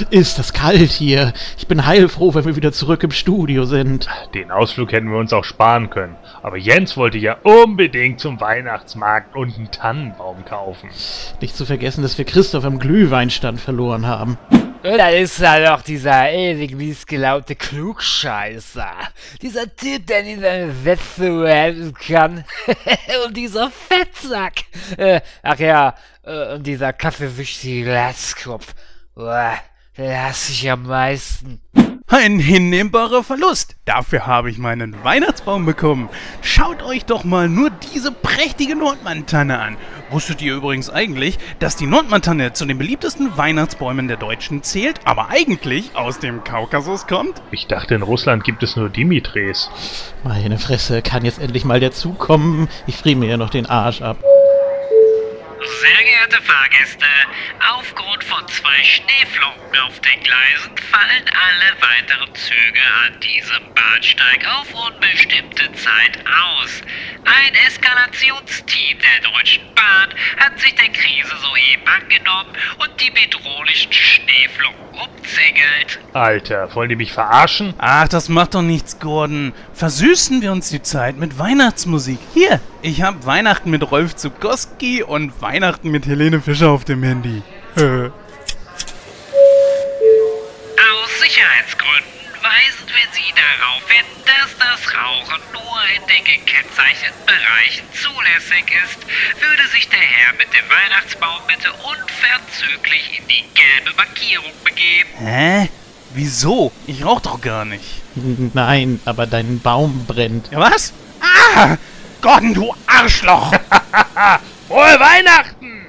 Ist das kalt hier. Ich bin heilfroh, wenn wir wieder zurück im Studio sind. Den Ausflug hätten wir uns auch sparen können. Aber Jens wollte ja unbedingt zum Weihnachtsmarkt und einen Tannenbaum kaufen. Nicht zu vergessen, dass wir Christoph am Glühweinstand verloren haben. Da ist da doch dieser ewig miesgelaunte Klugscheißer. Dieser Typ, der nie seine Sätze behalten kann. und dieser Fettsack. Äh, ach ja, äh, und dieser kaffeesüchtige Glaskopf. Boah, der hasse ich am meisten. Ein hinnehmbarer Verlust. Dafür habe ich meinen Weihnachtsbaum bekommen. Schaut euch doch mal nur diese prächtige Nordmantanne an. Wusstet ihr übrigens eigentlich, dass die Nordmantanne zu den beliebtesten Weihnachtsbäumen der Deutschen zählt, aber eigentlich aus dem Kaukasus kommt? Ich dachte, in Russland gibt es nur Dimitris. Meine Fresse, kann jetzt endlich mal der Zug kommen? Ich friere mir ja noch den Arsch ab. Sehr geehrte Fahrgäste, aufgrund von zwei Schneeflocken auf den Gleisen fallen alle weiteren Züge an diesem Bahnsteig auf unbestimmte Zeit aus. Ein Eskalationsteam der Deutschen Bahn hat sich der Krise soeben angenommen und die bedrohlichen Schneeflocken umzingelt. Alter, wollen die mich verarschen? Ach, das macht doch nichts, Gordon. Versüßen wir uns die Zeit mit Weihnachtsmusik. Hier, ich hab Weihnachten mit Rolf Zukowski und Weihnachten mit Helene Fischer auf dem Handy. Aus Sicherheitsgründen weisen wir Sie darauf hin, dass das Rauchen nur in den gekennzeichneten Bereichen zulässig ist. Würde sich der Herr mit dem Weihnachtsbaum bitte unverzüglich in die gelbe Markierung begeben. Hä? Wieso? Ich rauch doch gar nicht. Nein, aber dein Baum brennt. Ja, was? Ah! Gordon, du Arschloch! Frohe Weihnachten!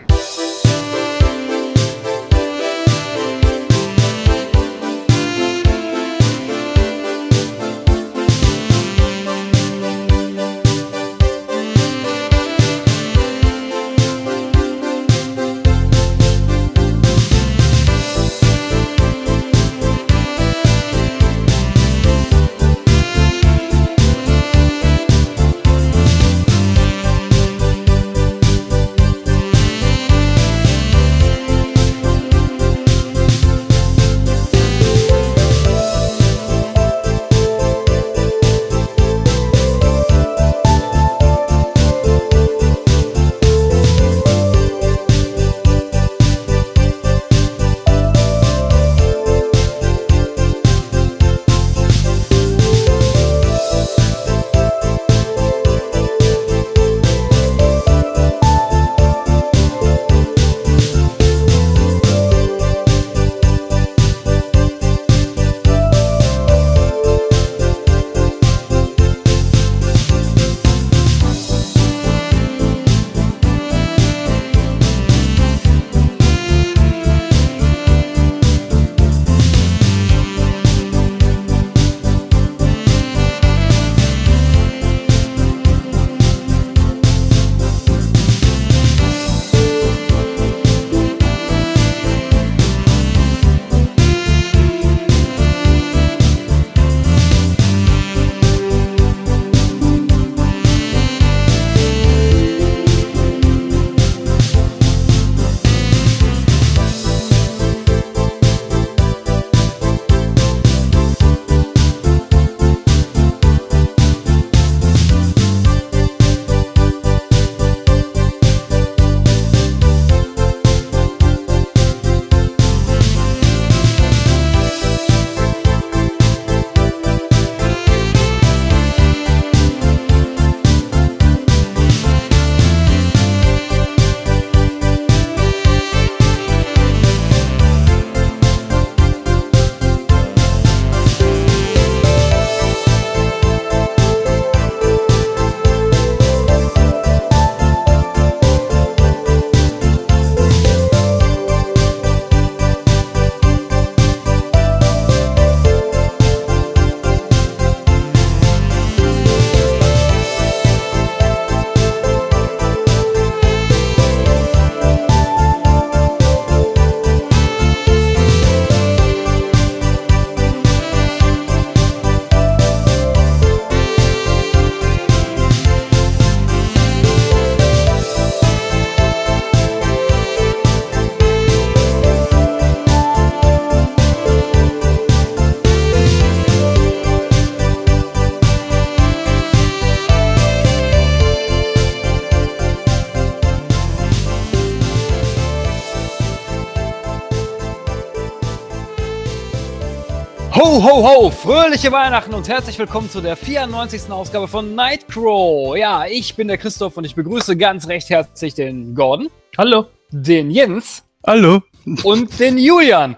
Ho, ho, ho! Fröhliche Weihnachten und herzlich willkommen zu der 94. Ausgabe von Nightcrow. Ja, ich bin der Christoph und ich begrüße ganz recht herzlich den Gordon. Hallo. Den Jens. Hallo. Und den Julian.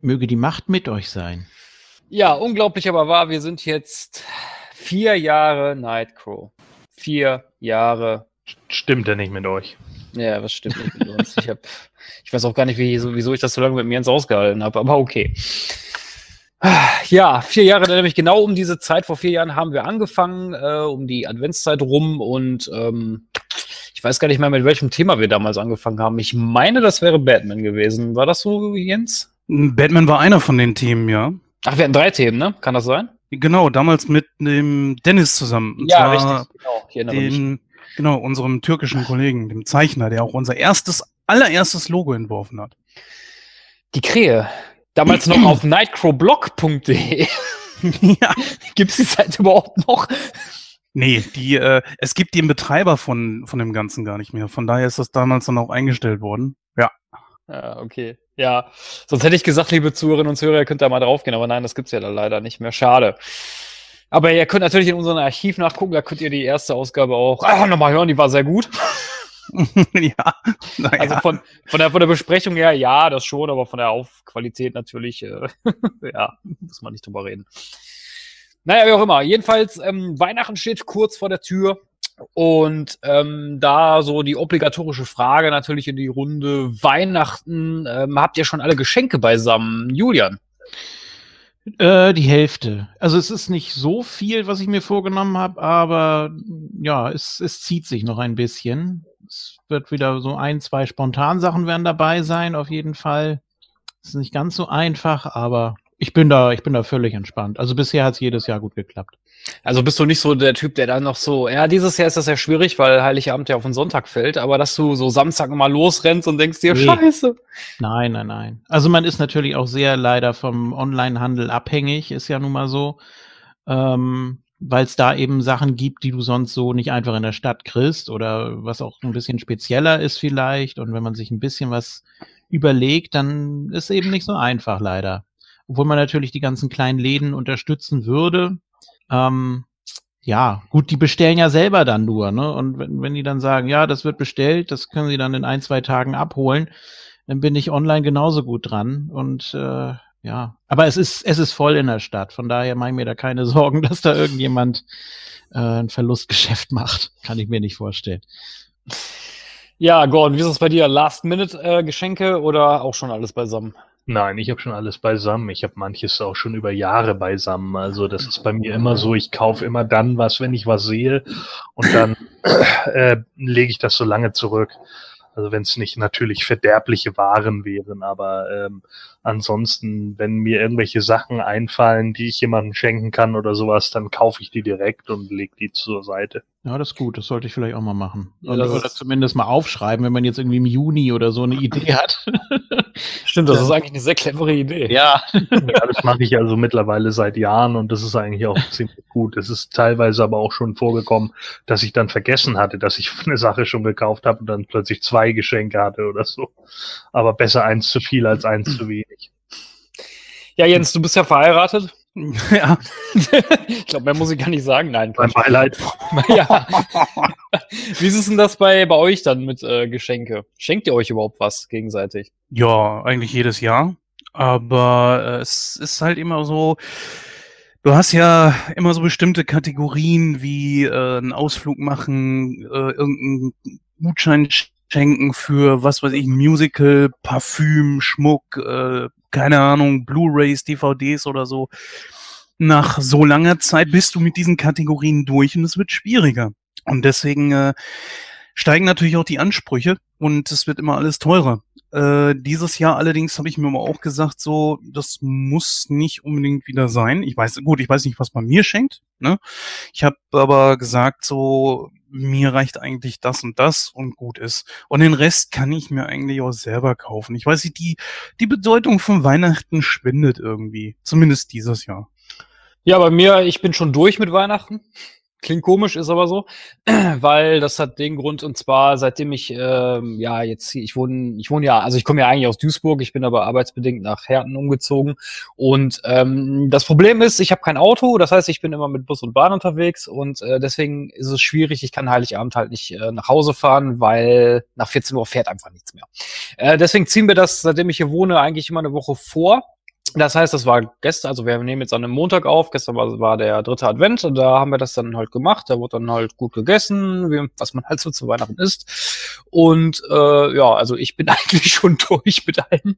Möge die Macht mit euch sein. Ja, unglaublich aber wahr, wir sind jetzt vier Jahre Nightcrow. Vier Jahre. Stimmt ja nicht mit euch. Ja, was stimmt nicht mit uns. Ich, hab, ich weiß auch gar nicht, wie, wieso ich das so lange mit mir Jens ausgehalten habe, aber okay. Ja, vier Jahre, nämlich genau um diese Zeit, vor vier Jahren haben wir angefangen, äh, um die Adventszeit rum und ähm, ich weiß gar nicht mehr, mit welchem Thema wir damals angefangen haben. Ich meine, das wäre Batman gewesen. War das so, Jens? Batman war einer von den Themen, ja. Ach, wir hatten drei Themen, ne? Kann das sein? Genau, damals mit dem Dennis zusammen. Und ja, richtig. Genau, ich erinnere mich. Den, genau, unserem türkischen Kollegen, dem Zeichner, der auch unser erstes, allererstes Logo entworfen hat. Die Krähe. Damals noch auf nightcrowblog.de. ja. Gibt es die Seite überhaupt noch? Nee, die, äh, es gibt den Betreiber von, von dem Ganzen gar nicht mehr. Von daher ist das damals dann auch eingestellt worden. Ja. Ja, okay. Ja, sonst hätte ich gesagt, liebe Zuhörerinnen und Zuhörer, ihr könnt da mal draufgehen, aber nein, das gibt's ja da leider nicht mehr. Schade. Aber ihr könnt natürlich in unserem Archiv nachgucken, da könnt ihr die erste Ausgabe auch ah, nochmal hören, die war sehr gut. ja. Naja. Also von, von, der, von der Besprechung her, ja, das schon, aber von der Aufqualität natürlich, äh, ja, muss man nicht drüber reden. Naja, wie auch immer. Jedenfalls, ähm, Weihnachten steht kurz vor der Tür. Und ähm, da so die obligatorische Frage natürlich in die Runde Weihnachten. Ähm, habt ihr schon alle Geschenke beisammen? Julian? Äh, die Hälfte. Also es ist nicht so viel, was ich mir vorgenommen habe, aber ja, es, es zieht sich noch ein bisschen. Es wird wieder so ein, zwei Spontansachen werden dabei sein, auf jeden Fall. Es ist nicht ganz so einfach, aber ich bin da, ich bin da völlig entspannt. Also bisher hat es jedes Jahr gut geklappt. Also bist du nicht so der Typ, der dann noch so, ja, dieses Jahr ist das ja schwierig, weil Heiligabend ja auf den Sonntag fällt, aber dass du so Samstag mal losrennst und denkst dir, Nee. scheiße. Nein, nein, nein. Also man ist natürlich auch sehr leider vom Onlinehandel abhängig, ist ja nun mal so, ähm, weil es da eben Sachen gibt, die du sonst so nicht einfach in der Stadt kriegst oder was auch ein bisschen spezieller ist vielleicht. Und wenn man sich ein bisschen was überlegt, dann ist eben nicht so einfach leider. Obwohl man natürlich die ganzen kleinen Läden unterstützen würde. Ähm, ja, gut, die bestellen ja selber dann nur, ne? Und wenn, wenn die dann sagen, ja, das wird bestellt, das können sie dann in ein, zwei Tagen abholen, dann bin ich online genauso gut dran. Und äh, ja, aber es ist, es ist voll in der Stadt. Von daher mache ich mir da keine Sorgen, dass da irgendjemand äh, ein Verlustgeschäft macht. Kann ich mir nicht vorstellen. Ja, Gordon, wie ist es bei dir? Last-Minute-Geschenke oder auch schon alles beisammen? Nein, ich habe schon alles beisammen. Ich habe manches auch schon über Jahre beisammen. Also das ist bei mir immer so, ich kaufe immer dann was, wenn ich was sehe und dann äh, lege ich das so lange zurück. Also wenn es nicht natürlich verderbliche Waren wären, aber ähm, ansonsten, wenn mir irgendwelche Sachen einfallen, die ich jemandem schenken kann oder sowas, dann kaufe ich die direkt und lege die zur Seite. Ja, das ist gut. Das sollte ich vielleicht auch mal machen. Ja, oder ist- zumindest mal aufschreiben, wenn man jetzt irgendwie im Juni oder so eine Idee hat. Stimmt, das Ja. ist eigentlich eine sehr clevere Idee. ja. Ja, das mache ich also mittlerweile seit Jahren und das ist eigentlich auch ziemlich gut. Es ist teilweise aber auch schon vorgekommen, dass ich dann vergessen hatte, dass ich eine Sache schon gekauft habe und dann plötzlich zwei Geschenke hatte oder so. Aber besser eins zu viel als eins zu wenig. Ja, Jens, du bist ja verheiratet. ja. ich glaube, mehr muss ich gar nicht sagen. Nein, Mein. Beileid. ja. Wie ist es denn das bei, bei euch dann mit äh, Geschenke? Schenkt ihr euch überhaupt was gegenseitig? Ja, eigentlich jedes Jahr. Aber äh, es ist halt immer so, du hast ja immer so bestimmte Kategorien wie äh, einen Ausflug machen, äh, irgendeinen Gutschein schenken für, was weiß ich, Musical, Parfüm, Schmuck, äh, keine Ahnung, Blu-rays, DVDs oder so. Nach so langer Zeit bist du mit diesen Kategorien durch und es wird schwieriger. Und deswegen äh, steigen natürlich auch die Ansprüche und es wird immer alles teurer. Äh, dieses Jahr allerdings habe ich mir aber auch gesagt, so, das muss nicht unbedingt wieder sein. Ich weiß, gut, ich weiß nicht, was man mir schenkt. Ne? Ich habe aber gesagt, so, mir reicht eigentlich das und das und gut ist. Und den Rest kann ich mir eigentlich auch selber kaufen. Ich weiß nicht, die, die Bedeutung von Weihnachten schwindet irgendwie. Zumindest dieses Jahr. Ja, bei mir, ich bin schon durch mit Weihnachten. Klingt komisch, ist aber so, weil das hat den Grund und zwar seitdem ich ähm, ja jetzt ich wohne, ich wohne ja, also ich komme ja eigentlich aus Duisburg, ich bin aber arbeitsbedingt nach Herten umgezogen und ähm, das Problem ist, ich habe kein Auto, das heißt, ich bin immer mit Bus und Bahn unterwegs und äh, deswegen ist es schwierig, ich kann Heiligabend halt nicht äh, nach Hause fahren, weil nach 14 Uhr fährt einfach nichts mehr. Äh, deswegen ziehen wir das, seitdem ich hier wohne, eigentlich immer eine Woche vor das heißt, das war gestern, also wir nehmen jetzt an einem Montag auf, gestern war, war der dritte Advent und da haben wir das dann halt gemacht, da wurde dann halt gut gegessen, wie, was man halt so zu Weihnachten isst. Und äh, ja, also ich bin eigentlich schon durch mit allem.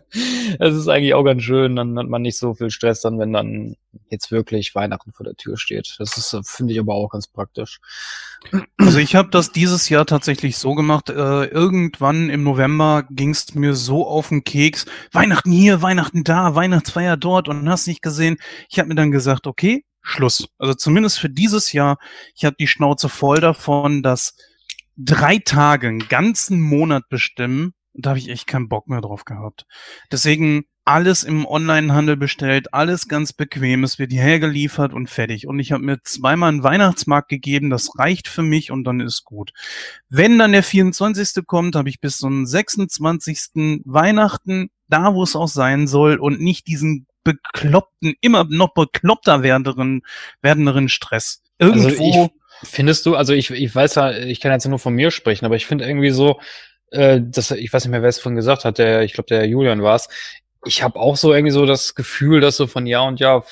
Es ist eigentlich auch ganz schön, dann hat man nicht so viel Stress dann, wenn dann jetzt wirklich Weihnachten vor der Tür steht. Das ist, finde ich aber auch ganz praktisch. Also ich habe das dieses Jahr tatsächlich so gemacht. Äh, irgendwann im November ging es mir so auf den Keks. Weihnachten hier, Weihnachten da, Weihnachtsfeier dort und hast nicht gesehen. Ich habe mir dann gesagt, okay, Schluss. Also zumindest für dieses Jahr. Ich habe die Schnauze voll davon, dass drei Tage, einen ganzen Monat bestimmen, und da habe ich echt keinen Bock mehr drauf gehabt. Deswegen alles im Onlinehandel bestellt, alles ganz bequem, es wird hierher geliefert und fertig. Und ich habe mir zweimal einen Weihnachtsmarkt gegeben, das reicht für mich und dann ist gut. Wenn dann der 24. kommt, habe ich bis zum 26. Weihnachten, da wo es auch sein soll und nicht diesen bekloppten, immer noch bekloppter werdenden, werdenderen Stress. Irgendwo. Also ich, findest du, also ich, ich weiß ja, ich kann jetzt nur von mir sprechen, aber ich finde irgendwie so, äh, das, ich weiß nicht mehr, wer es vorhin gesagt hat, der, ich glaube, der Julian war es. Ich habe auch so irgendwie so das Gefühl, dass so von Jahr und Jahr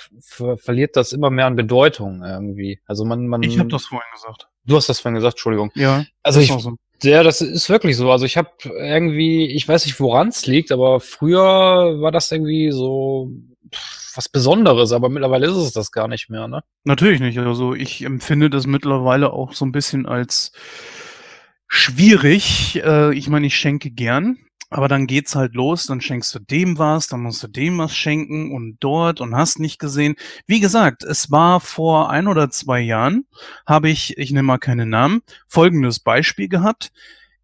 verliert das immer mehr an Bedeutung irgendwie. Also man, man. Ich habe das vorhin gesagt. Du hast das vorhin gesagt, Entschuldigung. Ja. Also ich, so. ja, das ist wirklich so. Also ich habe irgendwie, ich weiß nicht, woran es liegt, aber früher war das irgendwie so was Besonderes, aber mittlerweile ist es das gar nicht mehr, ne? Natürlich nicht. Also ich empfinde das mittlerweile auch so ein bisschen als schwierig. Äh, ich meine, ich schenke gern, aber dann geht's halt los, dann schenkst du dem was, dann musst du dem was schenken und dort und hast nicht gesehen. Wie gesagt, es war vor ein oder zwei Jahren, habe ich, ich nenne mal keine Namen, folgendes Beispiel gehabt.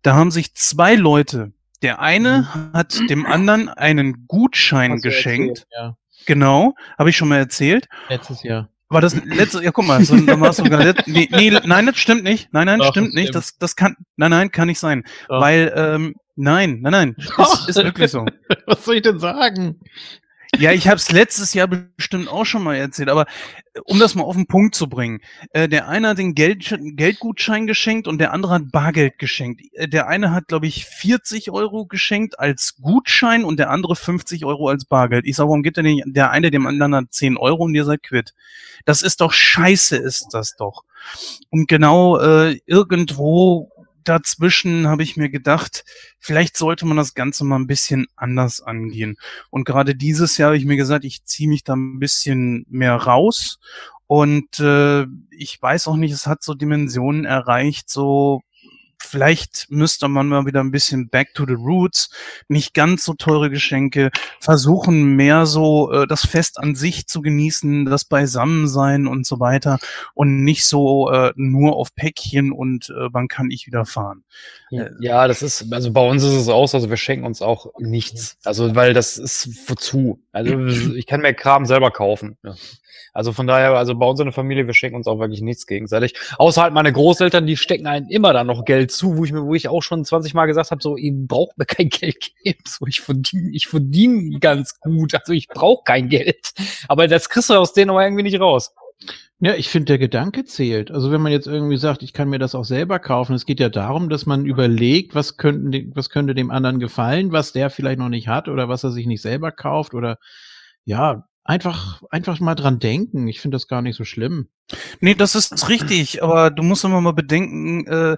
Da haben sich zwei Leute, der eine mhm. hat dem anderen einen Gutschein geschenkt. Erzählt, ja. Genau, habe ich schon mal erzählt. Letztes Jahr. War das letzte, ja guck mal, so, dann war es sogar let, nee, nee, nein, das stimmt nicht. Nein, nein, Doch, stimmt nicht. Das, das kann, nein, nein, kann nicht sein. Doch. Weil, ähm, nein, nein, nein, ist, ist wirklich so. Was soll ich denn sagen? Ja, ich habe es letztes Jahr bestimmt auch schon mal erzählt, aber äh, um das mal auf den Punkt zu bringen. Äh, der eine hat den Geld, Geldgutschein geschenkt und der andere hat Bargeld geschenkt. Äh, der eine hat, glaube ich, 40 Euro geschenkt als Gutschein und der andere 50 Euro als Bargeld. Ich sage, warum gibt der, nicht, der eine dem anderen hat 10 Euro und ihr seid quitt? Das ist doch scheiße, ist das doch. Und genau äh, irgendwo dazwischen habe ich mir gedacht, vielleicht sollte man das Ganze mal ein bisschen anders angehen. Und gerade dieses Jahr habe ich mir gesagt, ich ziehe mich da ein bisschen mehr raus. Und äh, ich weiß auch nicht, es hat so Dimensionen erreicht, so vielleicht müsste man mal wieder ein bisschen back to the roots, nicht ganz so teure Geschenke, versuchen mehr so äh, das Fest an sich zu genießen, das Beisammensein und so weiter und nicht so äh, nur auf Päckchen und äh, wann kann ich wieder fahren. Ja, das ist, also bei uns ist es auch so, also wir schenken uns auch nichts. Also, weil das ist wozu? Also ich kann mir Kram selber kaufen. Ja. Also von daher, also bei uns in der Familie, wir schenken uns auch wirklich nichts gegenseitig. Außer halt meine Großeltern, die stecken einen immer dann noch Geld zu, wo ich mir, wo ich auch schon 20 Mal gesagt habe, so, ihr braucht mir kein Geld geben. So, ich verdiene, ich verdiene ganz gut. Also ich brauche kein Geld. Aber das kriegst du aus denen aber irgendwie nicht raus. Ja, ich finde, der Gedanke zählt. Also wenn man jetzt irgendwie sagt, ich kann mir das auch selber kaufen, es geht ja darum, dass man überlegt, was, könnten, was könnte dem anderen gefallen, was der vielleicht noch nicht hat oder was er sich nicht selber kauft oder ja, einfach, einfach mal dran denken. Ich finde das gar nicht so schlimm. Nee, das ist richtig, aber du musst immer mal bedenken, äh,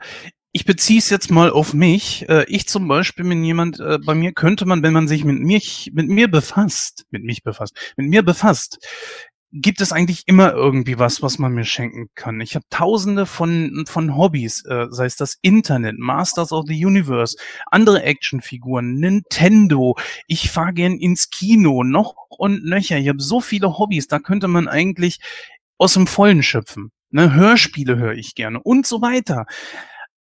ich beziehe es jetzt mal auf mich. Äh, ich zum Beispiel bin jemand, äh, bei mir könnte man, wenn man sich mit mir, mit mir befasst, mit mich befasst, mit mir befasst, gibt es eigentlich immer irgendwie was, was man mir schenken kann. Ich habe tausende von, von Hobbys, äh, sei es das Internet, Masters of the Universe, andere Actionfiguren, Nintendo, ich fahre gern ins Kino, noch und nöcher. Ich habe so viele Hobbys, da könnte man eigentlich aus dem Vollen schöpfen. Ne, Hörspiele höre ich gerne und so weiter.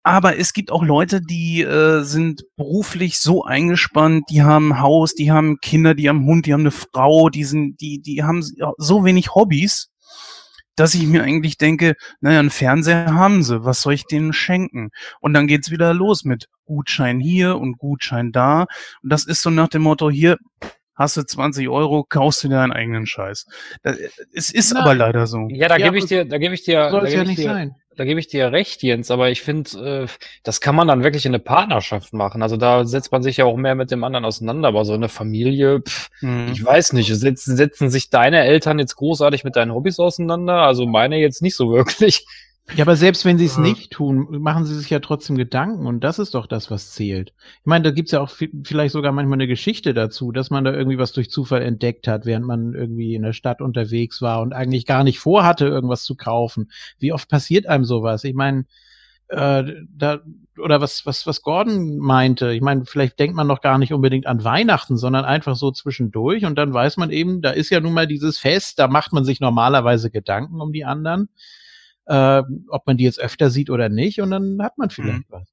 Aber es gibt auch Leute, die äh, sind beruflich so eingespannt, die haben Haus, die haben Kinder, die haben Hund, die haben eine Frau, die sind, die, die haben so wenig Hobbys. dass ich mir eigentlich denke, naja, einen Fernseher haben sie, was soll ich denen schenken? Und dann geht's wieder los mit Gutschein hier und Gutschein da. Und das ist so nach dem Motto, hier hast du 20 Euro, kaufst du dir deinen eigenen Scheiß. Das, es ist Nein. aber leider so. Ja, da Ja, gebe ich dir, da gebe ich dir, Soll da es gebe ja ich nicht dir, sein. Da gebe ich dir recht, Jens, aber ich finde, äh, das kann man dann wirklich in eine Partnerschaft machen. Also da setzt man sich ja auch mehr mit dem anderen auseinander, aber so eine Familie, pff, Hm. ich weiß nicht, setzen, setzen sich deine Eltern jetzt großartig mit deinen Hobbys auseinander? Also meine jetzt nicht so wirklich. Ja, aber selbst wenn sie es Ja. nicht tun, machen sie sich ja trotzdem Gedanken und das ist doch das, was zählt. Ich meine, da gibt's ja auch vi- vielleicht sogar manchmal eine Geschichte dazu, dass man da irgendwie was durch Zufall entdeckt hat, während man irgendwie in der Stadt unterwegs war und eigentlich gar nicht vorhatte, irgendwas zu kaufen. Wie oft passiert einem sowas? Ich meine, äh, da oder was was was Gordon meinte. Ich meine, vielleicht denkt man noch gar nicht unbedingt an Weihnachten, sondern einfach so zwischendurch und dann weiß man eben, da ist ja nun mal dieses Fest, da macht man sich normalerweise Gedanken um die anderen äh, ob man die jetzt öfter sieht oder nicht, und dann hat man vielleicht was.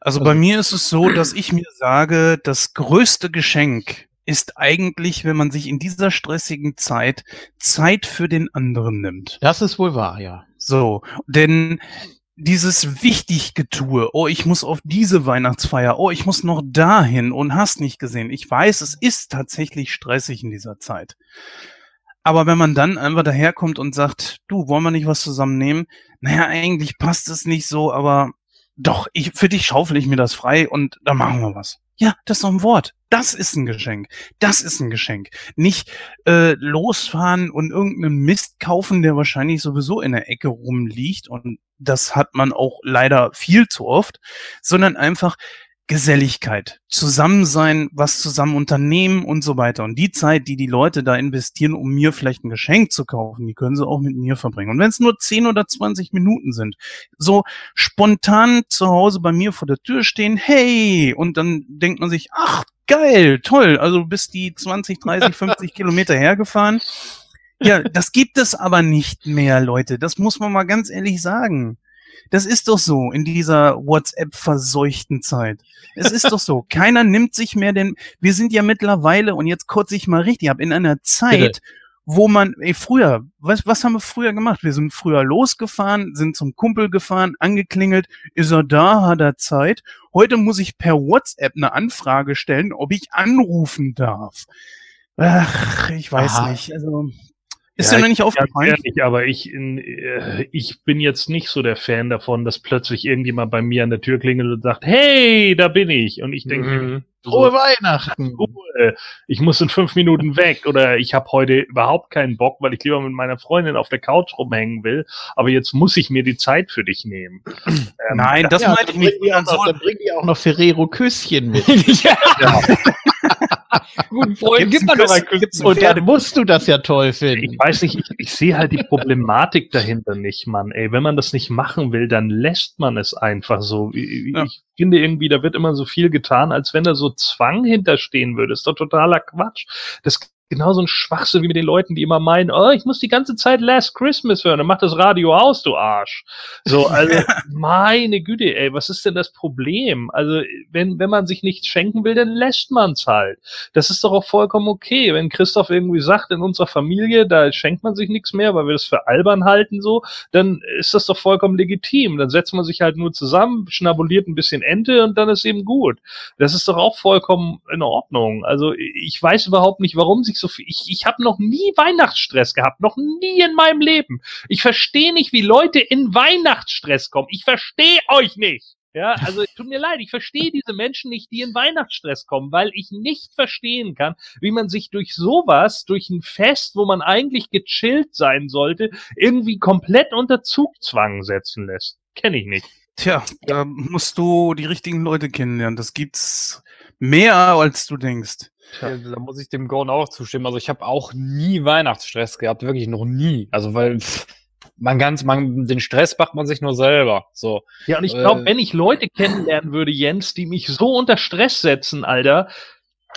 Also Also- bei mir ist es so, dass ich mir sage, das größte Geschenk ist eigentlich, wenn man sich in dieser stressigen Zeit Zeit für den anderen nimmt. Das ist wohl wahr, ja. So, denn dieses Wichtiggetue, oh, ich muss auf diese Weihnachtsfeier, oh, ich muss noch dahin und hast nicht gesehen. Ich weiß, es ist tatsächlich stressig in dieser Zeit. Aber wenn man dann einfach daherkommt und sagt, du, wollen wir nicht was zusammennehmen? Naja, eigentlich passt es nicht so, aber doch, ich, für dich schaufel ich mir das frei und dann machen wir was. Ja, das ist doch ein Wort. Das ist ein Geschenk. Das ist ein Geschenk. Nicht äh, losfahren und irgendeinen Mist kaufen, der wahrscheinlich sowieso in der Ecke rumliegt. Und das hat man auch leider viel zu oft, sondern einfach Geselligkeit, zusammen sein, was zusammen unternehmen und so weiter. Und die Zeit, die die Leute da investieren, um mir vielleicht ein Geschenk zu kaufen, die können sie auch mit mir verbringen. Und wenn es nur 10 oder 20 Minuten sind, so spontan zu Hause bei mir vor der Tür stehen, hey, und dann denkt man sich, ach, geil, toll, also du bist die 20, 30, 50 Kilometer hergefahren. Ja, das gibt es aber nicht mehr, Leute. Das muss man mal ganz ehrlich sagen. Das ist doch so in dieser WhatsApp-verseuchten Zeit. Es ist doch so. Keiner nimmt sich mehr den. Wir sind ja mittlerweile, und jetzt kotze ich mal richtig ab, in einer Zeit, wo man, ey, früher, was, was haben wir früher gemacht? Wir sind früher losgefahren, sind zum Kumpel gefahren, angeklingelt, ist er da, hat er Zeit. Heute muss ich per WhatsApp eine Anfrage stellen, ob ich anrufen darf. Ach, ich weiß Aha. nicht. Also, ist Ja, dir noch nicht aufgefallen? ehrlich, aber ich, in, äh, ich bin jetzt nicht so der Fan davon, dass plötzlich irgendjemand bei mir an der Tür klingelt und sagt, hey, da bin ich. Und ich denke, Mhm. Frohe Weihnachten! Ruhe, ich muss in fünf Minuten weg oder ich habe heute überhaupt keinen Bock, weil ich lieber mit meiner Freundin auf der Couch rumhängen will, aber jetzt muss ich mir die Zeit für dich nehmen. Ähm, Nein, das Ja, meinte ich nicht. dann bringt die auch noch Ferrero Küsschen mit. ja. Guten Freunden Gibt's gibt man ein gibt's Und dann musst du das ja toll Ich finden. weiß nicht, ich, ich sehe halt die Problematik dahinter nicht, Mann. Ey, wenn man das nicht machen will, dann lässt man es einfach so. Ich, Ja. ich finde irgendwie, da wird immer so viel getan, als wenn da so Zwang hinterstehen würde. ist doch totaler Quatsch. Das genauso ein Schwachsinn wie mit den Leuten, die immer meinen, oh, ich muss die ganze Zeit Last Christmas hören, dann mach das Radio aus, du Arsch. So, also, meine Güte, ey, was ist denn das Problem? Also, wenn, wenn man sich nichts schenken will, dann lässt man's halt. Das ist doch auch vollkommen okay. Wenn Christoph irgendwie sagt, in unserer Familie, da schenkt man sich nichts mehr, weil wir das für albern halten, so, dann ist das doch vollkommen legitim. Dann setzt man sich halt nur zusammen, schnabuliert ein bisschen Ente und dann ist eben gut. Das ist doch auch vollkommen in Ordnung. Also ich weiß überhaupt nicht, warum sich so viel. Ich, ich habe noch nie Weihnachtsstress gehabt, noch nie in meinem Leben. Ich verstehe nicht, wie Leute in Weihnachtsstress kommen. Ich verstehe euch nicht. Ja, also tut mir leid, ich verstehe diese Menschen nicht, die in Weihnachtsstress kommen, weil ich nicht verstehen kann, wie man sich durch sowas, durch ein Fest, wo man eigentlich gechillt sein sollte, irgendwie komplett unter Zugzwang setzen lässt. Kenne ich nicht. Tja, da musst du die richtigen Leute kennenlernen. Das gibt's mehr, als du denkst. Ja, da muss ich dem Gordon auch zustimmen. Also ich habe auch nie Weihnachtsstress gehabt, wirklich noch nie. Also weil pff, man ganz, man den Stress macht man sich nur selber. So. Ja, und ich glaube, Äh. wenn ich Leute kennenlernen würde, Jens, die mich so unter Stress setzen, Alter,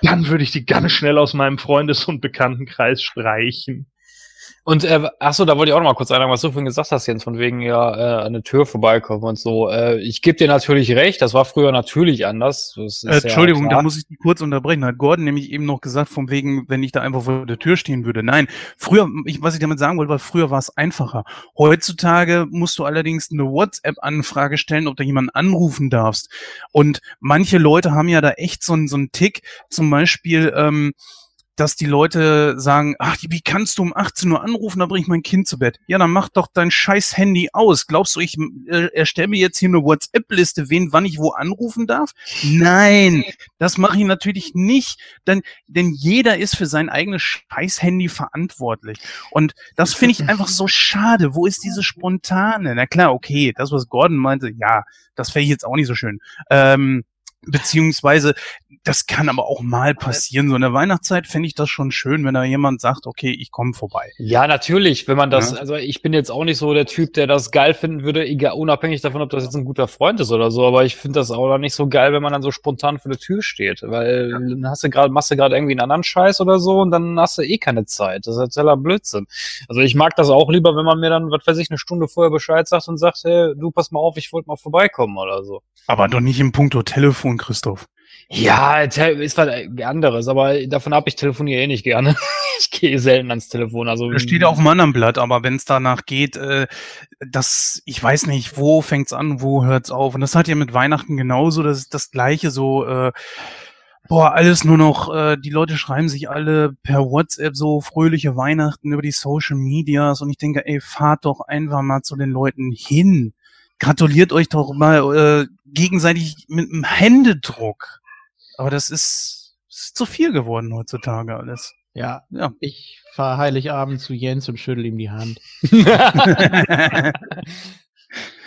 dann würde ich die ganz schnell aus meinem Freundes- und Bekanntenkreis streichen. Und äh, achso, da wollte ich auch noch mal kurz einhaken, was du vorhin gesagt hast, Jens, von wegen ja äh, an eine Tür vorbeikommen und so. Äh, ich gebe dir natürlich recht, das war früher natürlich anders. Das ist Äh, Entschuldigung, ja da muss ich dich kurz unterbrechen. Hat Gordon nämlich eben noch gesagt, von wegen, wenn ich da einfach vor der Tür stehen würde. Nein, früher, ich, was ich damit sagen wollte, war, früher war es einfacher. Heutzutage musst du allerdings eine WhatsApp-Anfrage stellen, ob du jemanden anrufen darfst. Und manche Leute haben ja da echt so einen so einen Tick, zum Beispiel, ähm, dass die Leute sagen, ach, wie kannst du um 18 Uhr anrufen, da bring ich mein Kind zu Bett. Ja, dann mach doch dein scheiß Handy aus. Glaubst du, ich äh, erstelle mir jetzt hier eine WhatsApp-Liste, wen, wann ich wo anrufen darf? Nein, das mache ich natürlich nicht, denn, denn jeder ist für sein eigenes scheiß Handy verantwortlich. Und das finde ich einfach so schade. Wo ist diese spontane? Na klar, okay, das, was Gordon meinte, ja, das wäre jetzt auch nicht so schön. Ähm, beziehungsweise, das kann aber auch mal passieren. So in der Weihnachtszeit fände ich das schon schön, wenn da jemand sagt, okay, ich komme vorbei. Ja, natürlich, wenn man das, Ja. also ich bin jetzt auch nicht so der Typ, der das geil finden würde, egal, unabhängig davon, ob das jetzt ein guter Freund ist oder so, aber ich finde das auch nicht so geil, wenn man dann so spontan vor der Tür steht, weil dann hast du gerade, machst du gerade irgendwie einen anderen Scheiß oder so und dann hast du eh keine Zeit. Das ist totaler Blödsinn. Also ich mag das auch lieber, wenn man mir dann, was weiß ich, eine Stunde vorher Bescheid sagt und sagt, hey, du pass mal auf, ich wollte mal vorbeikommen oder so. Aber doch nicht im Punkto Telefon, Christoph. Ja, ist was anderes, aber davon ab, ich telefoniere eh nicht gerne. ich gehe selten ans Telefon. Also Das steht auf einem anderen Blatt, aber wenn es danach geht, äh, das, ich weiß nicht, wo fängt's an, wo hört's auf. Und das hat ja mit Weihnachten genauso, das ist das gleiche so, äh, boah, alles nur noch, äh, die Leute schreiben sich alle per WhatsApp so fröhliche Weihnachten über die Social Medias und ich denke, ey, fahrt doch einfach mal zu den Leuten hin. Gratuliert euch doch mal äh, gegenseitig mit einem Händedruck. Aber das ist, ist zu viel geworden heutzutage alles. Ja, Ja. ich fahre Heiligabend zu Jens und schüttel ihm die Hand.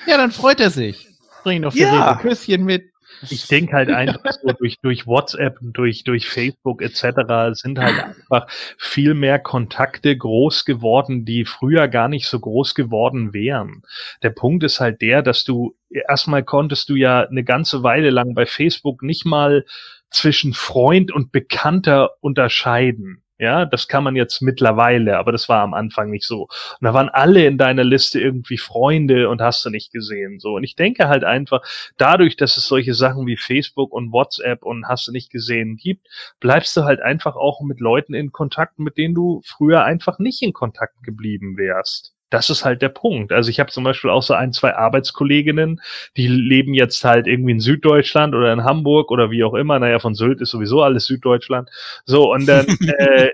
Ja, dann freut er sich. Bring doch für Ja. ein Küsschen mit. Ich denke halt einfach so durch, durch WhatsApp durch, durch Facebook etc. sind halt einfach viel mehr Kontakte groß geworden, die früher gar nicht so groß geworden wären. Der Punkt ist halt der, dass du erstmal konntest du ja eine ganze Weile lang bei Facebook nicht mal zwischen Freund und Bekannter unterscheiden. Ja, das kann man jetzt mittlerweile, aber das war am Anfang nicht so. Und da waren alle in deiner Liste irgendwie Freunde und hast du nicht gesehen. So. Und ich denke halt einfach, dadurch, dass es solche Sachen wie Facebook und WhatsApp und hast du nicht gesehen gibt, bleibst du halt einfach auch mit Leuten in Kontakt, mit denen du früher einfach nicht in Kontakt geblieben wärst. Das ist halt der Punkt. Also ich habe zum Beispiel auch so ein, zwei Arbeitskolleginnen, die leben jetzt halt irgendwie in Süddeutschland oder in Hamburg oder wie auch immer. Naja, von Sylt ist sowieso alles Süddeutschland. So, und dann, äh,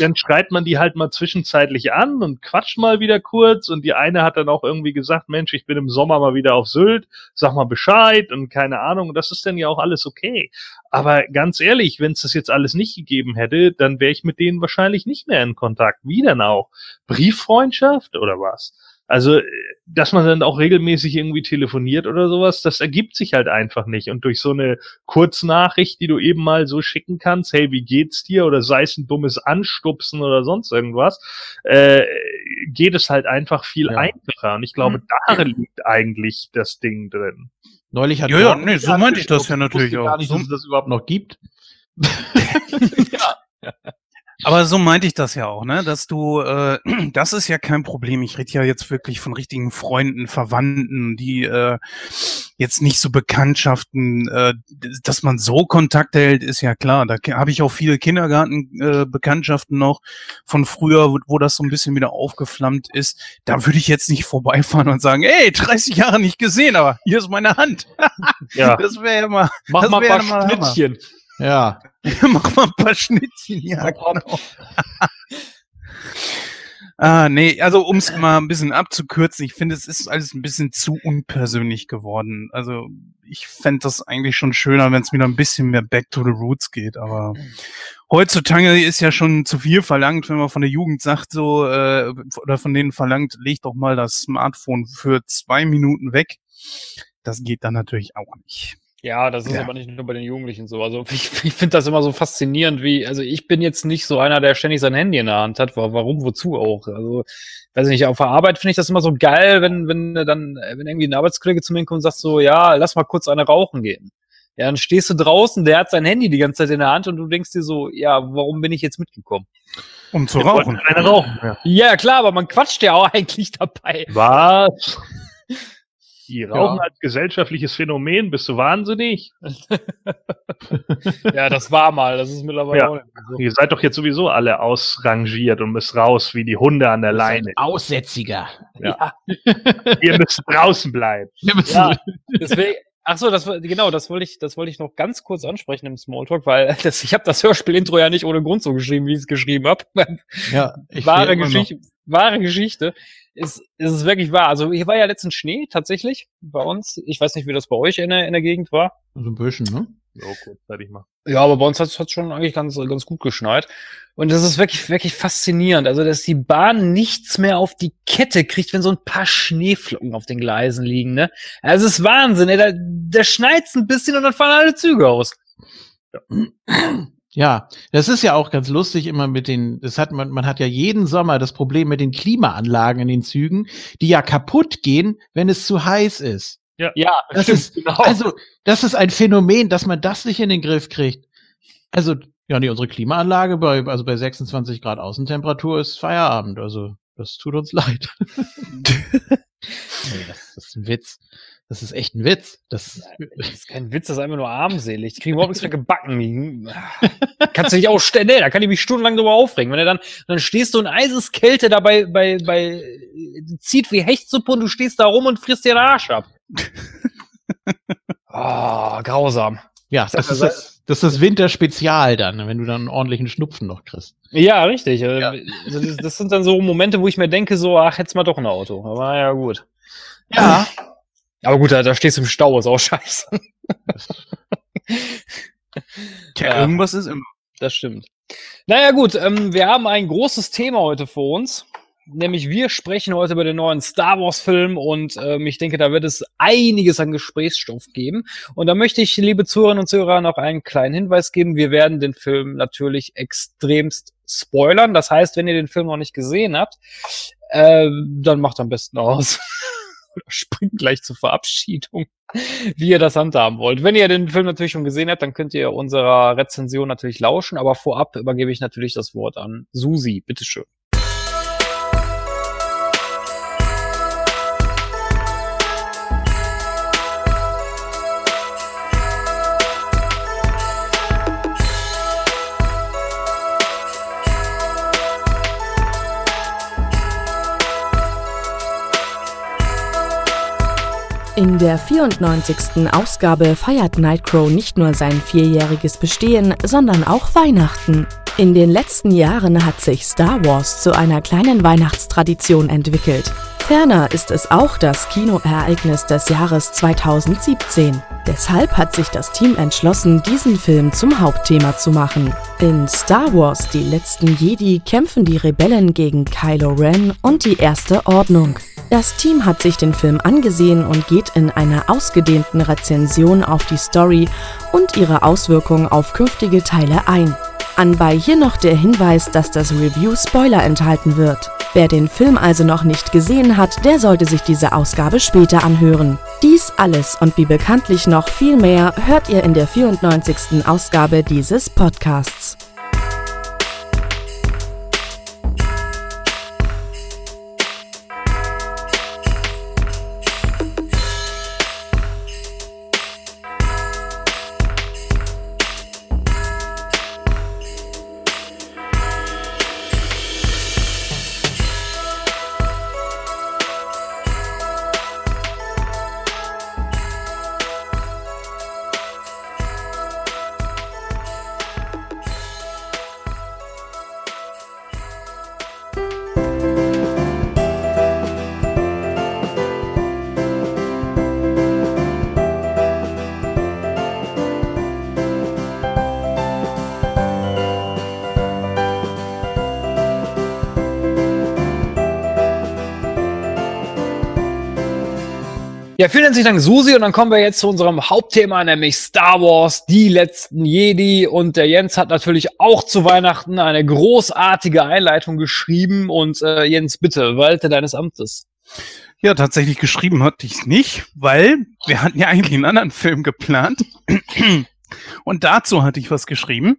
dann schreibt man die halt mal zwischenzeitlich an und quatscht mal wieder kurz. Und die eine hat dann auch irgendwie gesagt, Mensch, ich bin im Sommer mal wieder auf Sylt, sag mal Bescheid und keine Ahnung. Das ist dann ja auch alles okay. Aber ganz ehrlich, wenn es das jetzt alles nicht gegeben hätte, dann wäre ich mit denen wahrscheinlich nicht mehr in Kontakt. Wie denn auch? Brieffreundschaft oder was? Also, äh, dass man dann auch regelmäßig irgendwie telefoniert oder sowas, das ergibt sich halt einfach nicht. Und durch so eine Kurznachricht, die du eben mal so schicken kannst, hey, wie geht's dir? Oder sei es ein dummes Anstupsen oder sonst irgendwas, äh, geht es halt einfach viel Ja. einfacher. Und ich glaube, darin liegt eigentlich das Ding drin. Neulich hat Ja, ja, nee, so meinte ich das ja natürlich auch. gar nicht, dass es das überhaupt noch gibt. Aber so meinte ich das ja auch, ne? Dass du, äh, das ist ja kein Problem. Ich rede ja jetzt wirklich von richtigen Freunden, Verwandten, die äh, jetzt nicht so Bekanntschaften, äh, dass man so Kontakt hält, ist ja klar. Da habe ich auch viele Kindergarten-Bekanntschaften äh, noch von früher, wo, wo das so ein bisschen wieder aufgeflammt ist. Da würde ich jetzt nicht vorbeifahren und sagen, ey, 30 Jahre nicht gesehen, aber hier ist meine Hand. Ja. Das wäre ja mal, Mach Das mal ein paar mal Hammer. Ja. mach mal ein paar Schnittchen, ja, genau. Ah, nee, also um es mal ein bisschen abzukürzen, ich finde, es ist alles ein bisschen zu unpersönlich geworden. Also ich fände das eigentlich schon schöner, wenn es wieder ein bisschen mehr back to the roots geht, aber heutzutage ist ja schon zu viel verlangt, wenn man von der Jugend sagt, so, äh, oder von denen verlangt, leg doch mal das Smartphone für zwei Minuten weg. Das geht dann natürlich auch nicht. Ja, das ist Ja. aber nicht nur bei den Jugendlichen so. Also ich, ich finde das immer so faszinierend, wie, also ich bin jetzt nicht so einer, der ständig sein Handy in der Hand hat. Wa- Warum, wozu auch? Also, weiß nicht, auf der Arbeit finde ich das immer so geil, wenn, wenn dann, wenn irgendwie ein Arbeitskollege zu mir kommt und sagt so, ja, lass mal kurz eine rauchen gehen. Ja, dann stehst du draußen, der hat sein Handy die ganze Zeit in der Hand und du denkst dir so, ja, warum bin ich jetzt mitgekommen? Um zu Wir rauchen. Eine rauchen. Ja. Ja, klar, aber man quatscht ja auch eigentlich dabei. Was? Die Rauchen Ja. als gesellschaftliches Phänomen, bist du wahnsinnig? Ja, das war mal. Das ist mittlerweile Ja. auch nicht mehr so. Ihr seid doch jetzt sowieso alle ausrangiert und müsst raus wie die Hunde an der Leine. Aussätziger. Ihr müsst draußen bleiben. Wir müssen- Ja, deswegen. Ach so, das war- genau, das wollte ich, das wollte ich noch ganz kurz ansprechen im Smalltalk, weil das, ich habe das Hörspiel-Intro ja nicht ohne Grund so geschrieben, wie ich es geschrieben habe. ja, ich wahre Geschichte, wahre Geschichte. Ist, ist es wirklich wahr? Also hier war ja letztens Schnee tatsächlich bei uns. Ich weiß nicht, wie das bei euch in der, in der Gegend war. So ein bisschen, ne? So, kurz, ich mal. Ja, aber bei uns hat es schon eigentlich ganz, ganz gut geschneit. Und das ist wirklich, wirklich faszinierend. Also, dass die Bahn nichts mehr auf die Kette kriegt, wenn so ein paar Schneeflocken auf den Gleisen liegen, ne? Also, es ist Wahnsinn, ey. Da, da schneit's ein bisschen und dann fahren alle Züge aus. Ja, das ist ja auch ganz lustig immer mit den, das hat man, man hat ja jeden Sommer das Problem mit den Klimaanlagen in den Zügen, die ja kaputt gehen, wenn es zu heiß ist. Ja, Das ist, genau. also, das ist ein Phänomen, dass man das nicht in den Griff kriegt. Also, ja, nee, unsere Klimaanlage bei, also bei 26 Grad Außentemperatur ist Feierabend. Also, das tut uns leid. nee, das, das ist ein Witz. Das ist echt ein Witz. Das, Das ist kein Witz, das ist einfach nur armselig. Die kriegen überhaupt nichts mehr gebacken. Kannst du nicht ausstellen. Nee, da kann ich mich stundenlang drüber aufregen. Wenn du dann, dann stehst du in Eiseskälte dabei, bei, bei, zieht wie Hechtsuppe und du stehst da rum und frisst dir den Arsch ab. Ah, grausam. ja, das ist das, das ist Winterspezial dann, wenn du dann einen ordentlichen Schnupfen noch kriegst. Ja, richtig. Äh, Also das, das sind dann so Momente, wo ich mir denke, so, ach, hätt's mal doch ein Auto. Aber ja, gut. Ja. Aber gut, da, da stehst du im Stau, ist auch scheiße. Tja, Ja. irgendwas ist immer. Das stimmt. Naja, gut, ähm, wir haben ein großes Thema heute vor uns. Nämlich wir sprechen heute über den neuen Star Wars-Film und ähm, ich denke, da wird es einiges an Gesprächsstoff geben. Und da möchte ich, liebe Zuhörerinnen und Zuhörer, noch einen kleinen Hinweis geben. Wir werden den Film natürlich extremst spoilern. Das heißt, wenn ihr den Film noch nicht gesehen habt, äh, dann macht am besten aus. Oder springt gleich zur Verabschiedung, wie ihr das handhaben wollt. Wenn ihr den Film natürlich schon gesehen habt, dann könnt ihr unserer Rezension natürlich lauschen, aber vorab übergebe ich natürlich das Wort an Susi. Bitteschön. In der 94. Ausgabe feiert Nightcrow nicht nur sein vierjähriges Bestehen, sondern auch Weihnachten. In den letzten Jahren hat sich Star Wars zu einer kleinen Weihnachtstradition entwickelt. Ferner ist es auch das Kinoereignis des Jahres 2017. Deshalb hat sich das Team entschlossen, diesen Film zum Hauptthema zu machen. In Star Wars Die letzten Jedi kämpfen die Rebellen gegen Kylo Ren und die Erste Ordnung. Das Team hat sich den Film angesehen und geht in einer ausgedehnten Rezension auf die Story und ihre Auswirkungen auf künftige Teile ein. Anbei hier noch der Hinweis, dass das Review Spoiler enthalten wird. Wer den Film also noch nicht gesehen hat, der sollte sich diese Ausgabe später anhören. Dies alles und wie bekanntlich noch viel mehr hört ihr in der 94. Ausgabe dieses Podcasts. Herzlichen Dank, Susi. Und dann kommen wir jetzt zu unserem Hauptthema, nämlich Star Wars, die letzten Jedi. Und der Jens hat natürlich auch zu Weihnachten eine großartige Einleitung geschrieben. Und äh, Jens, bitte, walte deines Amtes. Ja, tatsächlich geschrieben hatte ich es nicht, weil wir hatten ja eigentlich einen anderen Film geplant. Und dazu hatte ich was geschrieben.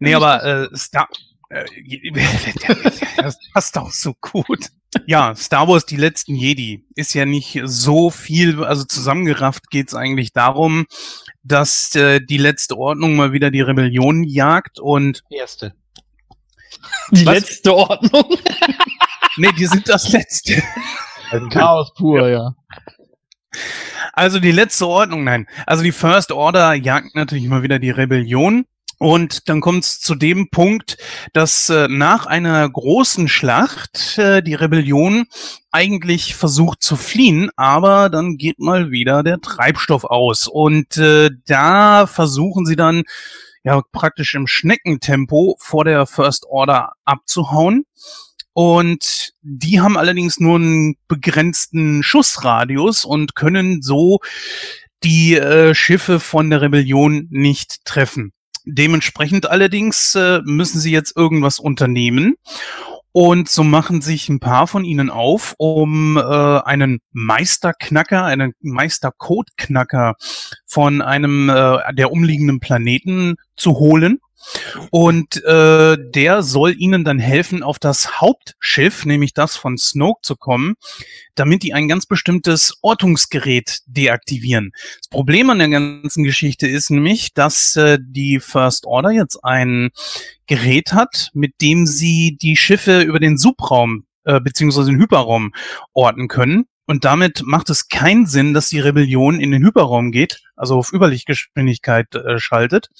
Nee, aber äh, Star Äh, das passt auch so gut. Ja, Star Wars Die letzten Jedi ist ja nicht so viel, also zusammengerafft geht's eigentlich darum, dass äh, die letzte Ordnung mal wieder die Rebellion jagt und Erste. Die Was? letzte Ordnung. nee, die sind das letzte. Chaos pur, ja. Also die letzte Ordnung, nein. Also die First Order jagt natürlich mal wieder die Rebellion. Und dann kommt es zu dem Punkt, dass äh, nach einer großen Schlacht äh, die Rebellion eigentlich versucht zu fliehen, aber dann geht mal wieder der Treibstoff aus. Und äh, da versuchen sie dann ja praktisch im Schneckentempo vor der First Order abzuhauen. Und die haben allerdings nur einen begrenzten Schussradius und können so die äh, Schiffe von der Rebellion nicht treffen. Dementsprechend allerdings äh, müssen sie jetzt irgendwas unternehmen. Und so machen sich ein paar von ihnen auf, um äh, einen Meisterknacker, einen Meistercodeknacker von einem äh, der umliegenden Planeten zu holen. Und äh, der soll ihnen dann helfen, auf das Hauptschiff, nämlich das von Snoke, zu kommen, damit die ein ganz bestimmtes Ortungsgerät deaktivieren. Das Problem an der ganzen Geschichte ist nämlich, dass äh, die First Order jetzt ein Gerät hat, mit dem sie die Schiffe über den Subraum äh, beziehungsweise den Hyperraum orten können. Und damit macht es keinen Sinn, dass die Rebellion in den Hyperraum geht, also auf Überlichtgeschwindigkeit äh, schaltet.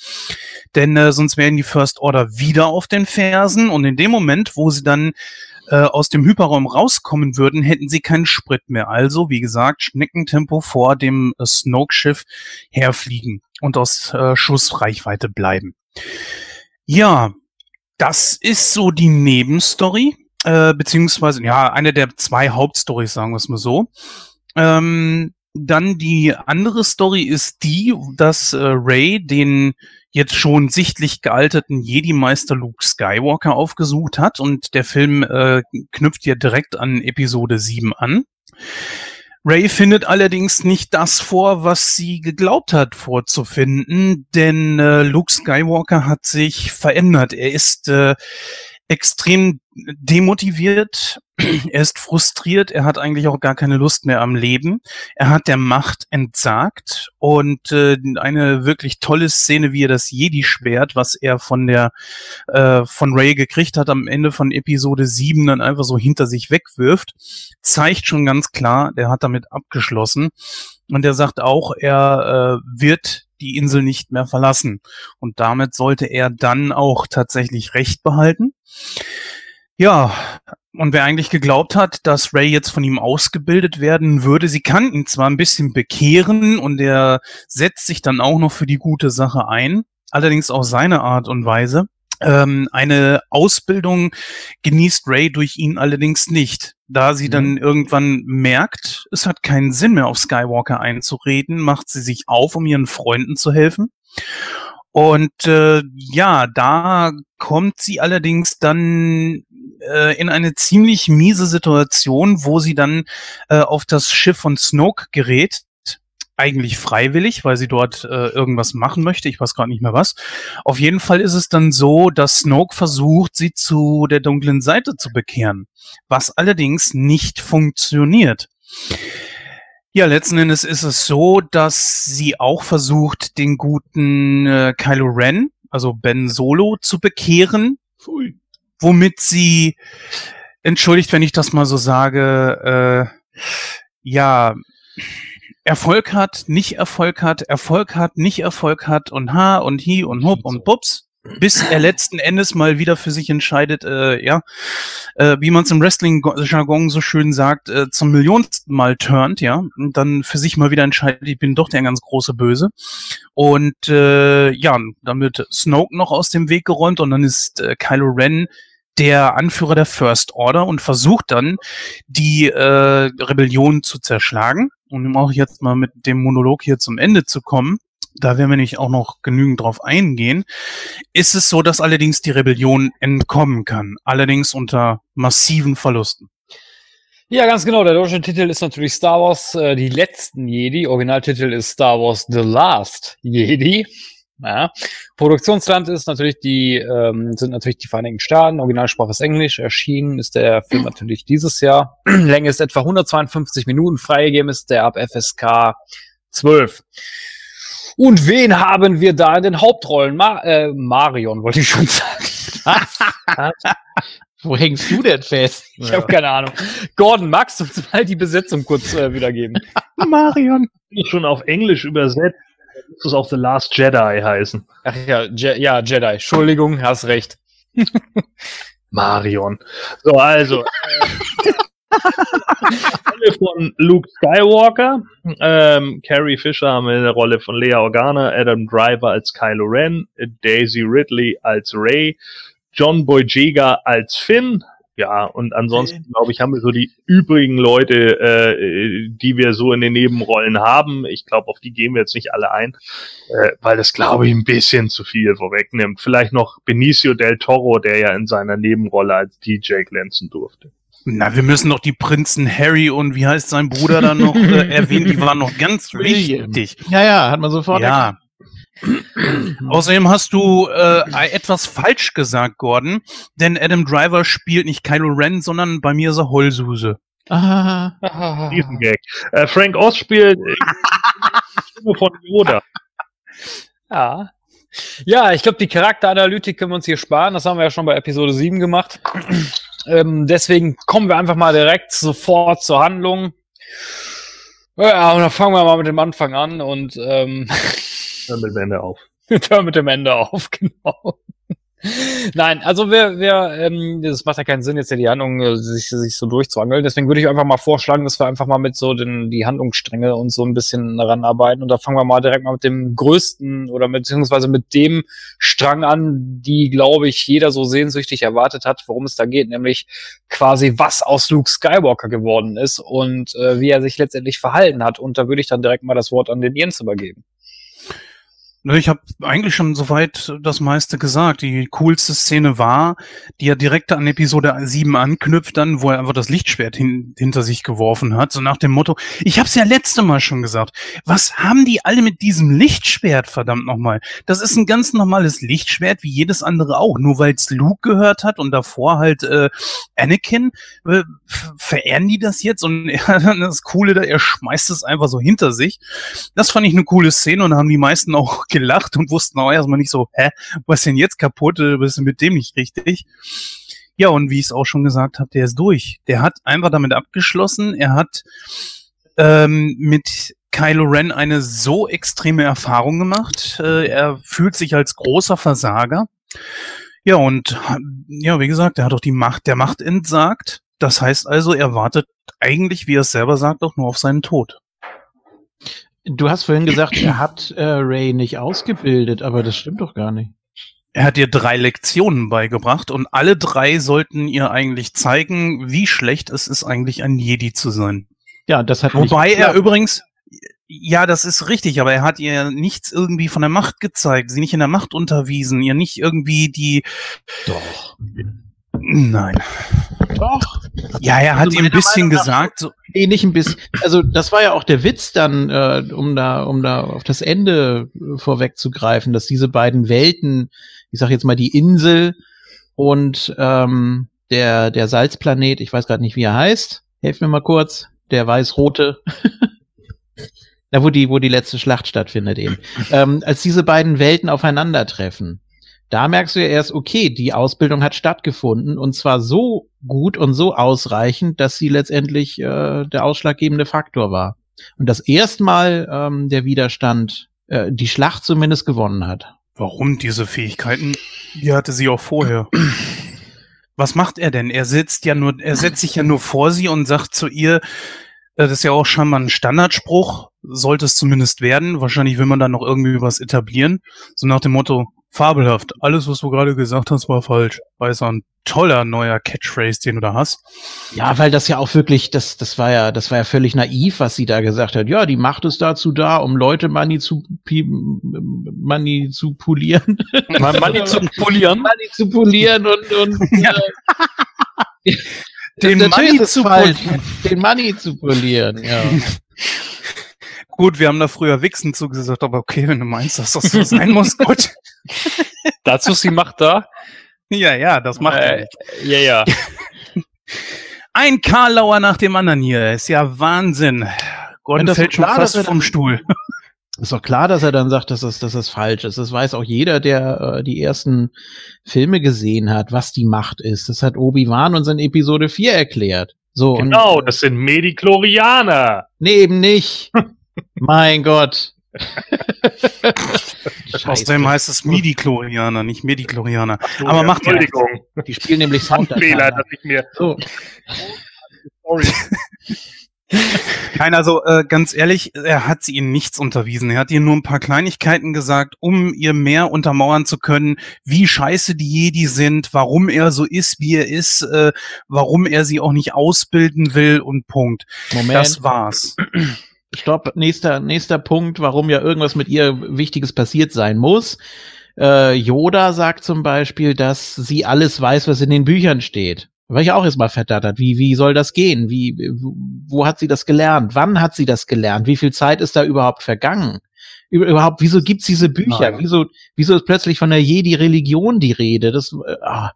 Denn äh, sonst wären die First Order wieder auf den Fersen und in dem Moment, wo sie dann äh, aus dem Hyperraum rauskommen würden, hätten sie keinen Sprit mehr. Also, wie gesagt, Schneckentempo vor dem äh, Snoke-Schiff herfliegen und aus äh, Schussreichweite bleiben. Ja, das ist so die Nebenstory, äh, beziehungsweise, ja, eine der zwei Hauptstories, sagen wir es mal so. Ähm, dann die andere Story ist die, dass äh, Ray den jetzt schon sichtlich gealterten Jedi-Meister Luke Skywalker aufgesucht hat und der Film äh, knüpft ja direkt an Episode 7 an. Ray findet allerdings nicht das vor, was sie geglaubt hat vorzufinden, denn äh, Luke Skywalker hat sich verändert. Er ist äh, extrem demotiviert, er ist frustriert, er hat eigentlich auch gar keine Lust mehr am Leben. Er hat der Macht entsagt und äh, eine wirklich tolle Szene, wie er das Jedi-Schwert, was er von der äh, von Ray gekriegt hat, am Ende von Episode 7 dann einfach so hinter sich wegwirft, zeigt schon ganz klar, der hat damit abgeschlossen. Und er sagt auch, er äh, wird die Insel nicht mehr verlassen. Und damit sollte er dann auch tatsächlich Recht behalten. Ja, und wer eigentlich geglaubt hat, dass Ray jetzt von ihm ausgebildet werden würde, sie kann ihn zwar ein bisschen bekehren und er setzt sich dann auch noch für die gute Sache ein, allerdings auf seine Art und Weise. Ähm, eine Ausbildung genießt Ray durch ihn allerdings nicht. Da sie dann irgendwann merkt, es hat keinen Sinn mehr auf Skywalker einzureden, macht sie sich auf, um ihren Freunden zu helfen. Und äh, ja, da kommt sie allerdings dann äh, in eine ziemlich miese Situation, wo sie dann äh, auf das Schiff von Snoke gerät. Eigentlich freiwillig, weil sie dort äh, irgendwas machen möchte. Ich weiß gerade nicht mehr was. Auf jeden Fall ist es dann so, dass Snoke versucht, sie zu der dunklen Seite zu bekehren. Was allerdings nicht funktioniert. Ja, letzten Endes ist es so, dass sie auch versucht, den guten äh, Kylo Ren, also Ben Solo, zu bekehren. Womit sie, entschuldigt, wenn ich das mal so sage, äh, ja, Erfolg hat, nicht Erfolg hat, Erfolg hat, nicht Erfolg hat und ha und hi und hup und bups, bis er letzten Endes mal wieder für sich entscheidet, äh, ja, äh, wie man es im Wrestling-Jargon so schön sagt, äh, zum millionsten Mal turnt, ja, und dann für sich mal wieder entscheidet, ich bin doch der ganz große Böse. Und äh, ja, dann wird Snoke noch aus dem Weg geräumt und dann ist äh, Kylo Ren der Anführer der First Order und versucht dann, die äh, Rebellion zu zerschlagen. Und um auch jetzt mal mit dem Monolog hier zum Ende zu kommen, da werden wir nämlich auch noch genügend drauf eingehen, ist es so, dass allerdings die Rebellion entkommen kann. Allerdings unter massiven Verlusten. Ja, ganz genau. Der deutsche Titel ist natürlich Star Wars, äh, die letzten Jedi. Originaltitel ist Star Wars The Last Jedi. Ja. Produktionsland ist natürlich die, ähm, sind natürlich die Vereinigten Staaten. Originalsprache ist Englisch. Erschienen ist der Film natürlich dieses Jahr. Länge ist etwa 152 Minuten. Freigegeben ist der ab FSK 12. Und wen haben wir da in den Hauptrollen? Ma äh, Marion, wollte ich schon sagen. Wo hängst du denn fest? Ich habe keine Ahnung. Gordon, magst du uns mal die Besetzung kurz äh, wiedergeben? Marion. Schon auf Englisch übersetzt. Muss es auch The Last Jedi heißen. Ach ja, Je ja, Jedi. Entschuldigung, hast recht. Marion. So, also. Äh, Rolle von Luke Skywalker, ähm, Carrie Fisher haben wir eine Rolle von Lea Organa, Adam Driver als Kylo Ren, Daisy Ridley als Ray, John Boyega als Finn. Ja, und ansonsten, glaube ich, haben wir so die übrigen Leute, äh, die wir so in den Nebenrollen haben. Ich glaube, auf die gehen wir jetzt nicht alle ein, äh, weil das, glaube ich, ein bisschen zu viel vorwegnimmt. Vielleicht noch Benicio del Toro, der ja in seiner Nebenrolle als DJ glänzen durfte. Na, wir müssen noch die Prinzen Harry und wie heißt sein Bruder dann noch äh, erwähnen, die waren noch ganz William. wichtig. Ja, ja, hat man sofort Ja. Außerdem hast du äh, etwas falsch gesagt, Gordon, denn Adam Driver spielt nicht Kylo Ren, sondern bei mir ist er Heulsuse. Ah, Diesen Gag. Äh, Frank Oz spielt äh, die Stimme von Yoda. Ja. Ja, ich glaube, die Charakteranalytik können wir uns hier sparen. Das haben wir ja schon bei Episode 7 gemacht. ähm, deswegen kommen wir einfach mal direkt sofort zur Handlung. Ja, und dann fangen wir mal mit dem Anfang an und ähm, Dann mit Ende auf. hör mit dem Ende auf, genau. Nein, also wir, wir, ähm, das macht ja keinen Sinn, jetzt ja die Handlung äh, sich, sich so durchzuangeln. Deswegen würde ich einfach mal vorschlagen, dass wir einfach mal mit so den, die Handlungsstränge und so ein bisschen daran arbeiten. Und da fangen wir mal direkt mal mit dem größten oder beziehungsweise mit dem Strang an, die, glaube ich, jeder so sehnsüchtig erwartet hat, worum es da geht, nämlich quasi, was aus Luke Skywalker geworden ist und äh, wie er sich letztendlich verhalten hat. Und da würde ich dann direkt mal das Wort an den Jens übergeben. Ich habe eigentlich schon soweit das meiste gesagt. Die coolste Szene war, die ja direkt an Episode 7 anknüpft, dann, wo er einfach das Lichtschwert hin, hinter sich geworfen hat, so nach dem Motto, ich habe es ja letzte Mal schon gesagt, was haben die alle mit diesem Lichtschwert, verdammt nochmal? Das ist ein ganz normales Lichtschwert, wie jedes andere auch, nur weil es Luke gehört hat und davor halt äh, Anakin, äh, verehren die das jetzt? Und er, das Coole, da, er schmeißt es einfach so hinter sich. Das fand ich eine coole Szene und haben die meisten auch gelacht und wussten auch erstmal nicht so, hä, was ist denn jetzt kaputt, was ist mit dem nicht richtig? Ja, und wie ich es auch schon gesagt habe, der ist durch. Der hat einfach damit abgeschlossen. Er hat ähm, mit Kylo Ren eine so extreme Erfahrung gemacht. Äh, er fühlt sich als großer Versager. Ja, und ja, wie gesagt, er hat auch die Macht der Macht entsagt. Das heißt also, er wartet eigentlich, wie er es selber sagt, auch nur auf seinen Tod. Du hast vorhin gesagt, er hat äh, Ray nicht ausgebildet, aber das stimmt doch gar nicht. Er hat ihr drei Lektionen beigebracht und alle drei sollten ihr eigentlich zeigen, wie schlecht es ist, eigentlich ein Jedi zu sein. Ja, das hat Wobei er übrigens, ja, das ist richtig, aber er hat ihr nichts irgendwie von der Macht gezeigt, sie nicht in der Macht unterwiesen, ihr nicht irgendwie die. Doch. Nein. Doch. Ja, er hat Also ihr ein bisschen Meinung nach- gesagt, so, Nee, nicht ein bisschen. Also das war ja auch der Witz dann, äh, um da, um da auf das Ende äh, vorwegzugreifen, dass diese beiden Welten, ich sag jetzt mal die Insel und ähm, der der Salzplanet, ich weiß gerade nicht, wie er heißt. Helf mir mal kurz. Der weiß-rote. da wo die wo die letzte Schlacht stattfindet eben. ähm, als diese beiden Welten aufeinandertreffen. Da merkst du ja erst, okay, die Ausbildung hat stattgefunden und zwar so gut und so ausreichend, dass sie letztendlich äh, der ausschlaggebende Faktor war. Und das erstmal ähm, der Widerstand äh, die Schlacht zumindest gewonnen hat. warum diese Fähigkeiten? Die hatte sie auch vorher. Was macht er denn? Er sitzt ja nur, er setzt sich ja nur vor sie und sagt zu ihr, äh, das ist ja auch schon mal ein Standardspruch, sollte es zumindest werden. Wahrscheinlich will man dann noch irgendwie was etablieren. So nach dem Motto, fabelhaft, alles, was du gerade gesagt hast, war falsch. Weiß ein toller neuer Catchphrase, den du da hast. Ja, weil das ja auch wirklich, das, das war ja, das war ja völlig naiv, was sie da gesagt hat. Ja, die Macht ist dazu da, um Leute Money zu, Money zu polieren. Money zu polieren. Money zu polieren und, und Ja. äh, Den Money es zu falsch, polieren. Den Money zu polieren, ja. Gut, wir haben da früher Wichsen zugesagt, aber okay, wenn du meinst, dass das so sein muss, gut. Dazu ist die Macht da. Ja, ja, das macht er Äh, nicht. ja, ja. Ein Karlauer nach dem anderen hier. Ist ja Wahnsinn. Gordon das fällt so schon klar, fast dass er vom dann- Stuhl. Ist doch klar, dass er dann sagt, dass das, dass das falsch ist. Das weiß auch jeder, der äh, die ersten Filme gesehen hat, was die Macht ist. Das hat Obi-Wan uns in Episode 4 erklärt. So, Genau, und, das sind Mediklorianer. nee, eben nicht. Mein Gott. Außerdem heißt es Midi-Chlorianer, nicht Mediklorianer. So, Aber ja, macht ja. Die spielen nämlich Fehler, Sounddateien. dass ich mir. So. Sorry. Nein, also äh, ganz ehrlich, er hat sie ihnen nichts unterwiesen. Er hat ihnen nur ein paar Kleinigkeiten gesagt, um ihr mehr untermauern zu können, wie scheiße die Jedi sind, warum er so ist, wie er ist, äh, warum er sie auch nicht ausbilden will und Punkt. Moment. Das war's. Stopp, nächster, nächster Punkt, warum ja irgendwas mit ihr Wichtiges passiert sein muss. Äh, Yoda sagt zum Beispiel, dass sie alles weiß, was in den Büchern steht. War ich auch erstmal verdattert. Wie, wie soll das gehen? Wie, wo hat sie das gelernt? Wann hat sie das gelernt? Wie viel Zeit ist da überhaupt vergangen? Über, überhaupt, wieso gibt's diese Bücher? Nein. Wieso, wieso ist plötzlich von der Jedi-Religion die Rede? Das, äh, ah,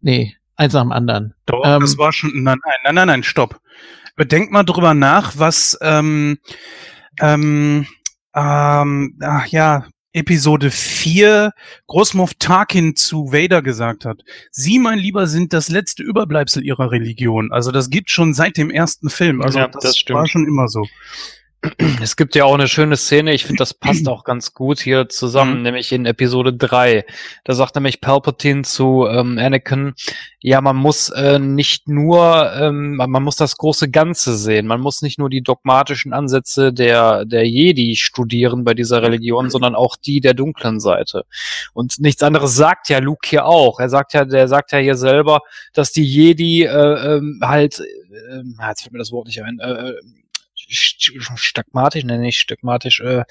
nee, eins nach dem anderen. Doch, Ähm, das war schon. Nein, nein, nein, nein, nein, stopp. Bedenkt mal drüber nach, was ähm, ähm, ähm, ach ja, Episode 4 Großmoff Tarkin zu Vader gesagt hat. Sie, mein Lieber, sind das letzte Überbleibsel ihrer Religion. Also das gibt schon seit dem ersten Film. Also Ja, das, das war schon immer so. Es gibt ja auch eine schöne Szene, ich finde, das passt auch ganz gut hier zusammen, Mhm. nämlich in Episode 3. Da sagt nämlich Palpatine zu ähm, Anakin, ja, man muss äh, nicht nur, ähm, man muss das große Ganze sehen. Man muss nicht nur die dogmatischen Ansätze der, der Jedi studieren bei dieser Religion, sondern auch die der dunklen Seite. Und nichts anderes sagt ja Luke hier auch. Er sagt ja, der sagt ja hier selber, dass die Jedi äh, ähm, halt, äh, äh, jetzt fällt mir das Wort nicht ein, äh, st- stagmatisch, ne, nicht stagmatisch, äh,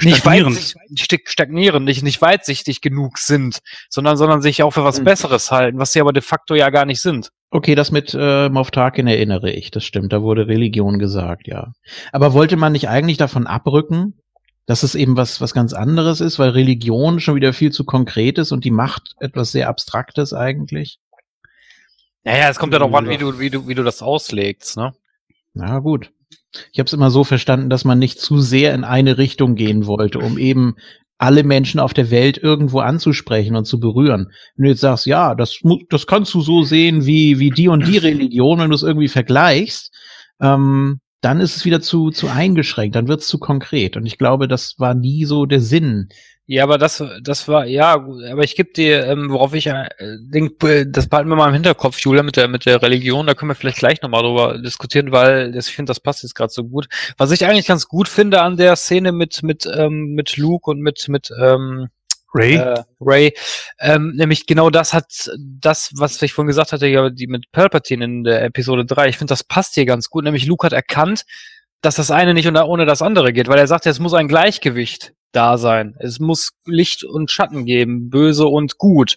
nicht weitsichtig, st- stagnierend, nicht, nicht weitsichtig genug sind, sondern, sondern sich auch für was Mhm. Besseres halten, was sie aber de facto ja gar nicht sind. Okay, das mit äh, Moff Tarkin erinnere ich, das stimmt, da wurde Religion gesagt, ja. Aber wollte man nicht eigentlich davon abrücken, dass es eben was, was ganz anderes ist, weil Religion schon wieder viel zu konkret ist und die Macht etwas sehr Abstraktes eigentlich? Naja, es kommt ja darauf an, wie du, wie du, wie du das auslegst, ne? Na gut. Ich habe es immer so verstanden, dass man nicht zu sehr in eine Richtung gehen wollte, um eben alle Menschen auf der Welt irgendwo anzusprechen und zu berühren. Wenn du jetzt sagst, ja, das, das kannst du so sehen wie, wie die und die Religion, wenn du es irgendwie vergleichst, ähm, dann ist es wieder zu, zu eingeschränkt, dann wird es zu konkret. Und ich glaube, das war nie so der Sinn. Ja, aber das, das war, ja, aber ich gebe dir, ähm, worauf ich äh, denk, äh, das behalten wir mal im Hinterkopf, Julia, mit der, mit der Religion, da können wir vielleicht gleich nochmal drüber diskutieren, weil das, ich finde, das passt jetzt gerade so gut. Was ich eigentlich ganz gut finde an der Szene mit, mit, ähm, mit Luke und mit, mit, ähm, Ray? äh, Ray, ähm, nämlich genau das hat das, was ich vorhin gesagt hatte, ja, die mit Palpatine in der Episode 3, ich finde, das passt hier ganz gut, nämlich Luke hat erkannt, dass das eine nicht ohne das andere geht, weil er sagt, es muss ein Gleichgewicht da sein. Es muss Licht und Schatten geben, böse und gut.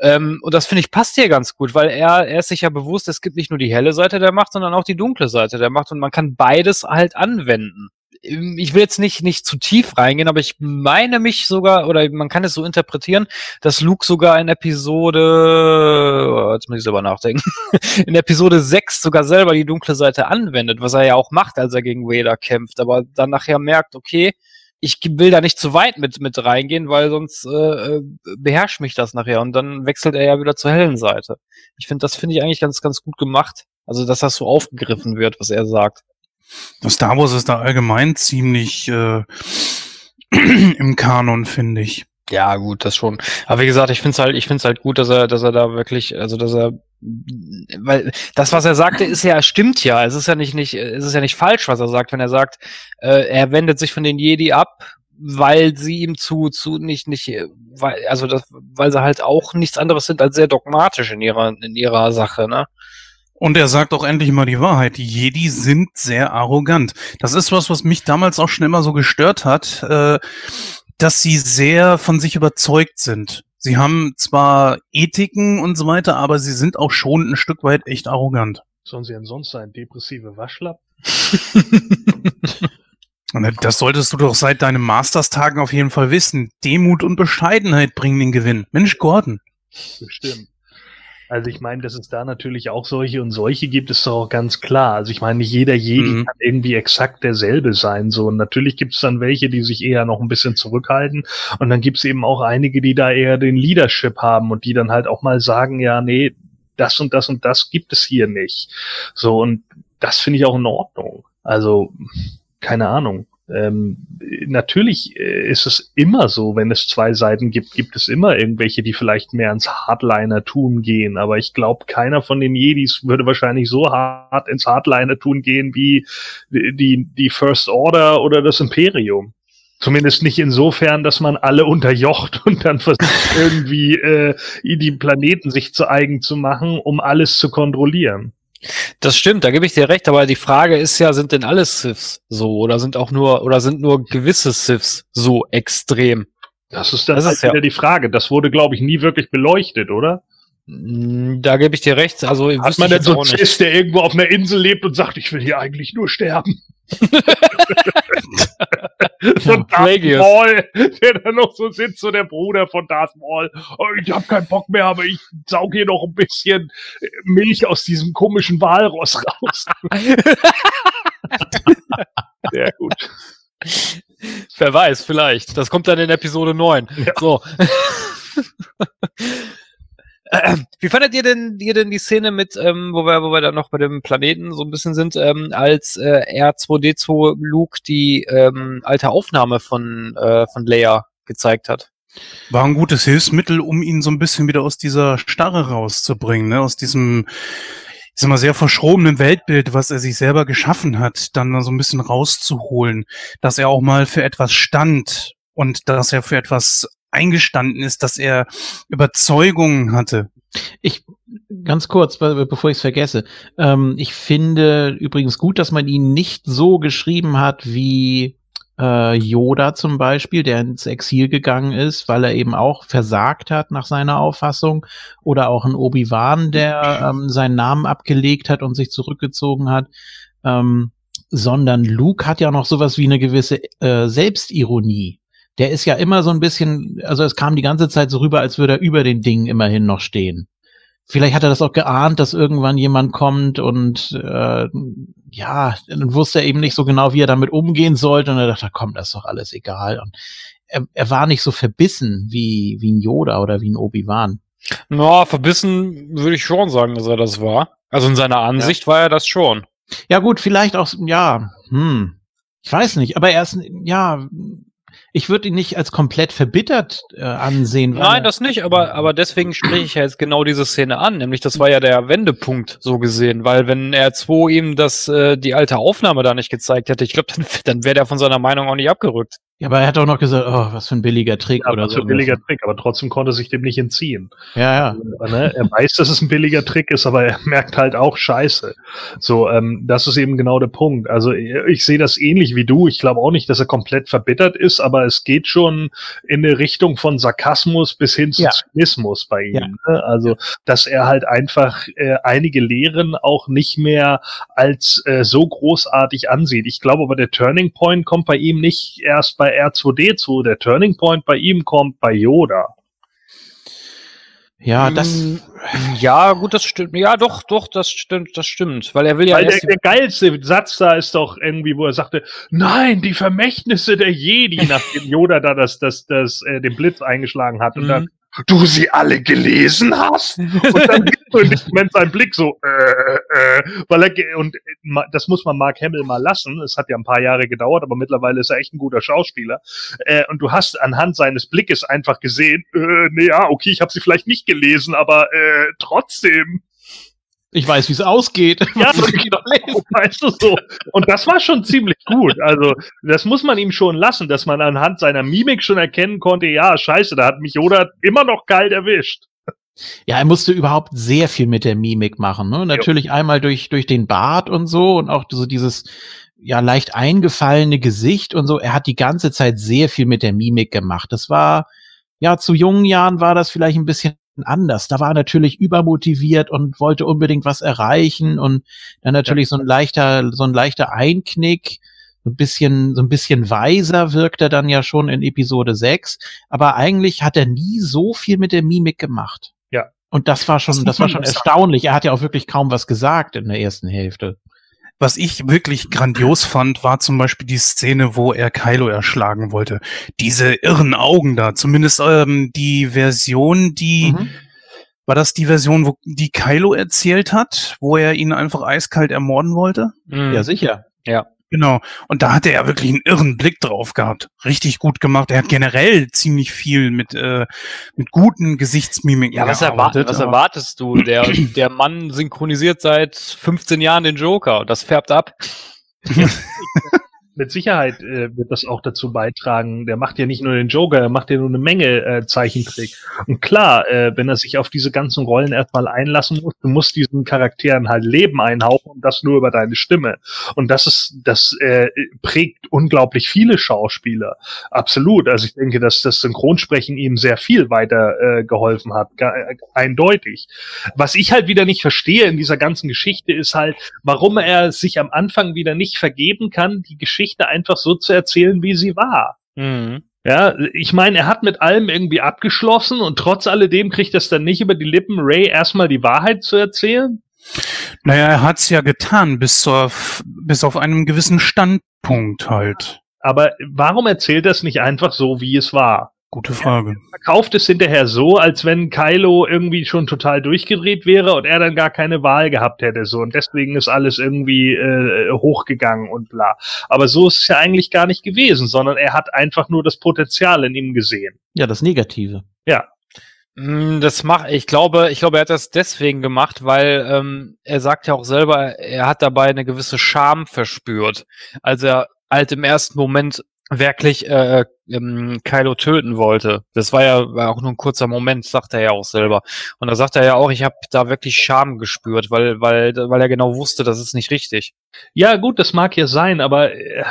Ähm, und das finde ich passt hier ganz gut, weil er, er ist sich ja bewusst, es gibt nicht nur die helle Seite der Macht, sondern auch die dunkle Seite der Macht und man kann beides halt anwenden. Ähm, Ich will jetzt nicht, nicht zu tief reingehen, aber ich meine mich sogar, oder man kann es so interpretieren, dass Luke sogar in Episode, oh, jetzt muss ich selber nachdenken, in Episode 6 sogar selber die dunkle Seite anwendet, was er ja auch macht, als er gegen Vader kämpft, aber dann nachher merkt, okay, ich will da nicht zu weit mit, mit reingehen, weil sonst äh, äh, beherrscht mich das nachher und dann wechselt er ja wieder zur hellen Seite. Ich finde, das finde ich eigentlich ganz, ganz gut gemacht. Also, dass das so aufgegriffen wird, was er sagt. Star Wars ist da allgemein ziemlich äh, im Kanon, finde ich. Ja, gut, das schon. Aber wie gesagt, ich finde es halt, ich finde es halt gut, dass er, dass er da wirklich, also dass er, weil das, was er sagte, ist ja, stimmt ja. Es ist ja nicht, nicht, es ist ja nicht falsch, was er sagt, wenn er sagt, äh, er wendet sich von den Jedi ab, weil sie ihm zu, zu nicht, nicht, äh, weil, also das, weil sie halt auch nichts anderes sind als sehr dogmatisch in ihrer, in ihrer Sache, ne? Und er sagt auch endlich mal die Wahrheit. Die Jedi sind sehr arrogant. Das ist was, was mich damals auch schon immer so gestört hat, äh, dass sie sehr von sich überzeugt sind. Sie haben zwar Ethiken und so weiter, aber sie sind auch schon ein Stück weit echt arrogant. Sollen sie denn sonst sein? Depressive Waschlappen? Und das solltest du doch seit deinen Masters-Tagen auf jeden Fall wissen. Demut und Bescheidenheit bringen den Gewinn. Mensch, Gordon. Bestimmt. Also ich meine, dass es da natürlich auch solche und solche gibt, ist doch auch ganz klar. Also ich meine, nicht jeder Jedi Mhm. kann irgendwie exakt derselbe sein. So und natürlich gibt es dann welche, die sich eher noch ein bisschen zurückhalten. Und dann gibt es eben auch einige, die da eher den Leadership haben und die dann halt auch mal sagen, ja, nee, das und das und das gibt es hier nicht. So und das finde ich auch in Ordnung. Also keine Ahnung. Ähm, natürlich äh, ist es immer so, wenn es zwei Seiten gibt, gibt es immer irgendwelche, die vielleicht mehr ins Hardliner-Tun gehen. Aber ich glaube, keiner von den Jedis würde wahrscheinlich so hart ins Hardliner-Tun gehen wie die, die First Order oder das Imperium. Zumindest nicht insofern, dass man alle unterjocht und dann versucht, irgendwie äh, die Planeten sich zu eigen zu machen, um alles zu kontrollieren. Das stimmt, da gebe ich dir recht, aber die Frage ist ja, sind denn alle Siths so oder sind auch nur oder sind nur gewisse Siths so extrem? Das ist dann Das halt ist ja- wieder die Frage. Das wurde, glaube ich, nie wirklich beleuchtet, oder? Mm, Da gebe ich dir recht. Also Hat man denn so einen. Cis, der irgendwo auf einer Insel lebt und sagt, ich will hier eigentlich nur sterben? so ein Darth Plagueis. Maul, der da noch so sitzt, so der Bruder von Darth Maul. Oh, ich habe keinen Bock mehr, aber ich saug hier noch ein bisschen Milch aus diesem komischen Walross raus. Sehr gut. Wer weiß, vielleicht. Das kommt dann in Episode 9. Ja. So. Wie fandet ihr denn, ihr denn die Szene mit, ähm, wo wir, wo wir dann noch bei dem Planeten so ein bisschen sind, ähm, als äh, R2D2 Luke die ähm, alte Aufnahme von, äh, von Leia gezeigt hat? War ein gutes Hilfsmittel, um ihn so ein bisschen wieder aus dieser Starre rauszubringen, ne? aus diesem, ich sag mal, sehr verschrobenen Weltbild, was er sich selber geschaffen hat, dann so ein bisschen rauszuholen, dass er auch mal für etwas stand und dass er für etwas eingestanden ist, dass er Überzeugungen hatte. Ich, ganz kurz, be- bevor ich es vergesse. Ähm, ich finde übrigens gut, dass man ihn nicht so geschrieben hat wie äh, Yoda zum Beispiel, der ins Exil gegangen ist, weil er eben auch versagt hat nach seiner Auffassung. Oder auch ein Obi-Wan, der ähm, seinen Namen abgelegt hat und sich zurückgezogen hat. Ähm, sondern Luke hat ja noch sowas wie eine gewisse äh, Selbstironie. Der ist ja immer so ein bisschen, also es kam die ganze Zeit so rüber, als würde er über den Dingen immerhin noch stehen. Vielleicht hat er das auch geahnt, dass irgendwann jemand kommt und äh, ja, dann wusste er eben nicht so genau, wie er damit umgehen sollte und er dachte, komm, das ist doch alles egal. Und er, er war nicht so verbissen wie, wie ein Yoda oder wie ein Obi-Wan. Na, verbissen würde ich schon sagen, dass er das war. Also in seiner Ansicht war er das schon. Ja gut, vielleicht auch, ja, hm, ich weiß nicht, aber er ist, ja, ich würde ihn nicht als komplett verbittert äh, ansehen. Nein, das nicht, aber, aber deswegen spreche ich ja jetzt genau diese Szene an. Nämlich, das war ja der Wendepunkt, so gesehen. Weil wenn R2 ihm das, äh, die alte Aufnahme da nicht gezeigt hätte, ich glaube, dann, dann wäre der von seiner Meinung auch nicht abgerückt. Ja, aber er hat auch noch gesagt, oh, was für ein billiger Trick Ja, oder was so. für ein billiger Trick, aber trotzdem konnte er sich dem nicht entziehen. Ja, ja. Ne? Er weiß, dass es ein billiger Trick ist, aber er merkt halt auch Scheiße. So, ähm, das ist eben genau der Punkt. Also ich sehe das ähnlich wie du. Ich glaube auch nicht, dass er komplett verbittert ist, aber es geht schon in eine Richtung von Sarkasmus bis hin zu Ja. Zynismus bei ihm. Ja. Ne? Also, dass er halt einfach äh, einige Lehren auch nicht mehr als äh, so großartig ansieht. Ich glaube aber, der Turning Point kommt bei ihm nicht erst bei R2D2. Der Turning Point bei ihm kommt bei Yoda. Ja, das, Mm, Ja, gut, das stimmt. Ja, doch, doch, das stimmt, das stimmt. Weil er will ja Weil der, der geilste Satz da ist doch irgendwie, wo er sagte, nein, die Vermächtnisse der Jedi, nachdem Yoda da das, das, das, äh, den Blitz eingeschlagen hat. Und Mhm. dann, du sie alle gelesen hast? Und dann gibt so in dem Moment sein Blick so, äh, äh, weil er, und äh, das muss man Mark Hamill mal lassen. Es hat ja ein paar Jahre gedauert, aber mittlerweile ist er echt ein guter Schauspieler. Äh, und du hast anhand seines Blickes einfach gesehen, äh, nee, ja, okay, ich habe sie vielleicht nicht gelesen, aber äh, trotzdem. Ich weiß, wie es ausgeht. Ja, Was soll ich noch lesen? Weißt du so? Und das war schon ziemlich gut. Also, das muss man ihm schon lassen, dass man anhand seiner Mimik schon erkennen konnte, ja, scheiße, da hat mich Yoda immer noch kalt erwischt. Ja, er musste überhaupt sehr viel mit der Mimik machen. Ne? Natürlich einmal durch, durch den Bart und so und auch so dieses ja leicht eingefallene Gesicht und so. Er hat die ganze Zeit sehr viel mit der Mimik gemacht. Das war, ja, zu jungen Jahren war das vielleicht ein bisschen anders. Da war er natürlich übermotiviert und wollte unbedingt was erreichen und dann natürlich so ein leichter, so ein leichter Einknick. so ein bisschen, so ein bisschen weiser wirkt er dann ja schon in Episode 6, aber eigentlich hat er nie so viel mit der Mimik gemacht. Ja. Und das war schon, Das das, war schon erstaunlich. Er hat ja auch wirklich kaum was gesagt in der ersten Hälfte. Was ich wirklich grandios fand, war zum Beispiel die Szene, wo er Kylo erschlagen wollte. Diese irren Augen da. Zumindest ähm, die Version, die Mhm. war das die Version, wo die Kylo erzählt hat, wo er ihn einfach eiskalt ermorden wollte? Mhm. Ja, sicher. Genau. Und da hat er ja wirklich einen irren Blick drauf gehabt. Richtig gut gemacht. Er hat generell ziemlich viel mit, äh, mit guten Gesichtsmimiken Ja, was, gearbeitet. was erwartest du? Der, der Mann synchronisiert seit 15 Jahren den Joker. Das färbt ab. Mit Sicherheit äh, wird das auch dazu beitragen. Der macht ja nicht nur den Joker, er macht ja nur eine Menge äh, Zeichentrick. Und klar, äh, wenn er sich auf diese ganzen Rollen erstmal einlassen muss, du musst diesen Charakteren halt Leben einhauchen und das nur über deine Stimme. Und das ist, das äh, prägt unglaublich viele Schauspieler. Absolut. Also ich denke, dass das Synchronsprechen ihm sehr viel weiter äh, geholfen hat. Ga- äh, eindeutig. Was ich halt wieder nicht verstehe in dieser ganzen Geschichte ist halt, warum er sich am Anfang wieder nicht vergeben kann, die Geschichte einfach so zu erzählen, wie sie war. Mhm. Ja, ich meine, er hat mit allem irgendwie abgeschlossen und trotz alledem kriegt er es dann nicht über die Lippen, Ray erstmal die Wahrheit zu erzählen. Naja, er hat's ja getan, bis, zur, bis auf einem gewissen Standpunkt halt. Aber warum erzählt er es nicht einfach so, wie es war? Gute Frage. Verkauft es hinterher so, als wenn Kylo irgendwie schon total durchgedreht wäre und er dann gar keine Wahl gehabt hätte. So und deswegen ist alles irgendwie äh, hochgegangen und bla. Aber so ist es ja eigentlich gar nicht gewesen, sondern er hat einfach nur das Potenzial in ihm gesehen. Ja, das Negative. Ja, Mm, Das macht, ich glaube, ich glaube, er hat das deswegen gemacht, weil ähm, er sagt ja auch selber, er hat dabei eine gewisse Scham verspürt, als er halt im ersten Moment wirklich äh, ähm, Kylo töten wollte. Das war ja war auch nur ein kurzer Moment, sagt er ja auch selber. Und da sagt er ja auch, ich habe da wirklich Scham gespürt, weil weil weil er genau wusste, das ist nicht richtig. Ja, gut, das mag ja sein, aber äh,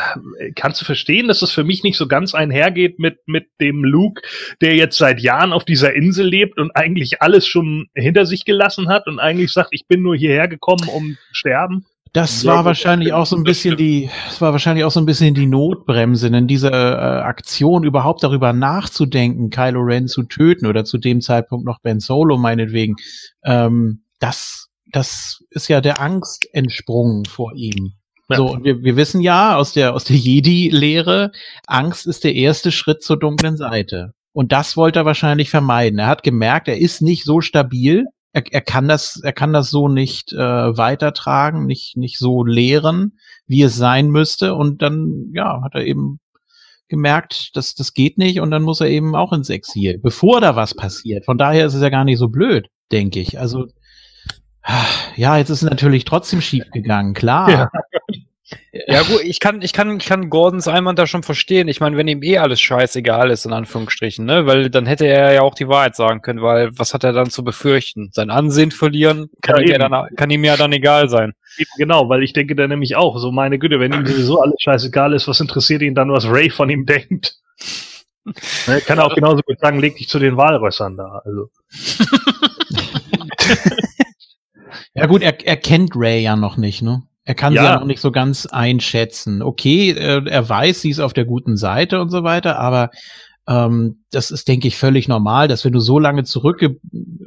kannst du verstehen, dass es für mich nicht so ganz einhergeht mit, mit dem Luke, der jetzt seit Jahren auf dieser Insel lebt und eigentlich alles schon hinter sich gelassen hat und eigentlich sagt, ich bin nur hierher gekommen, um sterben? Das Ja, war wahrscheinlich das auch so ein bisschen die, das war wahrscheinlich auch so ein bisschen die Notbremse, denn diese äh, Aktion überhaupt darüber nachzudenken, Kylo Ren zu töten oder zu dem Zeitpunkt noch Ben Solo meinetwegen, ähm, das, das ist ja der Angst entsprungen vor ihm. Ja. So, und wir, wir wissen ja aus der, aus der Jedi-Lehre, Angst ist der erste Schritt zur dunklen Seite. Und das wollte er wahrscheinlich vermeiden. Er hat gemerkt, er ist nicht so stabil. Er, er kann das, er kann das so nicht äh, weitertragen, nicht, nicht so lehren, wie es sein müsste. Und dann, ja, hat er eben gemerkt, dass das geht nicht. Und dann muss er eben auch ins Exil, bevor da was passiert. Von daher ist es ja gar nicht so blöd, denke ich. Also, ah, ja, jetzt ist es natürlich trotzdem schief gegangen, klar. Ja. Ja gut, ich kann, ich kann, ich kann Gordons Einwand da schon verstehen. Ich meine, wenn ihm eh alles scheißegal ist, in Anführungsstrichen, ne, weil dann hätte er ja auch die Wahrheit sagen können, weil was hat er dann zu befürchten? Sein Ansehen verlieren kann, Ja, ihm, ja dann, kann ihm ja dann egal sein. Eben Genau, weil ich denke da nämlich auch, so meine Güte, wenn ihm sowieso alles scheißegal ist, was interessiert ihn dann, was Ray von ihm denkt? Ne, kann er auch genauso gut sagen, leg dich zu den Walrössern da. Also. Ja gut, er, er kennt Ray ja noch nicht, ne? Er kann sie Ja. ja noch nicht so ganz einschätzen. Okay, äh, er weiß, sie ist auf der guten Seite und so weiter, aber ähm, das ist, denke ich, völlig normal, dass wenn du so lange zurückge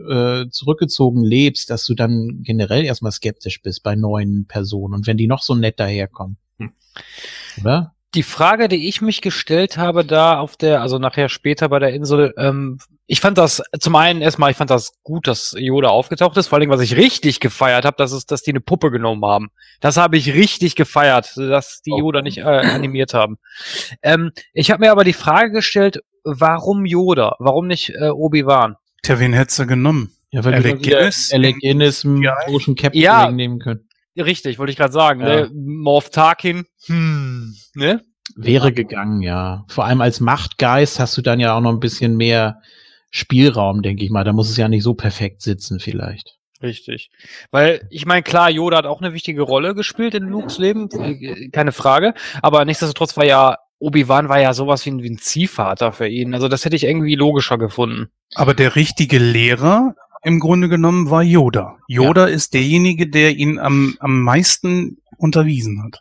äh, zurückgezogen lebst, dass du dann generell erstmal skeptisch bist bei neuen Personen und wenn die noch so nett daherkommen. Hm. Oder? Die Frage, die ich mich gestellt habe da auf der, also nachher später bei der Insel, ähm, ich fand das zum einen erstmal, ich fand das gut, dass Yoda aufgetaucht ist. Vor allem, was ich richtig gefeiert habe, das ist, dass die eine Puppe genommen haben. Das habe ich richtig gefeiert, dass die Oh. Yoda nicht äh, animiert haben. Ähm, ich habe mir aber die Frage gestellt, warum Yoda? Warum nicht äh, Obi-Wan? Tja, wen hättest du genommen? Ja, weil Alec Guinness? Alec Guinness einen Ja. großen Captain Ja. nehmen können. Richtig, wollte ich gerade sagen. Ja. Ne? Morph Tarkin, hm, ne? Wäre gegangen, ja. Vor allem als Machtgeist hast du dann ja auch noch ein bisschen mehr Spielraum, denke ich mal. Da muss es ja nicht so perfekt sitzen, vielleicht. Richtig. Weil, ich meine, klar, Yoda hat auch eine wichtige Rolle gespielt in Lukes Leben, äh, keine Frage. Aber nichtsdestotrotz war ja, Obi-Wan war ja sowas wie ein, wie ein Ziehvater für ihn. Also das hätte ich irgendwie logischer gefunden. Aber der richtige Lehrer im Grunde genommen war Yoda. Yoda ist derjenige, der ihn am, am meisten unterwiesen hat.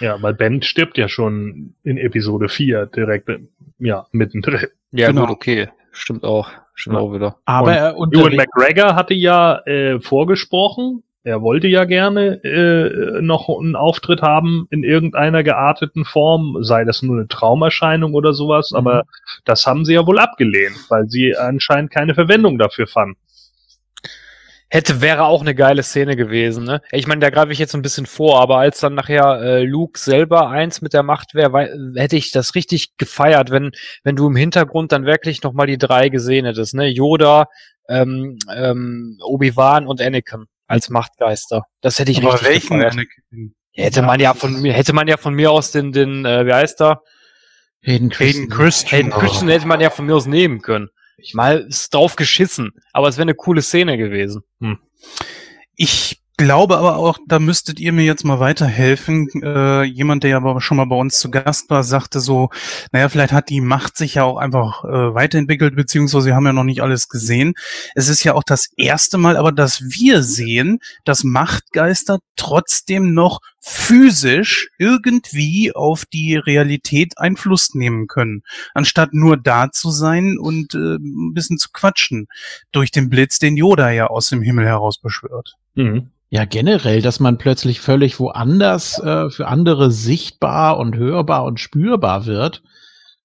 Ja, weil Ben stirbt ja schon in Episode 4 direkt, ja, mittendrin. Ja, Genau. gut, okay. Stimmt auch. Stimmt auch wieder. Aber Und er Ewan McGregor hatte ja äh, vorgesprochen, er wollte ja gerne äh, noch einen Auftritt haben in irgendeiner gearteten Form, sei das nur eine Traumerscheinung oder sowas, Mhm. aber das haben sie ja wohl abgelehnt, weil sie anscheinend keine Verwendung dafür fanden. Hätte, wäre auch eine geile Szene gewesen, ne? Ich meine, da greife ich jetzt ein bisschen vor, aber als dann nachher äh, Luke selber eins mit der Macht wäre, hätte ich das richtig gefeiert, wenn, wenn du im Hintergrund dann wirklich nochmal die drei gesehen hättest, ne? Yoda, ähm, ähm, Obi-Wan und Anakin als Machtgeister. Das hätte ich Aber richtig welchen gefeiert. Anakin? Hätte man ja von mir, hätte man ja von mir aus den, den, äh, wie heißt er? Hayden Hayden Christensen. Christian. Hayden Christian hätte man ja von mir aus nehmen können. Mal ist drauf geschissen, aber es wäre eine coole Szene gewesen. Ich glaube aber auch, da müsstet ihr mir jetzt mal weiterhelfen. Äh, jemand, der aber schon mal bei uns zu Gast war, sagte so, naja, vielleicht hat die Macht sich ja auch einfach äh, weiterentwickelt, beziehungsweise wir haben ja noch nicht alles gesehen. Es ist ja auch das erste Mal, aber dass wir sehen, dass Machtgeister trotzdem noch physisch irgendwie auf die Realität Einfluss nehmen können, anstatt nur da zu sein und äh, ein bisschen zu quatschen durch den Blitz, den Yoda ja aus dem Himmel heraus beschwört. Mhm. Ja, generell, dass man plötzlich völlig woanders äh, für andere sichtbar und hörbar und spürbar wird.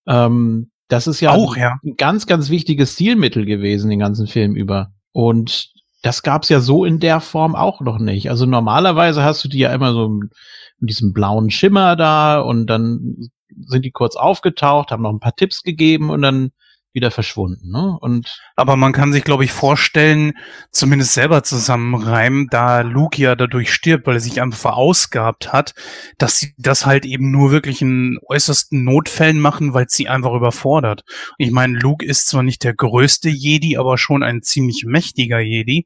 Ähm, das ist ja Auch, ja. ein ganz, ganz wichtiges Stilmittel gewesen, den ganzen Film über. Und das gab's ja so in der Form auch noch nicht. Also normalerweise hast du die ja immer so mit diesem blauen Schimmer da und dann sind die kurz aufgetaucht, haben noch ein paar Tipps gegeben und dann wieder verschwunden. Ne? Und Aber man kann sich, glaube ich, vorstellen, zumindest selber zusammenreimen, da Luke ja dadurch stirbt, weil er sich einfach verausgabt hat, dass sie das halt eben nur wirklich in äußersten Notfällen machen, weil sie einfach überfordert. Ich meine, Luke ist zwar nicht der größte Jedi, aber schon ein ziemlich mächtiger Jedi.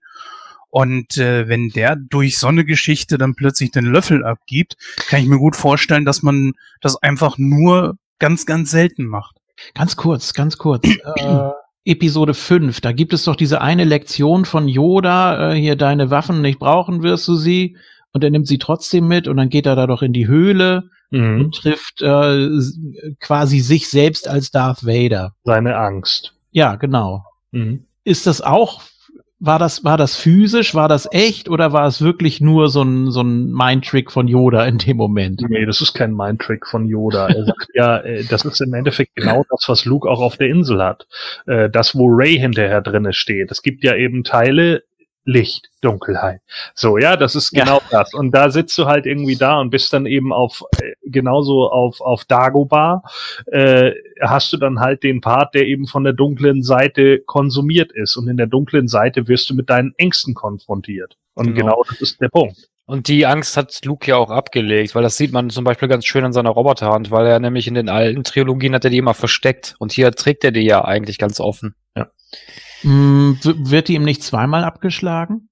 Und äh, wenn der durch so eine Geschichte dann plötzlich den Löffel abgibt, kann ich mir gut vorstellen, dass man das einfach nur ganz, ganz selten macht. Ganz kurz, ganz kurz. äh, Episode 5, da gibt es doch diese eine Lektion von Yoda, äh, hier deine Waffen nicht brauchen wirst du sie. Und er nimmt sie trotzdem mit und dann geht er da doch in die Höhle Mhm. und trifft äh, quasi sich selbst als Darth Vader. Seine Angst. Ja, genau. Mhm. Ist das auch, war das, war das physisch, war das echt oder war es wirklich nur so ein, so ein Mindtrick von Yoda in dem Moment? Nee, das ist kein Mindtrick von Yoda. Er sagt ja, äh, das ist im Endeffekt genau das, was Luke auch auf der Insel hat. Äh, Das, wo Ray hinterher drinne steht. Es gibt ja eben Teile Licht, Dunkelheit. So, ja, das ist Ja. genau das. Und da sitzt du halt irgendwie da und bist dann eben auf, äh, genauso auf, auf Dagobah, äh, hast du dann halt den Part, der eben von der dunklen Seite konsumiert ist. Und in der dunklen Seite wirst du mit deinen Ängsten konfrontiert. Und Genau. genau das ist der Punkt. Und die Angst hat Luke ja auch abgelegt, weil das sieht man zum Beispiel ganz schön an seiner Roboterhand, weil er nämlich in den alten Trilogien hat er die immer versteckt und hier trägt er die ja eigentlich ganz offen. Hm, w- wird die ihm nicht zweimal abgeschlagen?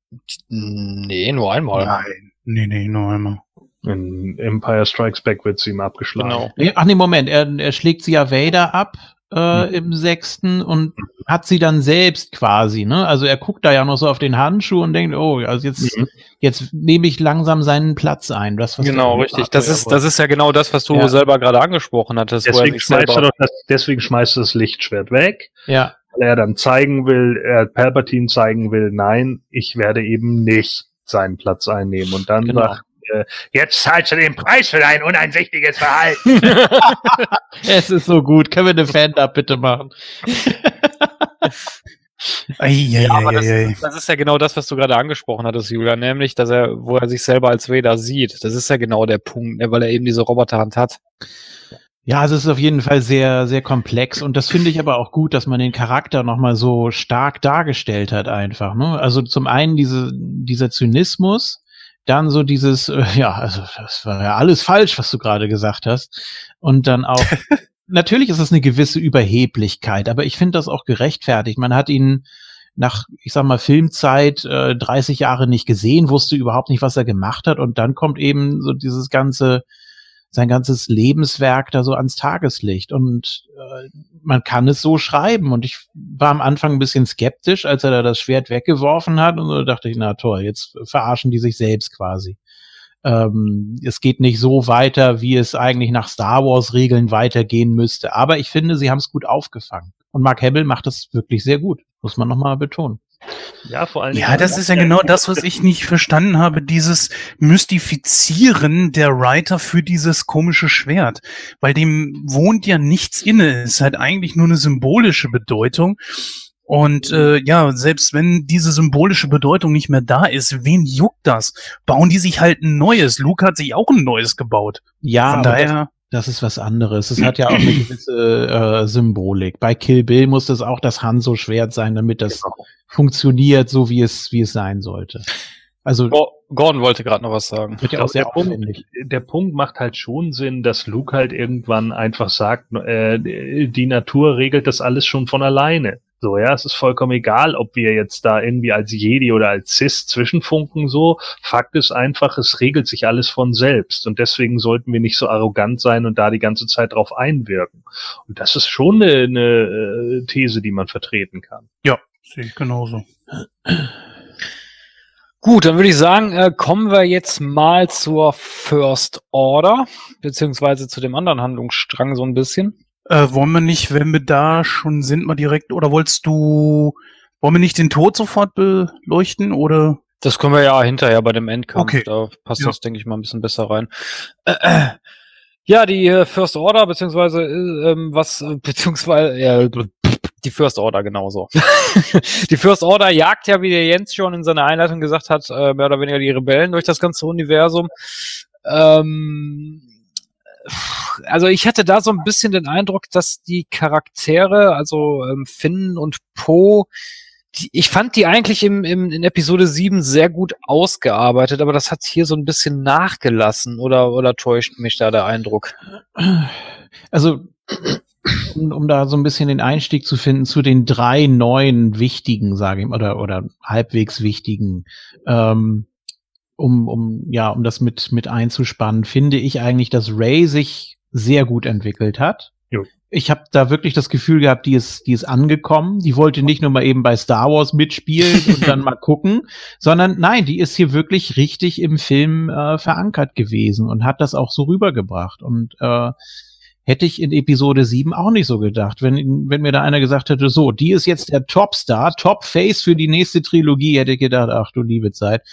Nee, nur einmal. Nein. Nee, nee, nur einmal. In Empire Strikes Back wird sie ihm abgeschlagen. Genau. Nee, Ach nee, Moment, er, er schlägt sie ja Vader ab äh, Hm. im sechsten und hat sie dann selbst quasi, ne? Also er guckt da ja noch so auf den Handschuh und denkt, oh, also jetzt, Mhm. jetzt nehme ich langsam seinen Platz ein. Das, was Genau, richtig. Das ist, das ist ja genau das, was du Ja. selber gerade angesprochen hattest. wo er Deswegen schmeißt, er selber- doch das, deswegen schmeißt er das Lichtschwert weg. Ja, weil er dann zeigen will, er Palpatine zeigen will, nein, ich werde eben nicht seinen Platz einnehmen. Und dann Genau. sagt, jetzt zahlst du den Preis für dein uneinsichtiges Verhalten. es ist so gut. Können wir eine Fan-Up bitte machen? Ja, aber das, das ist ja genau das, was du gerade angesprochen hattest, Julian, nämlich, dass er, wo er sich selber als Vader sieht. Das ist ja genau der Punkt, ne, weil er eben diese Roboterhand hat. Ja, also es ist auf jeden Fall sehr, sehr komplex und das finde ich aber auch gut, dass man den Charakter nochmal so stark dargestellt hat einfach. Ne? Also zum einen diese, dieser Zynismus, dann so dieses, äh, ja, also das war ja alles falsch, was du gerade gesagt hast. Und dann auch, natürlich ist es eine gewisse Überheblichkeit, aber ich finde das auch gerechtfertigt. Man hat ihn nach, ich sag mal, Filmzeit äh, 30 Jahre nicht gesehen, wusste überhaupt nicht, was er gemacht hat und dann kommt eben so dieses ganze sein ganzes Lebenswerk da so ans Tageslicht. Und äh, man kann es so schreiben. Und ich war am Anfang ein bisschen skeptisch, als er da das Schwert weggeworfen hat. Und so dachte ich, na toll, jetzt verarschen die sich selbst quasi. ähm, es geht nicht so weiter, wie es eigentlich nach Star Wars-Regeln weitergehen müsste. Aber ich finde, sie haben es gut aufgefangen. Und Mark Hamill macht das wirklich sehr gut, muss man nochmal betonen. Ja, vor allem. Ja, das ist ja genau das, was ich nicht verstanden habe, dieses Mystifizieren der Writer für dieses komische Schwert. Weil dem wohnt ja nichts inne. Es hat eigentlich nur eine symbolische Bedeutung. Und äh, ja, selbst wenn diese symbolische Bedeutung nicht mehr da ist, wen juckt das? Bauen die sich halt ein neues? Luke hat sich auch ein neues gebaut. Ja, Von aber daher. Das ist was anderes. Es hat ja auch eine gewisse äh, Symbolik. Bei Kill Bill muss es auch das Hanso-Schwert sein, damit das Genau. funktioniert, so wie es, wie es sein sollte. Also Go- Gordon wollte gerade noch was sagen. wird ja auch Der Punkt- der Punkt macht halt schon Sinn, dass Luke halt irgendwann einfach sagt, äh, die Natur regelt das alles schon von alleine. So, ja, es ist vollkommen egal, ob wir jetzt da irgendwie als Jedi oder als Cis zwischenfunken, so. Fakt ist einfach, es regelt sich alles von selbst. Und deswegen sollten wir nicht so arrogant sein und da die ganze Zeit drauf einwirken. Und das ist schon eine, eine äh, These, die man vertreten kann. Ja, sehe ich genauso. Gut, dann würde ich sagen, äh, kommen wir jetzt mal zur First Order, beziehungsweise zu dem anderen Handlungsstrang so ein bisschen. Äh, wollen wir nicht, wenn wir da schon sind, mal direkt, oder wolltest du, wollen wir nicht den Tod sofort beleuchten, oder? Das können wir ja hinterher bei dem Endkampf. Okay. Da passt Ja. das, denke ich mal, ein bisschen besser rein. Äh, äh, ja, die äh, First Order, beziehungsweise äh, ähm, was, äh, beziehungsweise, ja, die First Order genauso. die First Order jagt ja, wie der Jens schon in seiner Einleitung gesagt hat, mehr oder weniger die Rebellen durch das ganze Universum. Ähm, also ich hatte da so ein bisschen den Eindruck, dass die Charaktere, also ähm, Finn und die, ich fand die eigentlich im, im, in Episode 7 sehr gut ausgearbeitet, aber das hat hier so ein bisschen nachgelassen oder, oder täuscht mich da der Eindruck? Also, um, um da so ein bisschen den Einstieg zu finden zu den drei neuen wichtigen, sage ich mal, oder, oder halbwegs wichtigen, ähm, um, um, ja, um das mit, mit einzuspannen, finde ich eigentlich, dass Ray sich sehr gut entwickelt hat. Jo. Ich habe da wirklich das Gefühl gehabt, die ist, die ist angekommen. Die wollte nicht nur mal eben bei Star Wars mitspielen und dann mal gucken, sondern nein, die ist hier wirklich richtig im Film äh, verankert gewesen und hat das auch so rübergebracht. Und äh, hätte ich in Episode 7 auch nicht so gedacht. Wenn, wenn mir da einer gesagt hätte, so, die ist jetzt der Topstar, Top-Face für die nächste Trilogie, hätte ich gedacht, ach du liebe Zeit.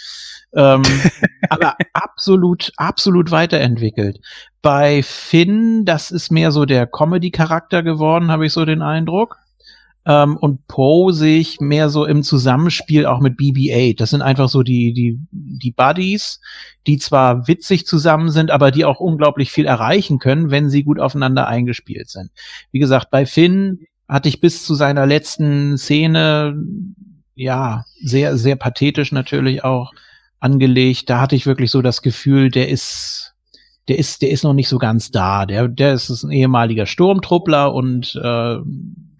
Ähm, aber absolut, absolut weiterentwickelt. Bei Finn, das ist mehr so der Comedy-Charakter geworden, habe ich so den Eindruck. Ähm, und Poe sehe ich mehr so im Zusammenspiel auch mit BB-8. Das sind einfach so die, die, die Buddies, die zwar witzig zusammen sind, aber die auch unglaublich viel erreichen können, wenn sie gut aufeinander eingespielt sind. Wie gesagt, bei Finn hatte ich bis zu seiner letzten Szene, ja, sehr, sehr pathetisch natürlich auch angelegt. Da hatte ich wirklich so das Gefühl, der ist, der ist, der ist noch nicht so ganz da. Der, der ist ein ehemaliger Sturmtruppler und äh,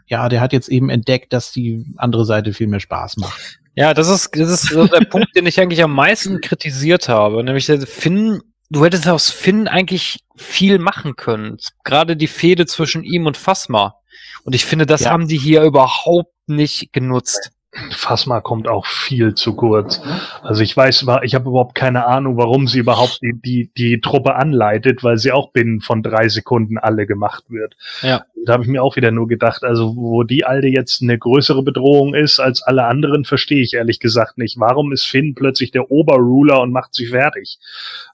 ja, der hat jetzt eben entdeckt, dass die andere Seite viel mehr Spaß macht. Ja, das ist, das ist so der Punkt, den ich eigentlich am meisten kritisiert habe. Nämlich der Finn, du hättest aus Finn eigentlich viel machen können. Gerade die Fehde zwischen ihm und Phasma. Und ich finde, das Ja. haben die hier überhaupt nicht genutzt. Phasma kommt auch viel zu kurz. Also ich weiß, ich habe überhaupt keine Ahnung, warum sie überhaupt die, die, die Truppe anleitet, weil sie auch binnen von drei Sekunden alle gemacht wird. Ja. Da habe ich mir auch wieder nur gedacht, also wo die Alte jetzt eine größere Bedrohung ist als alle anderen, verstehe ich ehrlich gesagt nicht. Warum ist Finn plötzlich der Oberruler und macht sie fertig?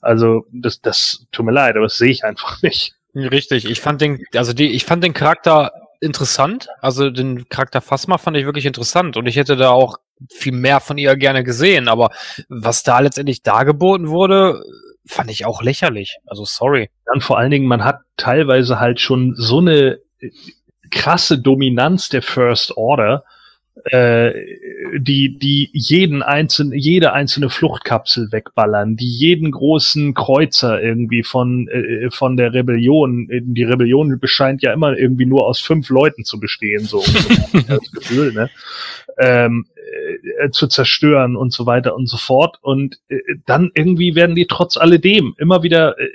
Also das, das tut mir leid, aber das sehe ich einfach nicht. Richtig. Ich fand den, also die, ich fand den Charakter interessant. Also den Charakter Phasma fand ich wirklich interessant und ich hätte da auch viel mehr von ihr gerne gesehen. Aber was da letztendlich dargeboten wurde, fand ich auch lächerlich. Also sorry. Dann vor allen Dingen, man hat teilweise halt schon so eine äh, krasse Dominanz der First Order, äh, die, die jeden einzelnen, jede einzelne Fluchtkapsel wegballern, die jeden großen Kreuzer irgendwie von, äh, von der Rebellion, äh, die Rebellion bescheint ja immer irgendwie nur aus fünf Leuten zu bestehen, so ungefähr das Gefühl, ne? Ähm, äh, zu zerstören und so weiter und so fort. Und äh, dann irgendwie werden die trotz alledem immer wieder äh,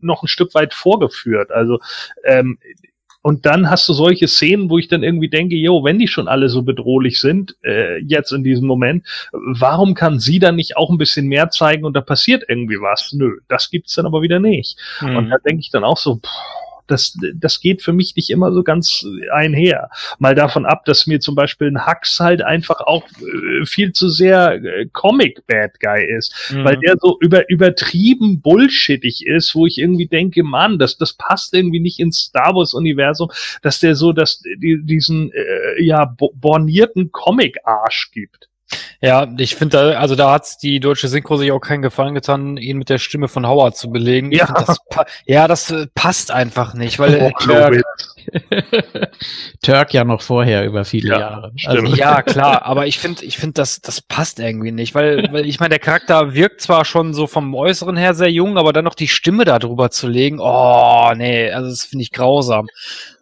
noch ein Stück weit vorgeführt. Also ähm, Und dann hast du solche Szenen, wo ich dann irgendwie denke, jo, wenn die schon alle so bedrohlich sind, äh, jetzt in diesem Moment, warum kann sie dann nicht auch ein bisschen mehr zeigen und da passiert irgendwie was? Nö, das gibt's dann aber wieder nicht. Mhm. Und da denke ich dann auch so, pff, das, das geht für mich nicht immer so ganz einher. Mal davon ab, dass mir zum Beispiel ein Hux halt einfach auch äh, viel zu sehr äh, Comic-Bad Guy ist, Mhm. weil der so über, übertrieben bullshittig ist, wo ich irgendwie denke, Mann, das, das passt irgendwie nicht ins Star Wars-Universum, dass der so dass die, diesen äh, ja bo- bornierten Comic-Arsch gibt. Ja, ich finde, da, also da hat die deutsche Synchro sich auch keinen Gefallen getan, ihn mit der Stimme von Howard zu belegen. Ich Ja. das pa- ja, das äh, passt einfach nicht, weil äh, Klowitz. Turk ja noch vorher über viele Ja, Jahre. Also, ja, klar, aber ich finde, ich finde, das, das passt irgendwie nicht, weil, weil ich meine, der Charakter wirkt zwar schon so vom Äußeren her sehr jung, aber dann noch die Stimme da drüber zu legen, oh, nee, also das finde ich grausam.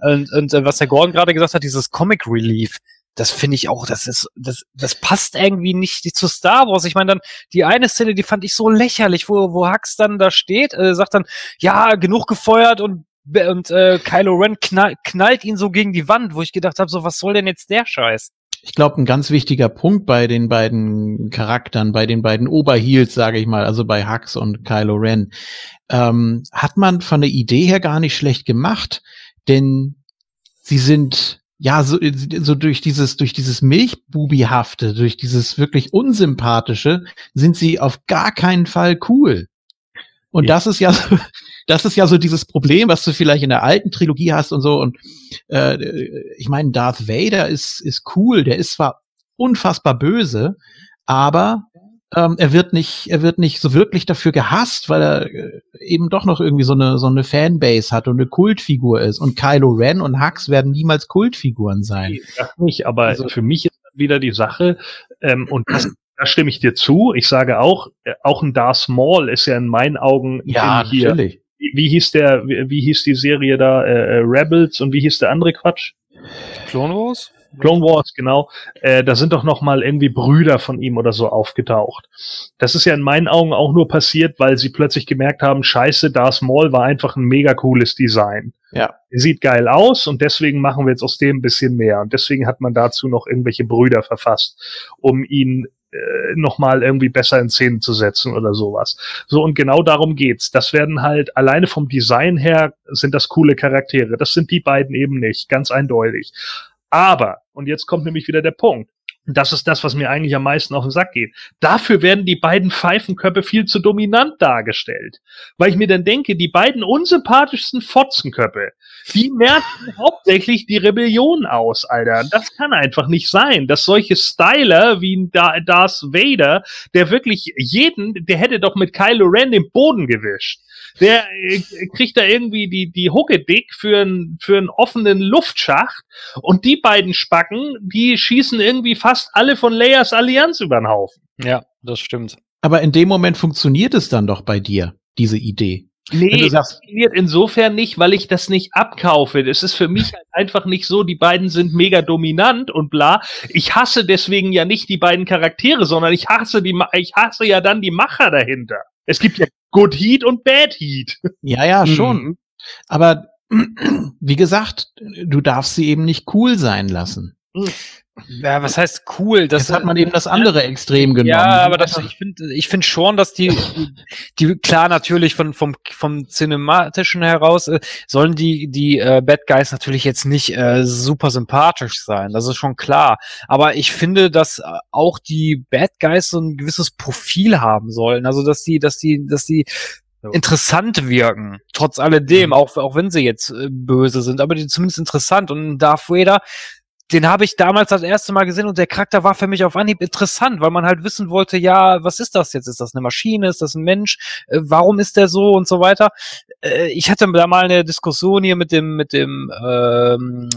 Und, und äh, was der Gordon gerade gesagt hat, dieses Comic Relief, das finde ich auch, das ist, das, das passt irgendwie nicht zu Star Wars. Ich meine dann, die eine Szene, die fand ich so lächerlich, wo, wo Hux dann da steht, äh, sagt dann, ja, genug gefeuert und und äh, Kylo Ren knall, knallt ihn so gegen die Wand, wo ich gedacht habe, so was soll denn jetzt der Scheiß? Ich glaube, ein ganz wichtiger Punkt bei den beiden Charakteren, bei den beiden Oberheels, sage ich mal, also bei Hux und Kylo Ren, ähm, hat man von der Idee her gar nicht schlecht gemacht, denn sie sind ja so, so durch dieses durch dieses Milchbubihafte, durch dieses wirklich unsympathische, sind sie auf gar keinen Fall cool. Und Ja. das ist ja so, das ist ja so dieses Problem, was du vielleicht in der alten Trilogie hast und so. Und äh, ich meine, Darth Vader ist, ist cool, der ist zwar unfassbar böse, aber ähm, er wird nicht, er wird nicht so wirklich dafür gehasst, weil er äh, eben doch noch irgendwie so eine, so eine Fanbase hat und eine Kultfigur ist. Und Kylo Ren und Hux werden niemals Kultfiguren sein. Das nicht, aber Also- für mich ist wieder die Sache, ähm, und das, da stimme ich dir zu. Ich sage auch, äh, auch ein Darth Maul ist ja in meinen Augen Ja, hier. natürlich. Wie, wie hieß der, wie, wie hieß die Serie da, äh, äh, Rebels und wie hieß der andere Quatsch? Clone Wars? Clone Wars, genau. Äh, da sind doch noch mal irgendwie Brüder von ihm oder so aufgetaucht. Das ist ja in meinen Augen auch nur passiert, weil sie plötzlich gemerkt haben, scheiße, Darth Maul war einfach ein mega cooles Design. Ja. Er sieht geil aus und deswegen machen wir jetzt aus dem ein bisschen mehr. Und deswegen hat man dazu noch irgendwelche Brüder verfasst, um ihn äh, nochmal irgendwie besser in Szenen zu setzen oder sowas. So, und genau darum geht's. Das werden halt, alleine vom Design her sind das coole Charaktere. Das sind die beiden eben nicht, ganz eindeutig. Aber, und jetzt kommt nämlich wieder der Punkt, das ist das, was mir eigentlich am meisten auf den Sack geht. Dafür werden die beiden Pfeifenköpfe viel zu dominant dargestellt. Weil ich mir dann denke, die beiden unsympathischsten Fotzenköpfe, die merken hauptsächlich die Rebellion aus, Alter. Das kann einfach nicht sein, dass solche Styler wie Darth Vader, der wirklich jeden, der hätte doch mit Kylo Ren den Boden gewischt. Der äh, kriegt da irgendwie die, die Hucke dick für, einen für einen offenen Luftschacht und die beiden Spacken, die schießen irgendwie fast alle von Leias Allianz über den Haufen. Ja, das stimmt. Aber in dem Moment funktioniert es dann doch bei dir, diese Idee. Nee, das funktioniert insofern nicht, weil ich das nicht abkaufe. Es ist für mich halt einfach nicht so, die beiden sind mega dominant und bla. Ich hasse deswegen ja nicht die beiden Charaktere, sondern ich hasse die, Ma- ich hasse ja dann die Macher dahinter. Es gibt ja Good Heat und Bad Heat. Ja, ja, schon. Mhm. Aber wie gesagt, du darfst sie eben nicht cool sein lassen. Ja, was heißt cool? Das Jetzt hat man eben das andere Extrem genommen. Ja, aber das, ich finde ich finde schon, dass die, die, klar natürlich von, vom, vom Cinematischen heraus äh, sollen die, die äh, Bad Guys natürlich jetzt nicht äh, super sympathisch sein. Das ist schon klar. Aber ich finde, dass äh, auch die Bad Guys so ein gewisses Profil haben sollen. Also, dass die, dass die, dass die interessant wirken. Trotz alledem, auch, auch wenn sie jetzt äh, böse sind, aber die zumindest interessant. Und Darth Vader, den habe ich damals das erste Mal gesehen und der Charakter war für mich auf Anhieb interessant, weil man halt wissen wollte, ja, was ist das jetzt? Ist das eine Maschine? Ist das ein Mensch? Äh, warum ist der so und so weiter? Äh, ich hatte da mal eine Diskussion hier mit dem, mit dem, ähm,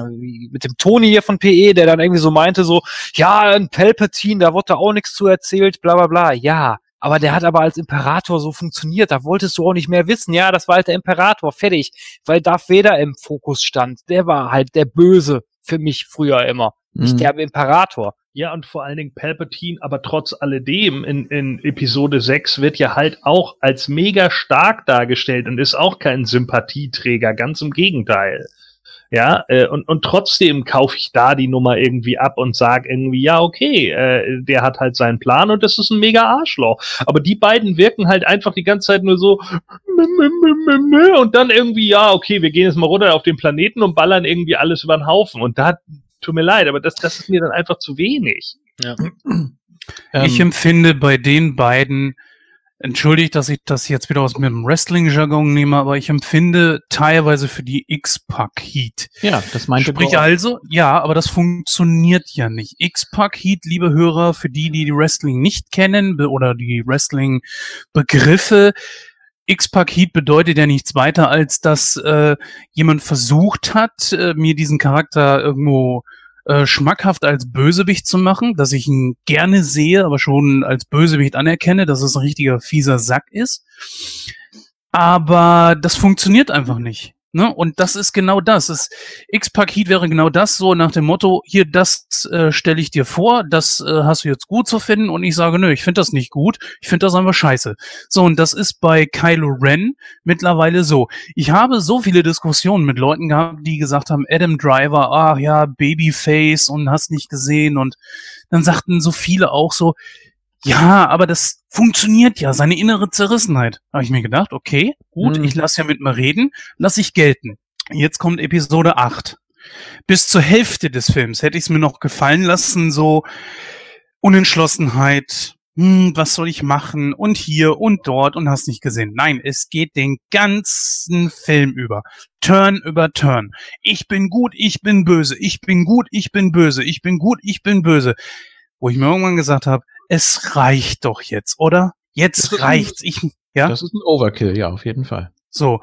mit dem Toni hier von PE, der dann irgendwie so meinte, so, ja, ein Palpatine, da wurde auch nichts zu erzählt, bla bla bla. Ja, aber der hat aber als Imperator so funktioniert. Da wolltest du auch nicht mehr wissen. Ja, das war halt der Imperator, fertig. Weil Darth Vader im Fokus stand. Der war halt der Böse für mich früher immer. Nicht Mhm. der Imperator. Ja, und vor allen Dingen Palpatine, aber trotz alledem in, in Episode 6 wird ja halt auch als mega stark dargestellt und ist auch kein Sympathieträger, ganz im Gegenteil. Ja, äh, und, und trotzdem kaufe ich da die Nummer irgendwie ab und sage irgendwie, ja, okay, äh, der hat halt seinen Plan und das ist ein mega Arschloch. Aber die beiden wirken halt einfach die ganze Zeit nur so und dann irgendwie, ja, okay, wir gehen jetzt mal runter auf den Planeten und ballern irgendwie alles über den Haufen. Und da, tut mir leid, aber das, das ist mir dann einfach zu wenig. Ja. ich Ähm, empfinde bei den beiden, entschuldigt, dass ich das jetzt wieder aus mit dem Wrestling-Jargon nehme, aber ich empfinde teilweise für die X-Pack Heat. ja, das meinte Sprich Bro- also, ja, aber das funktioniert ja nicht. X-Pack Heat, liebe Hörer, für die, die die Wrestling nicht kennen oder die Wrestling-Begriffe, X-Pack Heat bedeutet ja nichts weiter, als dass äh, jemand versucht hat, äh, mir diesen Charakter irgendwo äh, schmackhaft als Bösewicht zu machen, dass ich ihn gerne sehe, aber schon als Bösewicht anerkenne, dass es ein richtiger fieser Sack ist. Aber das funktioniert einfach nicht. Ne? Und das ist genau das. Es, X-Pack Heat wäre genau das, so nach dem Motto, hier, das äh, stelle ich dir vor, das äh, hast du jetzt gut zu finden und ich sage, nö, ich finde das nicht gut, ich finde das einfach scheiße. So, und das ist bei Kylo Ren mittlerweile so. Ich habe so viele Diskussionen mit Leuten gehabt, die gesagt haben, Adam Driver, ach ja, Babyface und hast nicht gesehen und dann sagten so viele auch so, ja, aber das funktioniert ja, seine innere Zerrissenheit. Habe ich mir gedacht, okay, gut, Hm. ich lasse ja mit mir reden, lasse ich gelten. Jetzt kommt Episode 8. Bis zur Hälfte des Films hätte ich es mir noch gefallen lassen, so Unentschlossenheit, hm, was soll ich machen und hier und dort und hast nicht gesehen. Nein, es geht den ganzen Film über. Turn über Turn. Ich bin gut, ich bin böse, ich bin gut, ich bin böse, ich bin gut, ich bin böse. Wo ich mir irgendwann gesagt habe, es reicht doch jetzt, oder? Jetzt reicht's. Ich, ja? Das ist ein Overkill, ja, auf jeden Fall. So,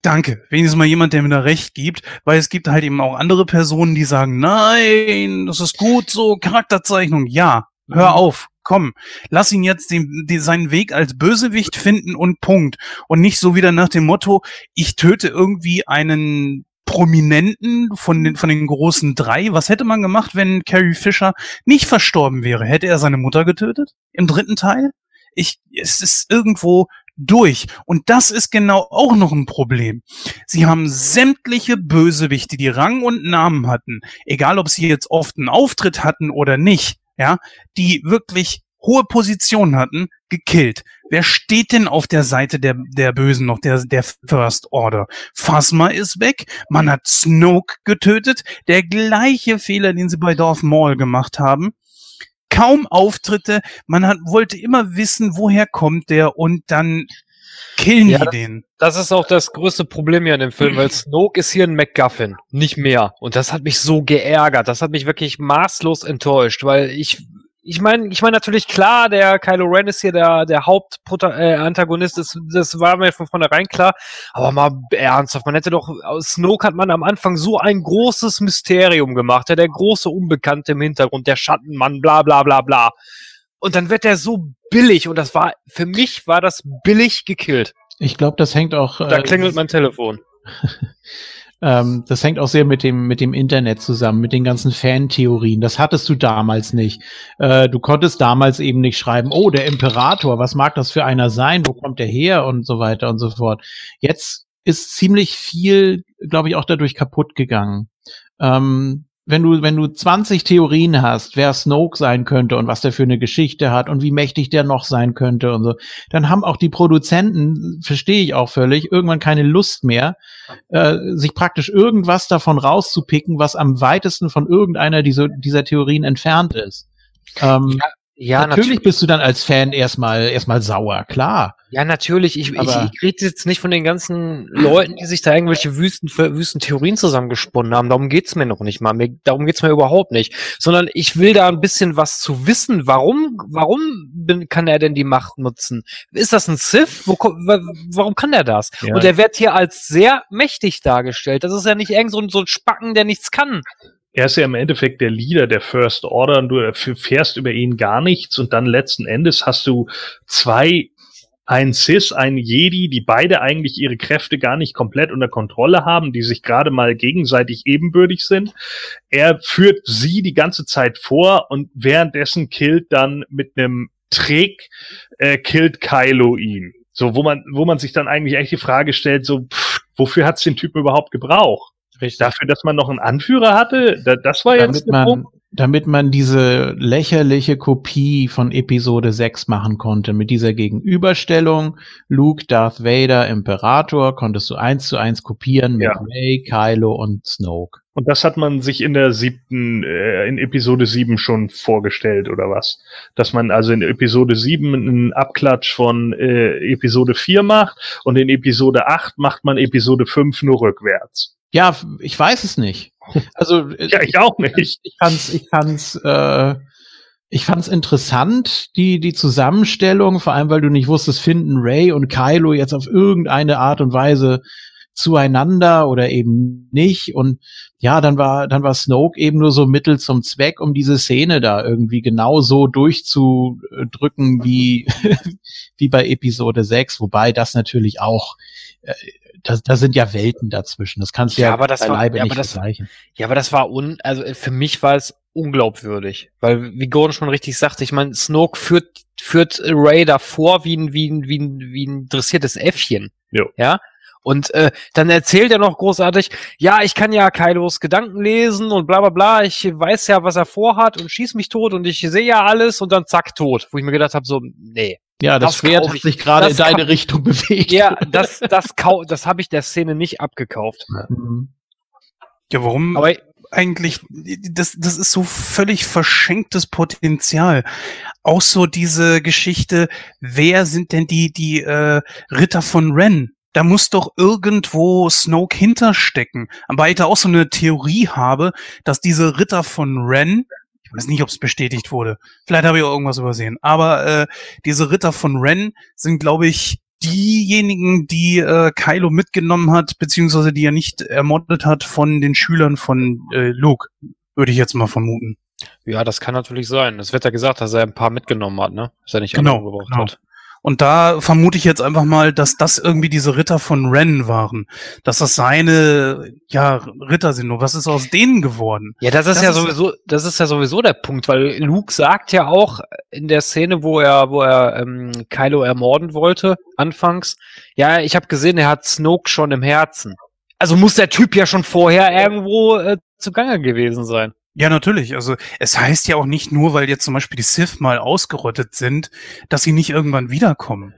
danke. Wenigstens mal jemand, der mir da recht gibt, weil es gibt halt eben auch andere Personen, die sagen, nein, das ist gut so, Charakterzeichnung, ja, hör Mhm. auf, komm, lass ihn jetzt den, den, seinen Weg als Bösewicht finden und Punkt. Und nicht so wieder nach dem Motto, ich töte irgendwie einen Prominenten von den, von den großen drei. Was hätte man gemacht, wenn Carrie Fisher nicht verstorben wäre? Hätte er seine Mutter getötet? Im dritten Teil? Ich, es ist irgendwo durch. Und das ist genau auch noch ein Problem. Sie haben sämtliche Bösewichte, die Rang und Namen hatten, egal ob sie jetzt oft einen Auftritt hatten oder nicht, ja, die wirklich hohe Positionen hatten, gekillt. Wer steht denn auf der Seite der, der Bösen noch, der, der First Order? Phasma ist weg, man hat Snoke getötet, der gleiche Fehler, den sie bei Darth Maul gemacht haben. Kaum Auftritte, man hat, wollte immer wissen, woher kommt der und dann killen Ja, die den. Das ist auch das größte Problem hier in dem Film, weil Snoke ist hier ein MacGuffin, nicht mehr. Und das hat mich so geärgert. Das hat mich wirklich maßlos enttäuscht, weil ich, ich meine, ich meine natürlich klar, der Kylo Ren ist hier der, der Hauptantagonist, das, das war mir von vornherein klar. Aber mal ernsthaft, man hätte doch, aus Snoke hat man am Anfang so ein großes Mysterium gemacht, ja, der große Unbekannte im Hintergrund, der Schattenmann, bla, bla, bla, bla. Und dann wird er so billig und das war, für mich war das billig gekillt. Ich glaube, das hängt auch. Da äh, klingelt mein Telefon. Ähm, das hängt auch sehr mit dem, mit dem Internet zusammen, mit den ganzen Fantheorien. Das hattest du damals nicht. Äh, du konntest damals eben nicht schreiben, oh, der Imperator, was mag das für einer sein? Wo kommt der her? Und so weiter und so fort. Jetzt ist ziemlich viel, glaube ich, auch dadurch kaputt gegangen. Ähm, wenn du, wenn du 20 Theorien hast, wer Snoke sein könnte und was der für eine Geschichte hat und wie mächtig der noch sein könnte und so, dann haben auch die Produzenten, verstehe ich auch völlig, irgendwann keine Lust mehr, äh, sich praktisch irgendwas davon rauszupicken, was am weitesten von irgendeiner dieser, dieser Theorien entfernt ist. Ähm, Ja, natürlich bist du dann als Fan erstmal erstmal sauer, klar. Ja, natürlich. Ich, ich, Aber- ich rede jetzt nicht von den ganzen Leuten, die sich da irgendwelche Wüsten, Wüsten Theorien zusammengesponnen haben. Darum geht's mir noch nicht mal. Mir, darum geht's mir überhaupt nicht. Sondern ich will da ein bisschen was zu wissen. Warum, warum bin, kann er denn die Macht nutzen? Ist das ein Sith? Wo, warum kann er das? Ja. Und er wird hier als sehr mächtig dargestellt. Das ist ja nicht irgend so ein, so ein Spacken, der nichts kann. er ist ja im Endeffekt der Leader der First Order und du erfährst über ihn gar nichts und dann letzten Endes hast du zwei, ein Cis, ein Jedi, die beide eigentlich ihre Kräfte gar nicht komplett unter Kontrolle haben, die sich gerade mal gegenseitig ebenbürtig sind. Er führt sie die ganze Zeit vor und währenddessen killt dann mit einem Trick, äh, killt Kylo ihn. So, wo man, wo man sich dann eigentlich echt die Frage stellt, so, pff, wofür hat's den Typen überhaupt gebraucht? Richtig. Dafür, dass man noch einen Anführer hatte, da, das war damit jetzt der man, Punkt. Damit man diese lächerliche Kopie von Episode 6 machen konnte. Mit dieser Gegenüberstellung, Luke, Darth Vader, Imperator, konntest du eins zu eins kopieren mit Ja. Rey, Kylo und Snoke. Und das hat man sich in der siebten, äh, in Episode 7 schon vorgestellt, oder was? Dass man also in Episode 7 einen Abklatsch von äh, Episode 4 macht und in Episode 8 macht man Episode 5 nur rückwärts. Ja, ich weiß es nicht. Also äh, Ja, ich auch nicht. ich fand's, ich fand's, äh, ich fand's interessant, die, die Zusammenstellung, vor allem weil du nicht wusstest, finden Ray und Kylo jetzt auf irgendeine Art und Weise zueinander oder eben nicht. Und ja, dann war, dann war Snoke eben nur so Mittel zum Zweck, um diese Szene da irgendwie genau so durchzudrücken wie, wie bei Episode 6, wobei das natürlich auch, äh, da, da sind ja Welten dazwischen. Das kannst du Ja, ja, aber das war- ja, nicht aber das- vergleichen. Ja, aber das war un, also äh, für mich war es unglaubwürdig, weil wie Gordon schon richtig sagte, ich meine, Snoke führt führt Ray davor wie ein wie ein wie ein wie ein dressiertes Äffchen. Jo. Ja. Und äh, dann erzählt er noch großartig, ja, ich kann ja Kylos Gedanken lesen und bla bla bla, ich weiß ja, was er vorhat und schieß mich tot und ich sehe ja alles und dann zack, tot. Wo ich mir gedacht habe, so, nee. Ja, das, Das Schwert hat ich. sich gerade in deine Richtung bewegt. Ja, das, das, kau das habe ich der Szene nicht abgekauft. Mhm. Ja, warum Aber eigentlich, das, das ist so völlig verschenktes Potenzial. Auch so diese Geschichte, wer sind denn die, die äh, Ritter von Ren? Da muss doch irgendwo Snoke hinterstecken. Wobei ich da auch so eine Theorie habe, dass diese Ritter von Ren, ich weiß nicht, ob es bestätigt wurde, vielleicht habe ich auch irgendwas übersehen, aber äh, diese Ritter von Ren sind, glaube ich, diejenigen, die äh, Kylo mitgenommen hat, beziehungsweise die er nicht ermordet hat von den Schülern von äh, Luke, würde ich jetzt mal vermuten. ja, das kann natürlich sein. Es wird ja gesagt, dass er ein paar mitgenommen hat, ne? Dass er nicht Genau, alle umgebracht genau. hat. Und da vermute ich jetzt einfach mal, dass das irgendwie diese Ritter von Ren waren. Dass das seine, ja, Ritter sind. Und was ist aus denen geworden? Ja, das ist Das ja ist- sowieso, das ist ja sowieso der Punkt, weil Luke sagt ja auch in der Szene, wo er, wo er ähm, Kylo ermorden wollte, anfangs, ja, ich habe gesehen, er hat Snoke schon im Herzen. Also muss der Typ ja schon vorher irgendwo äh, zugange gewesen sein. Ja, natürlich. Also es heißt ja auch nicht nur, weil jetzt zum Beispiel die Sith mal ausgerottet sind, dass sie nicht irgendwann wiederkommen.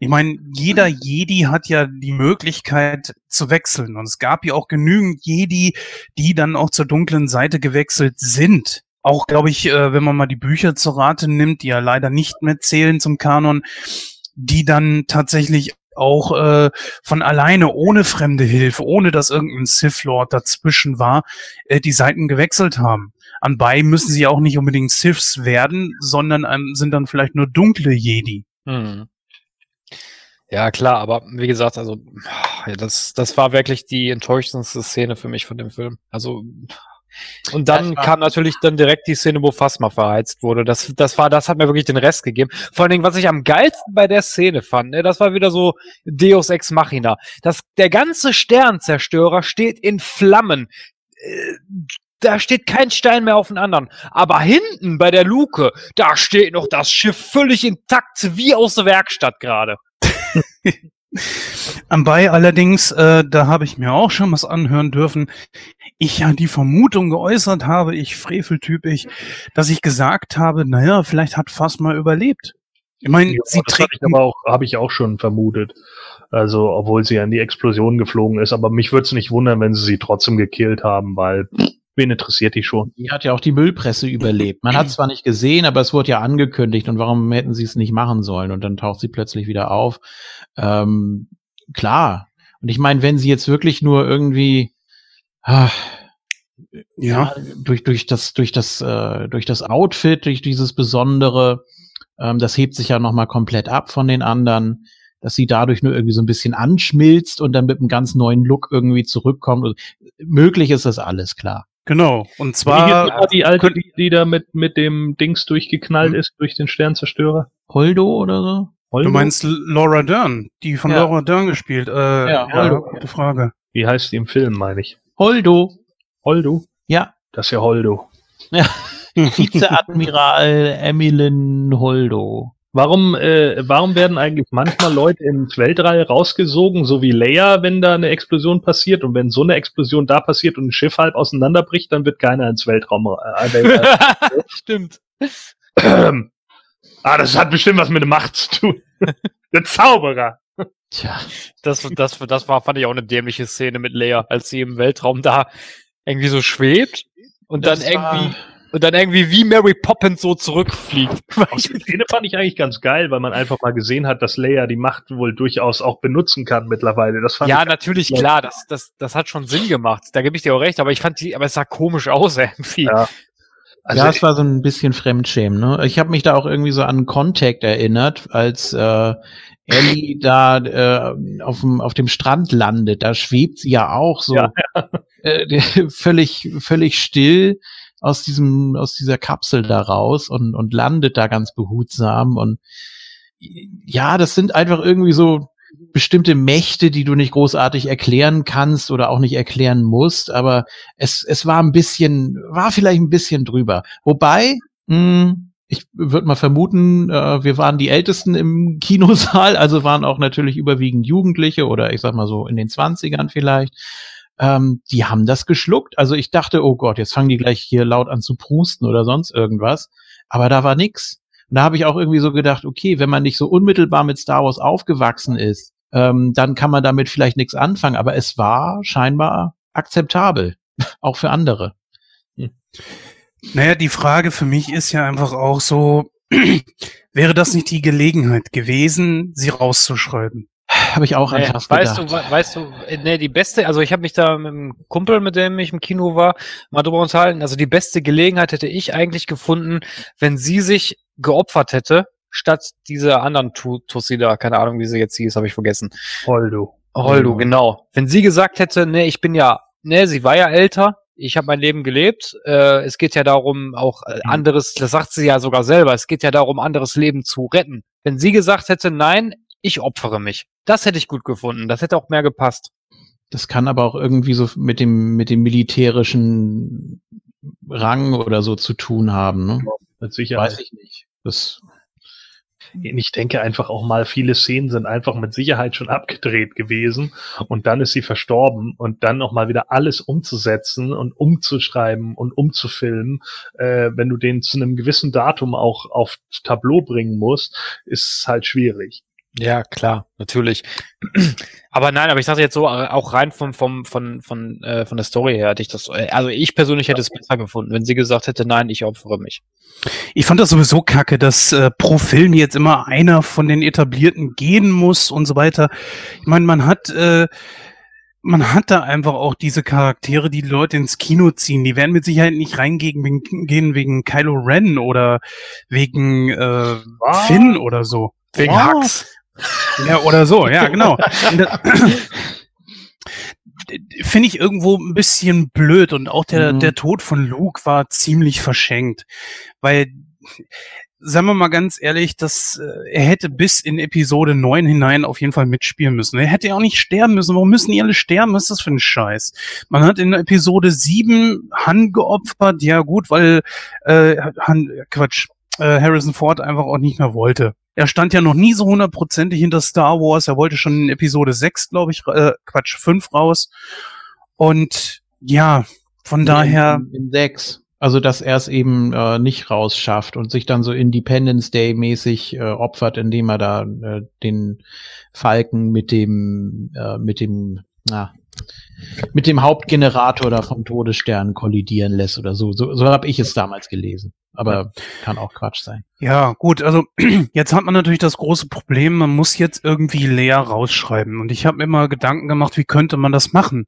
Ich meine, jeder Jedi hat ja die Möglichkeit zu wechseln. Und es gab ja auch genügend Jedi, die dann auch zur dunklen Seite gewechselt sind. Auch, glaube ich, äh, wenn man mal die Bücher zur Rate nimmt, die ja leider nicht mehr zählen zum Kanon, die dann tatsächlich auch äh, von alleine, ohne fremde Hilfe, ohne dass irgendein Sith Lord dazwischen war, äh, die Seiten gewechselt haben. Anbei müssen sie auch nicht unbedingt Siths werden, sondern ähm, sind dann vielleicht nur dunkle Jedi. Hm. Ja, klar, aber wie gesagt, also ja, das, das war wirklich die enttäuschendste Szene für mich von dem Film. Also und dann kam natürlich dann direkt die Szene, wo Phasma verheizt wurde. Das, das war, das hat mir wirklich den Rest gegeben. Vor allen Dingen, was ich am geilsten bei der Szene fand, ne, das war wieder so Deus Ex Machina. Das, der ganze Sternzerstörer steht in Flammen. Äh, Da steht kein Stein mehr auf den anderen. Aber hinten bei der Luke, da steht noch das Schiff völlig intakt, wie aus der Werkstatt gerade. Anbei allerdings, äh, da habe ich mir auch schon was anhören dürfen. Ich ja die Vermutung geäußert habe, ich Freveltyp, ich, dass ich gesagt habe, naja, vielleicht hat Phasma überlebt. Ich meine, Ja, sie das habe trägt ich aber auch, habe ich auch schon vermutet. Also, obwohl sie an die Explosion geflogen ist. Aber mich würde es nicht wundern, wenn sie sie trotzdem gekillt haben, weil pff, wen interessiert die schon? Die hat ja auch die Müllpresse überlebt. Man hat zwar nicht gesehen, aber es wurde ja angekündigt. Und warum hätten sie es nicht machen sollen? Und dann taucht sie plötzlich wieder auf. Ähm, klar. Und ich meine, wenn sie jetzt wirklich nur irgendwie ah, ja, durch durch das durch das äh, durch das Outfit, durch dieses besondere, ähm, das hebt sich ja noch mal komplett ab von den anderen, dass sie dadurch nur irgendwie so ein bisschen anschmilzt und dann mit einem ganz neuen Look irgendwie zurückkommt. Also, möglich ist das alles klar. genau. Und zwar, nochmal die alte, die, die da mit, mit dem Dings durchgeknallt Hm. ist, durch den Sternzerstörer? Holdo oder so? Holdo? du meinst Laura Dern, die von Ja. Laura Dern gespielt. Äh, Ja, ja, Holdo. gute Frage. Wie heißt die im Film, meine ich? Holdo. Holdo? Ja. Das ist ja Holdo. Vizeadmiral Emilyn Holdo. Warum, äh, warum werden eigentlich manchmal Leute ins Weltall rausgesogen, so wie Leia, wenn da eine Explosion passiert? Und wenn so eine Explosion da passiert und ein Schiff halb auseinanderbricht, dann wird keiner ins Weltraum. Äh, Weltall. Stimmt. ah, das hat bestimmt was mit der Macht zu tun. der Zauberer. Tja, das, das, das war, fand ich auch eine dämliche Szene mit Leia, als sie im Weltraum da irgendwie so schwebt und Das dann irgendwie und dann irgendwie wie Mary Poppins so zurückfliegt. Die Szene fand ich eigentlich ganz geil, weil man einfach mal gesehen hat, dass Leia die Macht wohl durchaus auch benutzen kann mittlerweile. Das fand ja, ich natürlich, Ja. klar, das, das, das hat schon Sinn gemacht. Da gebe ich dir auch recht, aber ich fand die, aber es sah komisch aus irgendwie. Ja. Also ja, es war so ein bisschen Fremdschämen. Ne? Ich habe mich da auch irgendwie so an Contact erinnert, als äh, Ellie da äh, auf, dem, auf dem Strand landet. Da schwebt sie ja auch so Ja, Äh, völlig, völlig still aus diesem, aus dieser Kapsel da raus und, und landet da ganz behutsam. Und ja, das sind einfach irgendwie so bestimmte Mächte, die du nicht großartig erklären kannst oder auch nicht erklären musst, aber es, es war ein bisschen, war vielleicht ein bisschen drüber. Wobei, mh, ich würde mal vermuten, äh, wir waren die Ältesten im Kinosaal, also waren auch natürlich überwiegend Jugendliche oder ich sag mal so in den Zwanzigern vielleicht. Ähm, die haben das geschluckt. Also ich dachte, oh Gott, jetzt fangen die gleich hier laut an zu prusten oder sonst irgendwas. Aber da war nix. Und da habe ich auch irgendwie so gedacht, okay, wenn man nicht so unmittelbar mit Star Wars aufgewachsen ist, ähm, dann kann man damit vielleicht nichts anfangen. Aber es war scheinbar akzeptabel, auch für andere. Naja, die Frage für mich ist ja einfach auch so, wäre das nicht die Gelegenheit gewesen, sie rauszuschreiben? Habe ich auch an fast weißt gedacht. du, we- weißt du, äh, nee, die beste, also ich habe mich da mit einem Kumpel, mit dem ich im Kino war, mal drüber unterhalten. Also die beste Gelegenheit hätte ich eigentlich gefunden, wenn sie sich geopfert hätte, statt dieser anderen Tu- Tussi da, keine Ahnung, wie sie jetzt hieß, habe ich vergessen. Holdo. Holdo, Mhm. genau. Wenn sie gesagt hätte, nee, ich bin ja, nee, sie war ja älter, ich habe mein Leben gelebt. Äh, es geht ja darum, auch äh, Mhm. anderes, das sagt sie ja sogar selber, es geht ja darum, anderes Leben zu retten. Wenn sie gesagt hätte, nein, ich opfere mich. Das hätte ich gut gefunden. Das hätte auch mehr gepasst. Das kann aber auch irgendwie so mit dem, mit dem militärischen Rang oder so zu tun haben, ne? Mit Sicherheit. Weiß ich nicht. Das, Ich denke einfach auch mal, viele Szenen sind einfach mit Sicherheit schon abgedreht gewesen und dann ist sie verstorben und dann noch mal wieder alles umzusetzen und umzuschreiben und umzufilmen, äh, wenn du den zu einem gewissen Datum auch auf Tableau bringen musst, ist halt schwierig. Ja, klar, natürlich. Aber nein, aber ich dachte jetzt so, äh, auch rein vom, vom, von, von, äh, von der Story her hätte ich das, äh, also ich persönlich hätte es besser gefunden, wenn sie gesagt hätte, nein, ich opfere mich. Ich fand das sowieso kacke, dass äh, pro Film jetzt immer einer von den Etablierten gehen muss und so weiter. Ich meine, man hat, äh, man hat da einfach auch diese Charaktere, die, die Leute ins Kino ziehen. Die werden mit Sicherheit nicht reingehen wegen, gehen wegen Kylo Ren oder wegen äh, Finn oder so. Wegen Was? Hux. Ja, oder so, ja, genau. Finde ich irgendwo ein bisschen blöd und auch der, Mhm. der Tod von Luke war ziemlich verschenkt. Weil, sagen wir mal ganz ehrlich, dass äh, er hätte bis in Episode 9 hinein auf jeden Fall mitspielen müssen. Er hätte ja auch nicht sterben müssen. Warum müssen die alle sterben? Was ist das für ein Scheiß? Man hat in Episode 7 Han geopfert, ja gut, weil äh, Han, Quatsch, äh, Harrison Ford einfach auch nicht mehr wollte. Er stand ja noch nie so hundertprozentig hinter Star Wars. Er wollte schon in Episode 6, glaube ich, äh, Quatsch, 5 raus. Und ja, von daher, In, in sechs. Also, dass er es eben äh, nicht rausschafft und sich dann so Independence Day mäßig äh, opfert, indem er da äh, den Falken mit dem, äh, mit dem, na, mit dem Hauptgenerator da vom Todesstern kollidieren lässt oder so. So, so habe ich es damals gelesen. Aber kann auch Quatsch sein. ja gut, also jetzt hat man natürlich das große Problem, man muss jetzt irgendwie leer rausschreiben. Und ich habe mir mal Gedanken gemacht, wie könnte man das machen?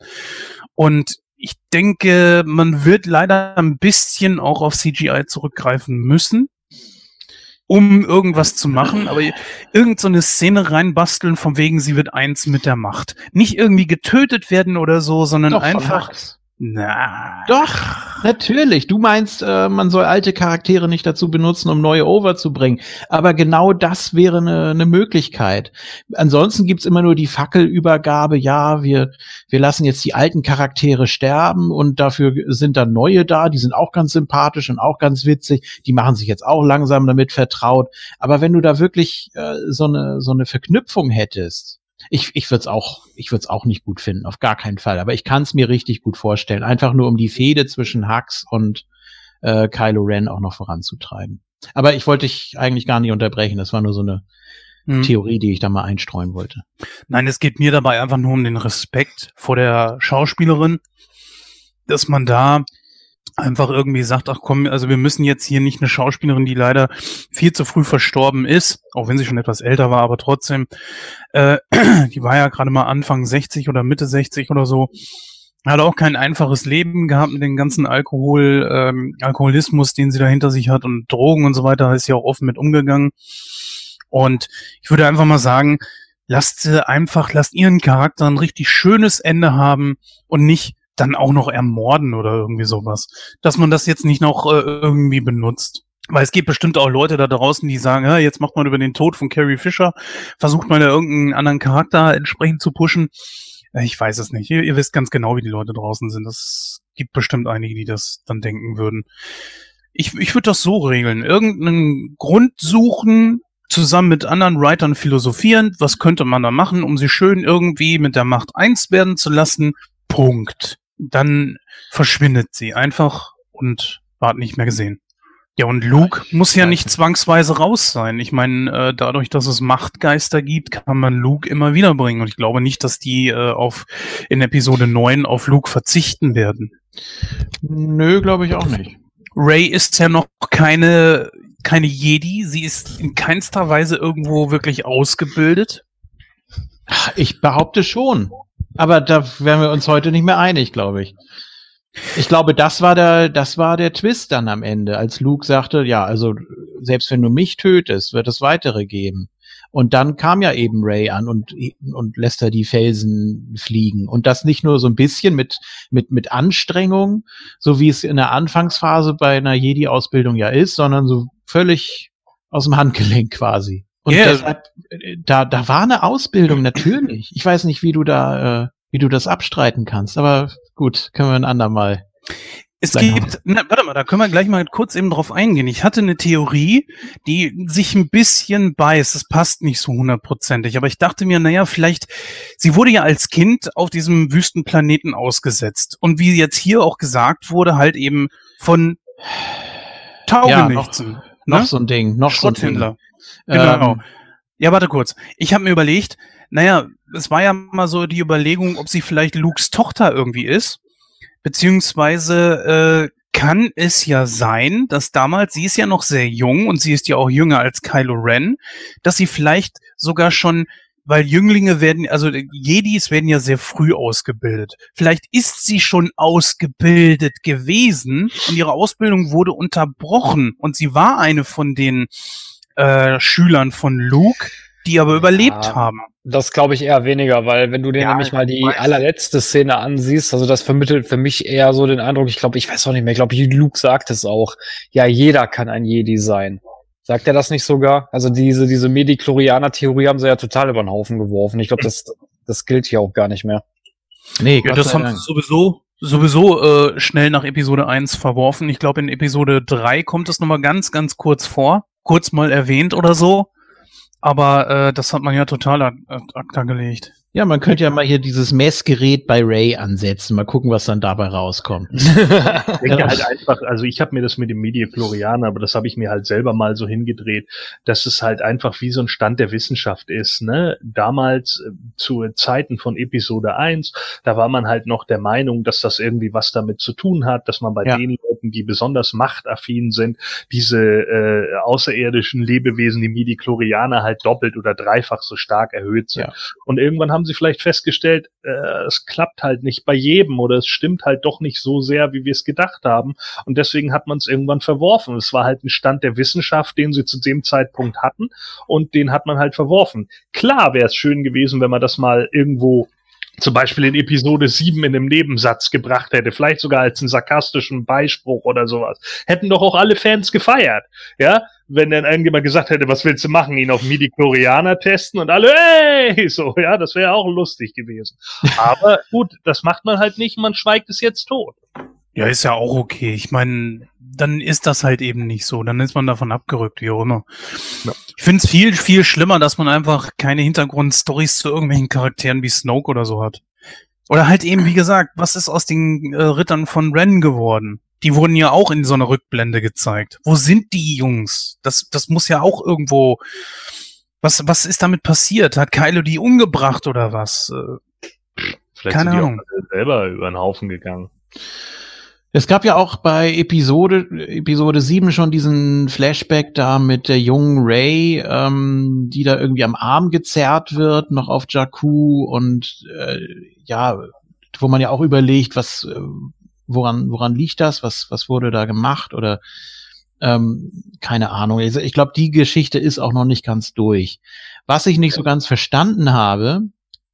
Und ich denke, man wird leider ein bisschen auch auf CGI zurückgreifen müssen, um irgendwas zu machen, aber irgend so eine Szene reinbasteln, von wegen sie wird eins mit der Macht. Nicht irgendwie getötet werden oder so, sondern Doch, einfach. Na. Doch, natürlich. Du meinst, äh, man soll alte Charaktere nicht dazu benutzen, um neue over zu bringen. Aber genau das wäre eine ne Möglichkeit. Ansonsten gibt's immer nur die Fackelübergabe. Ja, wir, wir lassen jetzt die alten Charaktere sterben und dafür sind dann neue da. Die sind auch ganz sympathisch und auch ganz witzig. Die machen sich jetzt auch langsam damit vertraut. Aber wenn du da wirklich äh, so eine so eine Verknüpfung hättest, ich, ich würde es auch, ich würde es auch nicht gut finden, auf gar keinen Fall. Aber ich kann es mir richtig gut vorstellen, einfach nur um die Fehde zwischen Hux und äh, Kylo Ren auch noch voranzutreiben. Aber ich wollte dich eigentlich gar nicht unterbrechen. Das war nur so eine hm. Theorie, die ich da mal einstreuen wollte. Nein, es geht mir dabei einfach nur um den Respekt vor der Schauspielerin, dass man da einfach irgendwie sagt, ach komm, also wir müssen jetzt hier nicht eine Schauspielerin, die leider viel zu früh verstorben ist, auch wenn sie schon etwas älter war, aber trotzdem, äh, die war ja gerade mal Anfang 60 oder Mitte 60 oder so, hat auch kein einfaches Leben gehabt mit dem ganzen Alkohol, ähm, Alkoholismus, den sie da hinter sich hat und Drogen und so weiter, ist ja auch offen mit umgegangen. Und ich würde einfach mal sagen, lasst sie einfach, lasst ihren Charakter ein richtig schönes Ende haben und nicht dann auch noch ermorden oder irgendwie sowas. Dass man das jetzt nicht noch äh, irgendwie benutzt. Weil es gibt bestimmt auch Leute da draußen, die sagen, ja, jetzt macht man über den Tod von Carrie Fisher, versucht man da irgendeinen anderen Charakter entsprechend zu pushen. Äh, ich weiß es nicht. Ihr, ihr wisst ganz genau, wie die Leute draußen sind. Es gibt bestimmt einige, die das dann denken würden. Ich, ich würde das so regeln. Irgendeinen Grund suchen, zusammen mit anderen Writern philosophieren. Was könnte man da machen, um sie schön irgendwie mit der Macht eins werden zu lassen? Punkt dann verschwindet sie einfach und ward nicht mehr gesehen. Ja, und Luke muss ja nicht zwangsweise raus sein. Ich meine, äh, dadurch, dass es Machtgeister gibt, kann man Luke immer wieder bringen. Und ich glaube nicht, dass die äh, auf in Episode 9 auf Luke verzichten werden. Nö, glaube ich auch nicht. Ray ist ja noch keine, keine Jedi. Sie ist in keinster Weise irgendwo wirklich ausgebildet. Ich behaupte schon. Aber da wären wir uns heute nicht mehr einig, glaube ich. Ich glaube, das war der, das war der Twist dann am Ende, als Luke sagte, ja, also selbst wenn du mich tötest, wird es weitere geben. Und dann kam ja eben Ray an und, und lässt er die Felsen fliegen. Und das nicht nur so ein bisschen mit, mit, mit Anstrengung, so wie es in der Anfangsphase bei einer Jedi-Ausbildung ja ist, sondern so völlig aus dem Handgelenk quasi. Und yeah. deshalb, äh, da, da war eine Ausbildung natürlich. Ich weiß nicht, wie du da, äh, wie du das abstreiten kannst, aber gut, können wir ein andermal. Es gibt, na, warte mal, da können wir gleich mal kurz eben drauf eingehen. Ich hatte eine Theorie, die sich ein bisschen beißt. Das passt nicht so hundertprozentig. Aber ich dachte mir, naja, vielleicht, sie wurde ja als Kind auf diesem Wüstenplaneten ausgesetzt. Und wie jetzt hier auch gesagt wurde, halt eben von Taugenichtsen. Ja, noch, ne? noch so ein Ding, noch so ein Ding. Genau. Ähm, ja, warte kurz. Ich habe mir überlegt, naja, es war ja mal so die Überlegung, ob sie vielleicht Lukes Tochter irgendwie ist. Beziehungsweise äh, kann es ja sein, dass damals, sie ist ja noch sehr jung und sie ist ja auch jünger als Kylo Ren, dass sie vielleicht sogar schon weil Jünglinge werden, also Jedis werden ja sehr früh ausgebildet. Vielleicht ist sie schon ausgebildet gewesen und ihre Ausbildung wurde unterbrochen und sie war eine von den äh, Schülern von Luke, die aber ja, überlebt haben. Das glaube ich eher weniger, weil wenn du dir ja, nämlich mal die allerletzte Szene ansiehst, also das vermittelt für mich eher so den Eindruck, ich glaube, ich weiß auch nicht mehr, ich glaube, Luke sagt es auch, ja, jeder kann ein Jedi sein. Sagt er das nicht sogar? Also diese, diese Medichlorianer-Theorie haben sie ja total über den Haufen geworfen. Ich glaube, das, das gilt hier auch gar nicht mehr. Nee, ja, das haben sie sowieso, sowieso äh, schnell nach Episode 1 verworfen. Ich glaube, in Episode 3 kommt es nochmal ganz, ganz kurz vor kurz mal erwähnt oder so. Aber äh, das hat man ja total ad acta gelegt. Ja, man könnte ja mal hier dieses Messgerät bei Ray ansetzen, mal gucken, was dann dabei rauskommt. ich denke halt einfach, also ich habe mir das mit dem Mediaflorianer, aber das habe ich mir halt selber mal so hingedreht, dass es halt einfach wie so ein Stand der Wissenschaft ist. Ne? Damals äh, zu Zeiten von Episode 1, da war man halt noch der Meinung, dass das irgendwie was damit zu tun hat, dass man bei ja. den Leuten, die besonders machtaffin sind, diese äh, außerirdischen Lebewesen, die Mediklorianer halt doppelt oder dreifach so stark erhöht sind. Ja. Und irgendwann haben haben sie vielleicht festgestellt, äh, es klappt halt nicht bei jedem oder es stimmt halt doch nicht so sehr, wie wir es gedacht haben. Und deswegen hat man es irgendwann verworfen. Es war halt ein Stand der Wissenschaft, den sie zu dem Zeitpunkt hatten und den hat man halt verworfen. Klar wäre es schön gewesen, wenn man das mal irgendwo zum Beispiel in Episode 7 in einem Nebensatz gebracht hätte, vielleicht sogar als einen sarkastischen Beispruch oder sowas, hätten doch auch alle Fans gefeiert, ja? Wenn dann irgendjemand gesagt hätte, was willst du machen, ihn auf Midi-Chlorianer testen und alle, hey, so, ja, das wäre auch lustig gewesen. Aber gut, das macht man halt nicht, man schweigt es jetzt tot. Ja, ist ja auch okay. Ich meine, dann ist das halt eben nicht so. Dann ist man davon abgerückt, wie auch immer. Ja. Ich finde es viel, viel schlimmer, dass man einfach keine Hintergrundstories zu irgendwelchen Charakteren wie Snoke oder so hat. Oder halt eben, wie gesagt, was ist aus den äh, Rittern von Ren geworden? Die wurden ja auch in so einer Rückblende gezeigt. Wo sind die Jungs? Das, das muss ja auch irgendwo. Was, was ist damit passiert? Hat Kylo die umgebracht oder was? Äh, Vielleicht Keine sind die Ahnung. selber über den Haufen gegangen. Es gab ja auch bei Episode, Episode 7 schon diesen Flashback da mit der jungen Ray, ähm, die da irgendwie am Arm gezerrt wird, noch auf Jakku und äh, ja, wo man ja auch überlegt, was, äh, woran, woran liegt das, was, was wurde da gemacht oder ähm, keine Ahnung. Also ich glaube, die Geschichte ist auch noch nicht ganz durch. Was ich nicht so ganz verstanden habe,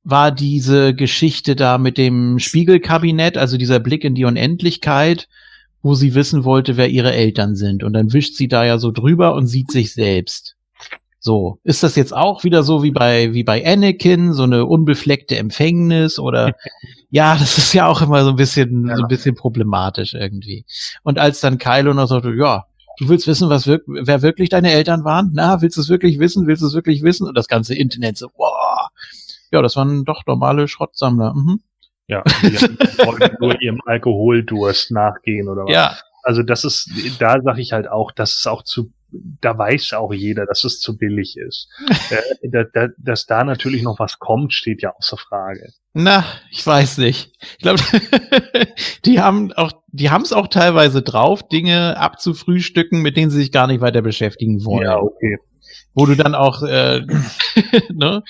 war diese Geschichte da mit dem Spiegelkabinett, also dieser Blick in die Unendlichkeit, wo sie wissen wollte, wer ihre Eltern sind. Und dann wischt sie da ja so drüber und sieht sich selbst. So, ist das jetzt auch wieder so wie bei wie bei Anakin, so eine unbefleckte Empfängnis oder ja, das ist ja auch immer so ein bisschen so ein bisschen problematisch irgendwie. Und als dann Kylo noch sagte, ja, du willst wissen, was wirk wer wirklich deine Eltern waren? Na, willst du es wirklich wissen? Willst du es wirklich wissen? Und das ganze Internet so, wow. Ja, das waren doch normale Schrottsammler. Mhm. Ja, die wollten nur ihrem Alkoholdurst nachgehen oder was. Ja, Also das ist, da sage ich halt auch, das ist auch zu, da weiß auch jeder, dass es zu billig ist. äh, da, da, dass da natürlich noch was kommt, steht ja außer Frage. na, ich weiß nicht. Ich glaube, die haben auch, die haben es auch teilweise drauf, Dinge abzufrühstücken, mit denen sie sich gar nicht weiter beschäftigen wollen. Ja, okay. Wo du dann auch, äh, ne?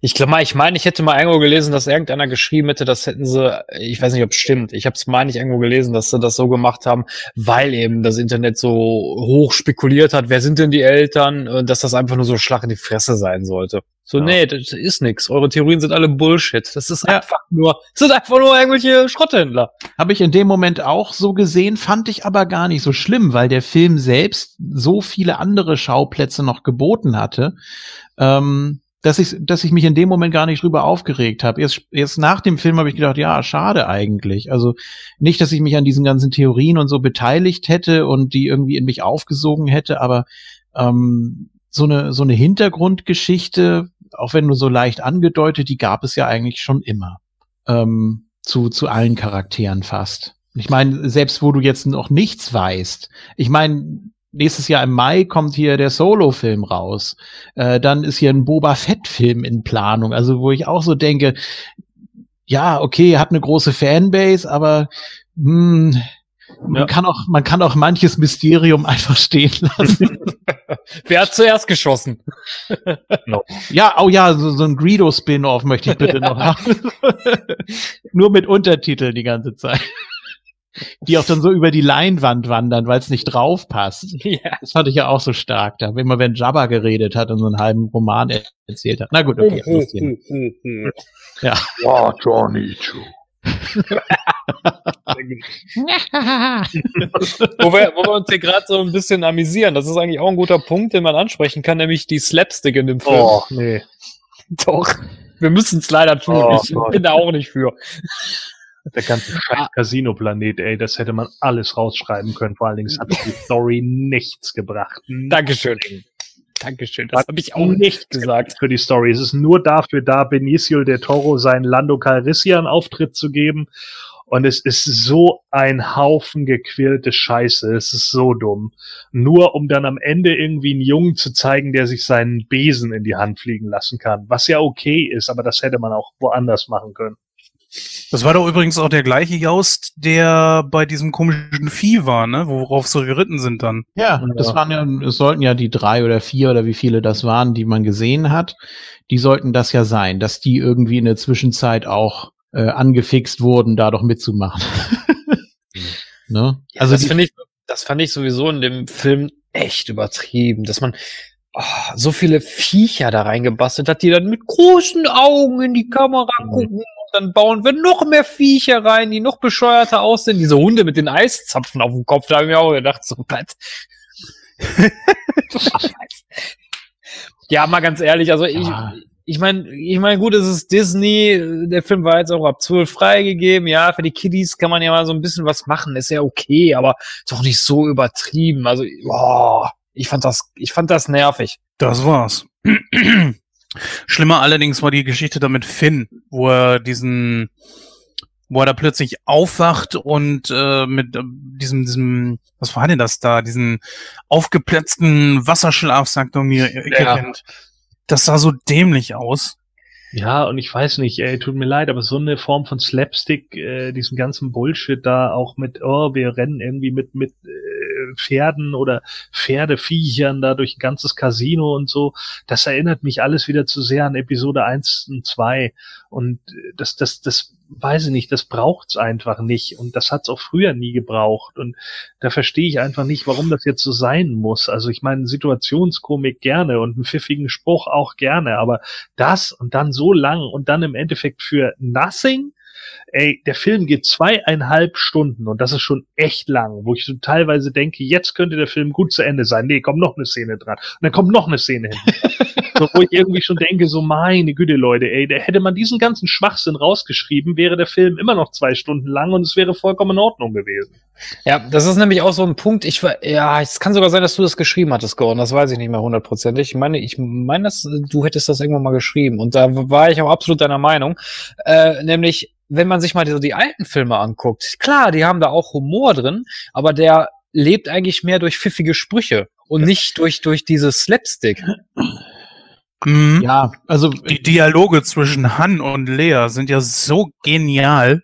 Ich glaube mal, ich meine, ich hätte mal irgendwo gelesen, dass irgendeiner geschrieben hätte, das hätten sie, ich weiß nicht, ob es stimmt. Ich habe es meine ich irgendwo gelesen, dass sie das so gemacht haben, weil eben das Internet so hoch spekuliert hat, wer sind denn die Eltern, und dass das einfach nur so Schlag in die Fresse sein sollte. So, Ja. nee, das ist nix. Eure Theorien sind alle Bullshit. Das ist Ja. einfach nur, das sind einfach nur irgendwelche Schrotthändler. Habe ich in dem Moment auch so gesehen, fand ich aber gar nicht so schlimm, weil der Film selbst so viele andere Schauplätze noch geboten hatte, ähm, dass ich, dass ich mich in dem Moment gar nicht drüber aufgeregt habe. Erst, erst nach dem Film habe ich gedacht, ja, schade eigentlich. Also nicht, dass ich mich an diesen ganzen Theorien und so beteiligt hätte und die irgendwie in mich aufgesogen hätte, aber ähm, so eine so eine Hintergrundgeschichte, auch wenn nur so leicht angedeutet, die gab es ja eigentlich schon immer ähm, zu, zu allen Charakteren fast. Ich meine, selbst wo du jetzt noch nichts weißt, ich meine, nächstes Jahr im Mai kommt hier der Solo-Film raus. Äh, dann ist hier ein Boba Fett-Film in Planung, also wo ich auch so denke, ja, okay, hat eine große Fanbase, aber hm, man Ja. kann auch, man kann auch manches Mysterium einfach stehen lassen. Wer hat zuerst geschossen? Ja, oh ja, so, so ein Greedo-Spin-Off möchte ich bitte noch haben. Nur mit Untertiteln die ganze Zeit. Die auch dann so über die Leinwand wandern, weil es nicht drauf passt. Ja. Das fand ich ja auch so stark. Da immer wenn Jabba geredet hat und so einen halben Roman er erzählt hat. Na gut, okay. anderes Thema. Ja. Ja, Johnny, wo, wir, wo wir uns hier gerade so ein bisschen amüsieren. Das ist eigentlich auch ein guter Punkt, den man ansprechen kann, nämlich die Slapstick in dem Film. Oh, nee. Doch. Wir müssen es leider tun. Oh, ich Gott. bin da auch nicht für. Der ganze scheiß Casino-Planet, ey, das hätte man alles rausschreiben können. Vor allen Dingen hat die Story nichts gebracht. Dankeschön. Dankeschön. Das habe ich auch nicht gesagt. für die Story. Es ist nur dafür da, Benicio del Toro seinen Lando Calrissian Auftritt zu geben. Und es ist so ein Haufen gequälte Scheiße. Es ist so dumm. Nur um dann am Ende irgendwie einen Jungen zu zeigen, der sich seinen Besen in die Hand fliegen lassen kann. Was ja okay ist, aber das hätte man auch woanders machen können. Das war doch übrigens auch der gleiche Jaust, der bei diesem komischen Vieh war, ne? Worauf sie geritten sind dann. Ja, das waren ja, es sollten ja die drei oder vier oder wie viele das waren, die man gesehen hat. Die sollten das ja sein, dass die irgendwie in der Zwischenzeit auch äh, angefixt wurden, da doch mitzumachen. ne? Also Also das finde ich, das fand ich sowieso in dem Film echt übertrieben, dass man oh, so viele Viecher da reingebastelt hat, die dann mit großen Augen in die Kamera gucken und dann bauen wir noch mehr Viecher rein, die noch bescheuerter aussehen. Diese Hunde mit den Eiszapfen auf dem Kopf, da habe ich mir auch gedacht, so was. ja, mal ganz ehrlich, also ich, Ja. ich meine, ich meine, gut, es ist Disney, der Film war jetzt auch ab 12 freigegeben, ja, für die Kiddies kann man ja mal so ein bisschen was machen, ist ja okay, aber doch nicht so übertrieben. Also, boah, ich fand das, ich fand das nervig. Das war's. Schlimmer allerdings war die Geschichte da mit Finn, wo er diesen, wo er da plötzlich aufwacht und äh, mit äh, diesem, diesem, was war denn das da, diesen aufgeplatzten Wasserschlafsack irgendwie Ja. kennt. Das sah so dämlich aus. Ja, und ich weiß nicht, ey, tut mir leid, aber so eine Form von Slapstick, äh, diesen ganzen Bullshit da auch mit, oh, wir rennen irgendwie mit, mit äh, Pferden oder Pferdeviechern da durch ein ganzes Casino und so, das erinnert mich alles wieder zu sehr an Episode 1 und 2. Und äh, das, das, das weiß ich nicht, das braucht's einfach nicht. Und das hat's auch früher nie gebraucht. Und da verstehe ich einfach nicht, warum das jetzt so sein muss. Also ich meine, Situationskomik gerne und einen pfiffigen Spruch auch gerne, aber das und dann so lang und dann im Endeffekt für nothing. Ey, der Film geht zweieinhalb Stunden und das ist schon echt lang, wo ich so teilweise denke, jetzt könnte der Film gut zu Ende sein. Nee, kommt noch eine Szene dran. Und dann kommt noch eine Szene hin. so, wo ich irgendwie schon denke, so meine Güte, Leute, ey, da hätte man diesen ganzen Schwachsinn rausgeschrieben, wäre der Film immer noch zwei Stunden lang und es wäre vollkommen in Ordnung gewesen. Ja, das ist nämlich auch so ein Punkt. Ich war, ja, es kann sogar sein, dass du das geschrieben hattest, Gordon. Das weiß ich nicht mehr hundertprozentig. Ich meine, ich meine, dass du hättest das irgendwann mal geschrieben. Und da war ich auch absolut deiner Meinung. Äh, nämlich, wenn man sich mal so die alten Filme anguckt, klar, die haben da auch Humor drin, aber der lebt eigentlich mehr durch pfiffige Sprüche und nicht durch, durch dieses Slapstick. Mhm. Ja, also Die Dialoge zwischen Han und Lea sind ja so genial.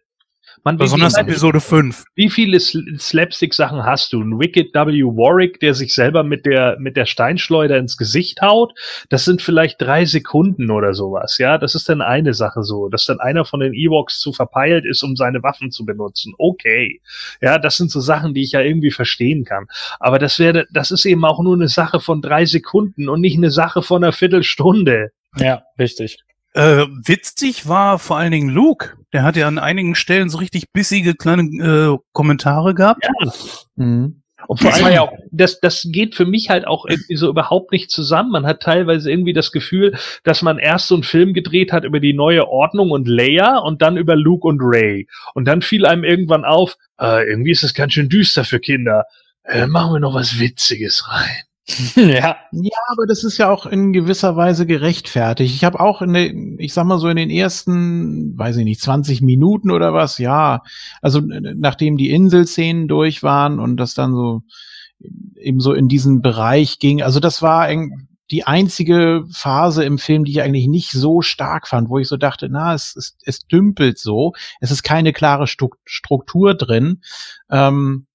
Man, Besonders wie, viele- Episode 5. wie viele Sl- Slapstick-Sachen hast du? Ein Wicked W. Warwick, der sich selber mit der, mit der Steinschleuder ins Gesicht haut. Das sind vielleicht drei Sekunden oder sowas. Ja, das ist dann eine Sache so, dass dann einer von den Ewoks zu verpeilt ist, um seine Waffen zu benutzen. Okay. Ja, das sind so Sachen, die ich ja irgendwie verstehen kann. Aber das wäre, das ist eben auch nur eine Sache von drei Sekunden und nicht eine Sache von einer Viertelstunde. Ja, richtig. Äh, witzig war vor allen Dingen Luke. Der hat ja an einigen Stellen so richtig bissige kleine äh, Kommentare gehabt. Ja, mhm. Und vor Das allem, ja auch- das, das geht für mich halt auch irgendwie so überhaupt nicht zusammen. Man hat teilweise irgendwie das Gefühl, dass man erst so einen Film gedreht hat über die neue Ordnung und Leia und dann über Luke und Ray. Und dann fiel einem irgendwann auf, äh, irgendwie ist es ganz schön düster für Kinder. Äh, machen wir noch was Witziges rein. ja. Ja, aber das ist ja auch in gewisser Weise gerechtfertigt. Ich habe auch in den, ich sag mal so in den ersten, weiß ich nicht, 20 Minuten oder was, ja, also nachdem die Inselszenen durch waren und das dann so eben so in diesen Bereich ging, also das war die einzige Phase im Film, die ich eigentlich nicht so stark fand, wo ich so dachte, na, es, es, es dümpelt so, es ist keine klare Struktur drin. Ähm,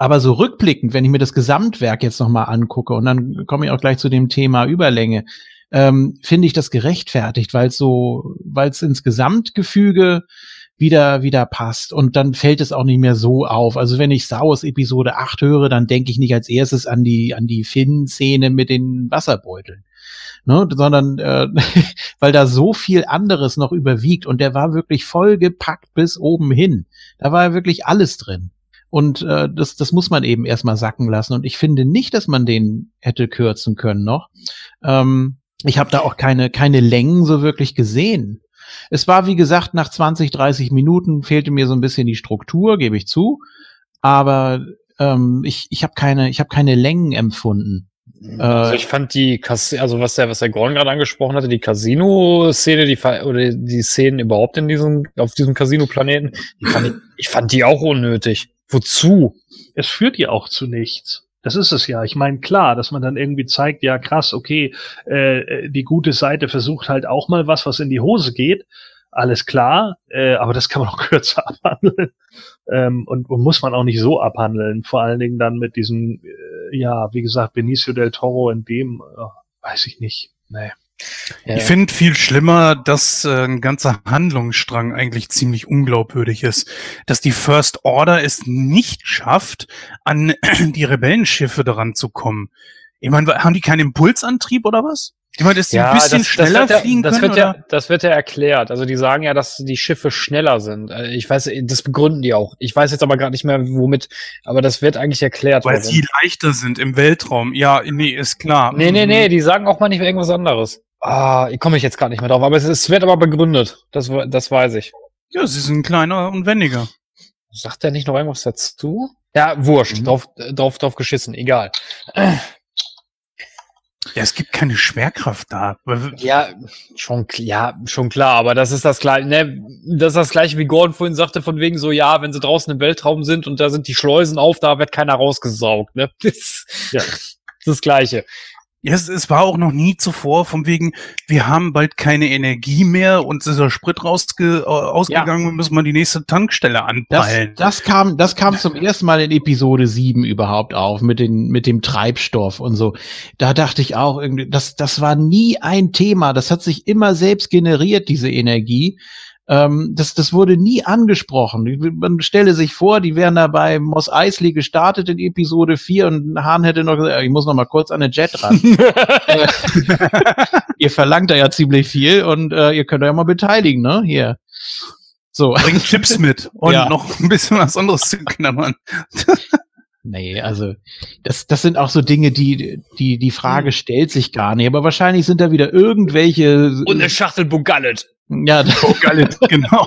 aber so rückblickend, wenn ich mir das Gesamtwerk jetzt nochmal angucke, und dann komme ich auch gleich zu dem Thema Überlänge, ähm, finde ich das gerechtfertigt, weil es so, weil es ins Gesamtgefüge wieder, wieder passt. Und dann fällt es auch nicht mehr so auf. Also wenn ich Wars Episode 8 höre, dann denke ich nicht als erstes an die, an die Finn-Szene mit den Wasserbeuteln. Ne, sondern äh, weil da so viel anderes noch überwiegt und der war wirklich vollgepackt bis oben hin. Da war ja wirklich alles drin. Und äh, das, das muss man eben erstmal sacken lassen. Und ich finde nicht, dass man den hätte kürzen können noch. Ähm, ich habe da auch keine, keine Längen so wirklich gesehen. Es war, wie gesagt, nach 20, 30 Minuten fehlte mir so ein bisschen die Struktur, gebe ich zu. Aber ähm, ich, ich habe keine, ich hab keine Längen empfunden. Also Äh, ich fand die also was der, was der Gordon gerade angesprochen hatte, die Casino-Szene, die oder die Szenen überhaupt in diesem, auf diesem Casino-Planeten, ich, ich fand die auch unnötig. Wozu? Es führt ja auch zu nichts. Das ist es ja. Ich meine, klar, dass man dann irgendwie zeigt, ja krass, okay, äh, die gute Seite versucht halt auch mal was, was in die Hose geht. Alles klar, äh, aber das kann man auch kürzer abhandeln. Ähm, und, und muss man auch nicht so abhandeln. Vor allen Dingen dann mit diesem, äh, ja, wie gesagt, Benicio del Toro in dem, äh, weiß ich nicht. Nee. Ja. Ich finde viel schlimmer, dass äh, ein ganzer Handlungsstrang eigentlich ziemlich unglaubwürdig ist. Dass die First Order es nicht schafft, an die Rebellenschiffe daran zu kommen. Ich meine, haben die keinen Impulsantrieb oder was? Ich meine, dass die ein bisschen schneller wird ja, fliegen das können, wird ja, oder? das wird ja erklärt. Also die sagen ja, dass die Schiffe schneller sind. Äh, Ich weiß, das begründen die auch. Ich weiß jetzt aber gerade nicht mehr, womit, aber das wird eigentlich erklärt. Weil warum. sie leichter sind im Weltraum. Ja, nee, ist klar. Nee, nee, nee, die sagen auch mal nicht irgendwas anderes. Ah, ich komme ich jetzt gerade nicht mehr drauf, aber es, es wird aber begründet. Das, das weiß ich. Ja, sie sind kleiner und wendiger. Sagt er nicht noch irgendwas dazu? Ja, wurscht. Mhm. Drauf, drauf, drauf geschissen. Egal. Ja, es gibt keine Schwerkraft da. Ja, schon, ja, schon klar, aber das ist das gleiche, ne, das ist das gleiche, wie Gordon vorhin sagte, von wegen so, ja, wenn sie draußen im Weltraum sind und da sind die Schleusen auf, da wird keiner rausgesaugt, ne? Das, Ja. das Gleiche. Ja, es, es war auch noch nie zuvor, von wegen, wir haben bald keine Energie mehr, uns ist der Sprit rausge äh, ausgegangen und müssen mal die nächste Tankstelle Das, anpeilen. das kam, das kam zum ersten Mal in Episode 7 überhaupt auf mit den, mit dem Treibstoff und so. Da dachte ich auch irgendwie, das, das war nie ein Thema. Das hat sich immer selbst generiert, diese Energie. Ähm, das, das wurde nie angesprochen. Man stelle sich vor, die wären da bei Moss Eisley gestartet in Episode 4 und Hahn hätte noch gesagt, ich muss noch mal kurz an den Jet ran. Äh, ihr verlangt da ja ziemlich viel und äh, ihr könnt euch ja mal beteiligen, ne? Hier. So. Bringt Chips mit und Ja. noch ein bisschen was anderes zu knabbern. Nee, also das, das sind auch so Dinge, die, die, die Frage stellt sich gar nicht. Aber wahrscheinlich sind da wieder irgendwelche. Und eine Schachtel Bugallet. ja, Oh, Gallet, genau.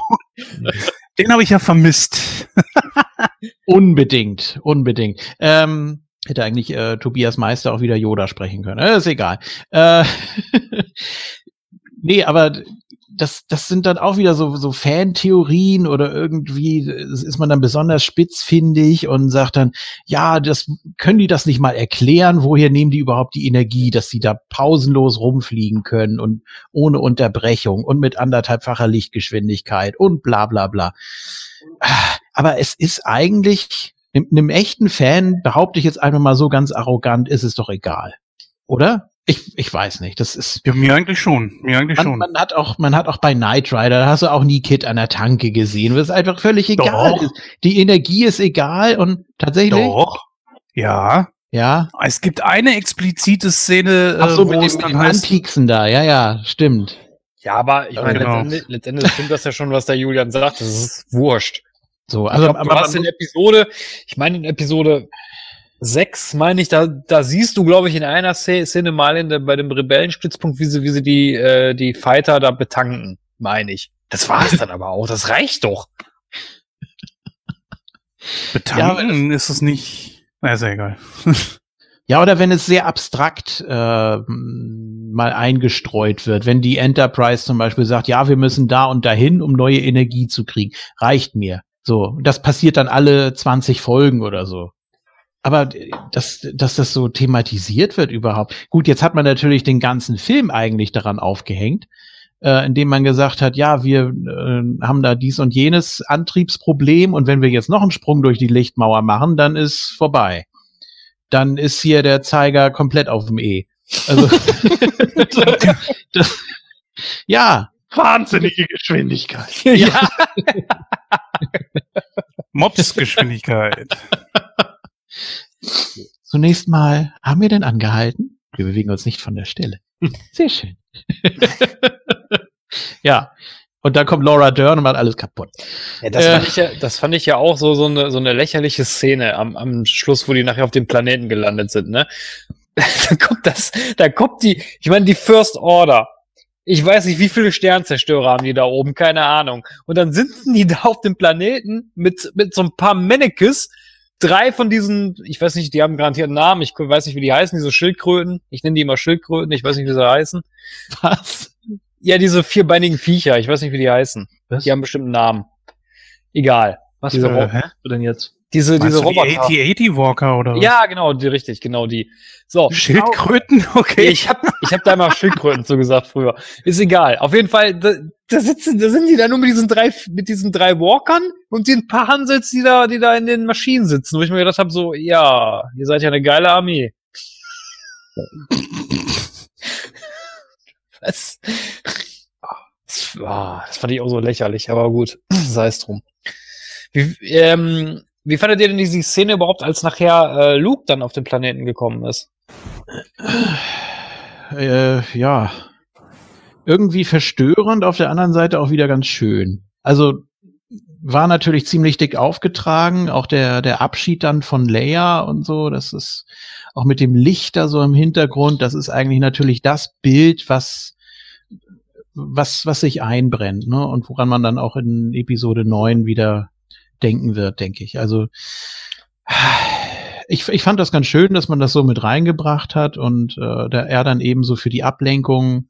Den habe ich ja vermisst. unbedingt, unbedingt. Ähm, hätte eigentlich äh, Tobias Meister auch wieder Yoda sprechen können. Äh, ist egal. Äh, nee, aber das, das sind dann auch wieder so, so Fantheorien oder irgendwie ist man dann besonders spitzfindig und sagt dann, ja, das können die das nicht mal erklären, woher nehmen die überhaupt die Energie, dass sie da pausenlos rumfliegen können und ohne Unterbrechung und mit anderthalbfacher Lichtgeschwindigkeit und bla bla bla. Aber es ist eigentlich, einem, einem echten Fan, behaupte ich jetzt einfach mal so ganz arrogant, ist es doch egal. Oder? Ich, ich weiß nicht. Das ist. Ja, mir eigentlich schon. Mir eigentlich Man, schon. man hat auch, man hat auch bei Knight Rider, da hast du auch nie Kit an der Tanke gesehen. Das ist einfach völlig egal. Doch. Die Energie ist egal und tatsächlich. Doch. Ja. Ja. Es gibt eine explizite Szene, Ach so, äh, mit wo dem, es mit dann dem heißt, Anpieksen da. Ja, ja, stimmt. Ja, aber ich Ja, meine, genau. letztendlich, letztendlich stimmt das ja schon, was der Julian sagt. Das ist wurscht. So, Also, glaub, du hast in Episode, ich meine in Episode 6, meine ich, da, da siehst du, glaube ich, in einer Szene, mal in der, bei dem Rebellenstützpunkt, wie sie, wie sie die, äh, die Fighter da betanken, meine ich. Das war's dann aber auch. Das reicht doch. betanken ist es nicht. Na, ist ja egal. Ja, oder wenn es sehr abstrakt äh, mal eingestreut wird, wenn die Enterprise zum Beispiel sagt, ja, wir müssen da und dahin, um neue Energie zu kriegen, reicht mir. So, das passiert dann alle 20 Folgen oder so. Aber äh, dass, dass das so thematisiert wird überhaupt. Gut, jetzt hat man natürlich den ganzen Film eigentlich daran aufgehängt, äh, indem man gesagt hat, ja, wir äh, haben da dies und jenes Antriebsproblem und wenn wir jetzt noch einen Sprung durch die Lichtmauer machen, dann ist vorbei. Dann ist hier der Zeiger komplett auf dem E. Also, das, ja, Wahnsinnige Geschwindigkeit. ja. Mopsgeschwindigkeit. Zunächst mal, haben wir denn angehalten? Wir bewegen uns nicht von der Stelle. Sehr schön. ja. Und dann kommt Laura Dern und macht alles kaputt. Ja, das, Äh. fand ich ja, das fand ich ja auch so, so, eine, so eine lächerliche Szene am, am Schluss, wo die nachher auf dem Planeten gelandet sind, ne? da kommt das, da kommt die, ich meine, die First Order. Ich weiß nicht, wie viele Sternzerstörer haben die da oben, keine Ahnung. Und dann sitzen die da auf dem Planeten mit, mit so ein paar Mannequins. Drei von diesen, ich weiß nicht, die haben garantiert einen Namen, ich weiß nicht, wie die heißen, diese Schildkröten. Ich nenne die immer Schildkröten, ich weiß nicht, wie sie heißen. Was? Ja, diese vierbeinigen Viecher, ich weiß nicht, wie die heißen. Was? Die haben bestimmt einen Namen. Egal. Was Diese für, hä? Was denn jetzt? Diese, Meinst diese du die Roboter. 8080 Walker oder was? Ja, genau, die richtig, genau die. So. Schildkröten? Okay. Ich hab, ich hab da immer Schildkröten zugesagt früher. Ist egal. Auf jeden Fall, da, da sitzen, da sind die da nur mit diesen drei, mit diesen drei Walkern und den paar Hansels, die da, die da in den Maschinen sitzen, wo ich mir gedacht habe, so, ja, ihr seid ja eine geile Armee. Was? Das, ah, das fand ich auch so lächerlich, aber gut, sei es drum. Wie, ähm, wie fandet ihr denn diese Szene überhaupt, als nachher äh, Luke dann auf den Planeten gekommen ist? äh, ja, irgendwie verstörend, auf der anderen Seite auch wieder ganz schön. Also war natürlich ziemlich dick aufgetragen, auch der, der Abschied dann von Leia und so, das ist auch mit dem Licht da so im Hintergrund, das ist eigentlich natürlich das Bild, was, was, was sich einbrennt, ne, und woran man dann auch in Episode 9 wieder denken wird, denke ich. Also, ich, ich fand das ganz schön, dass man das so mit reingebracht hat und äh, da er dann eben so für die Ablenkung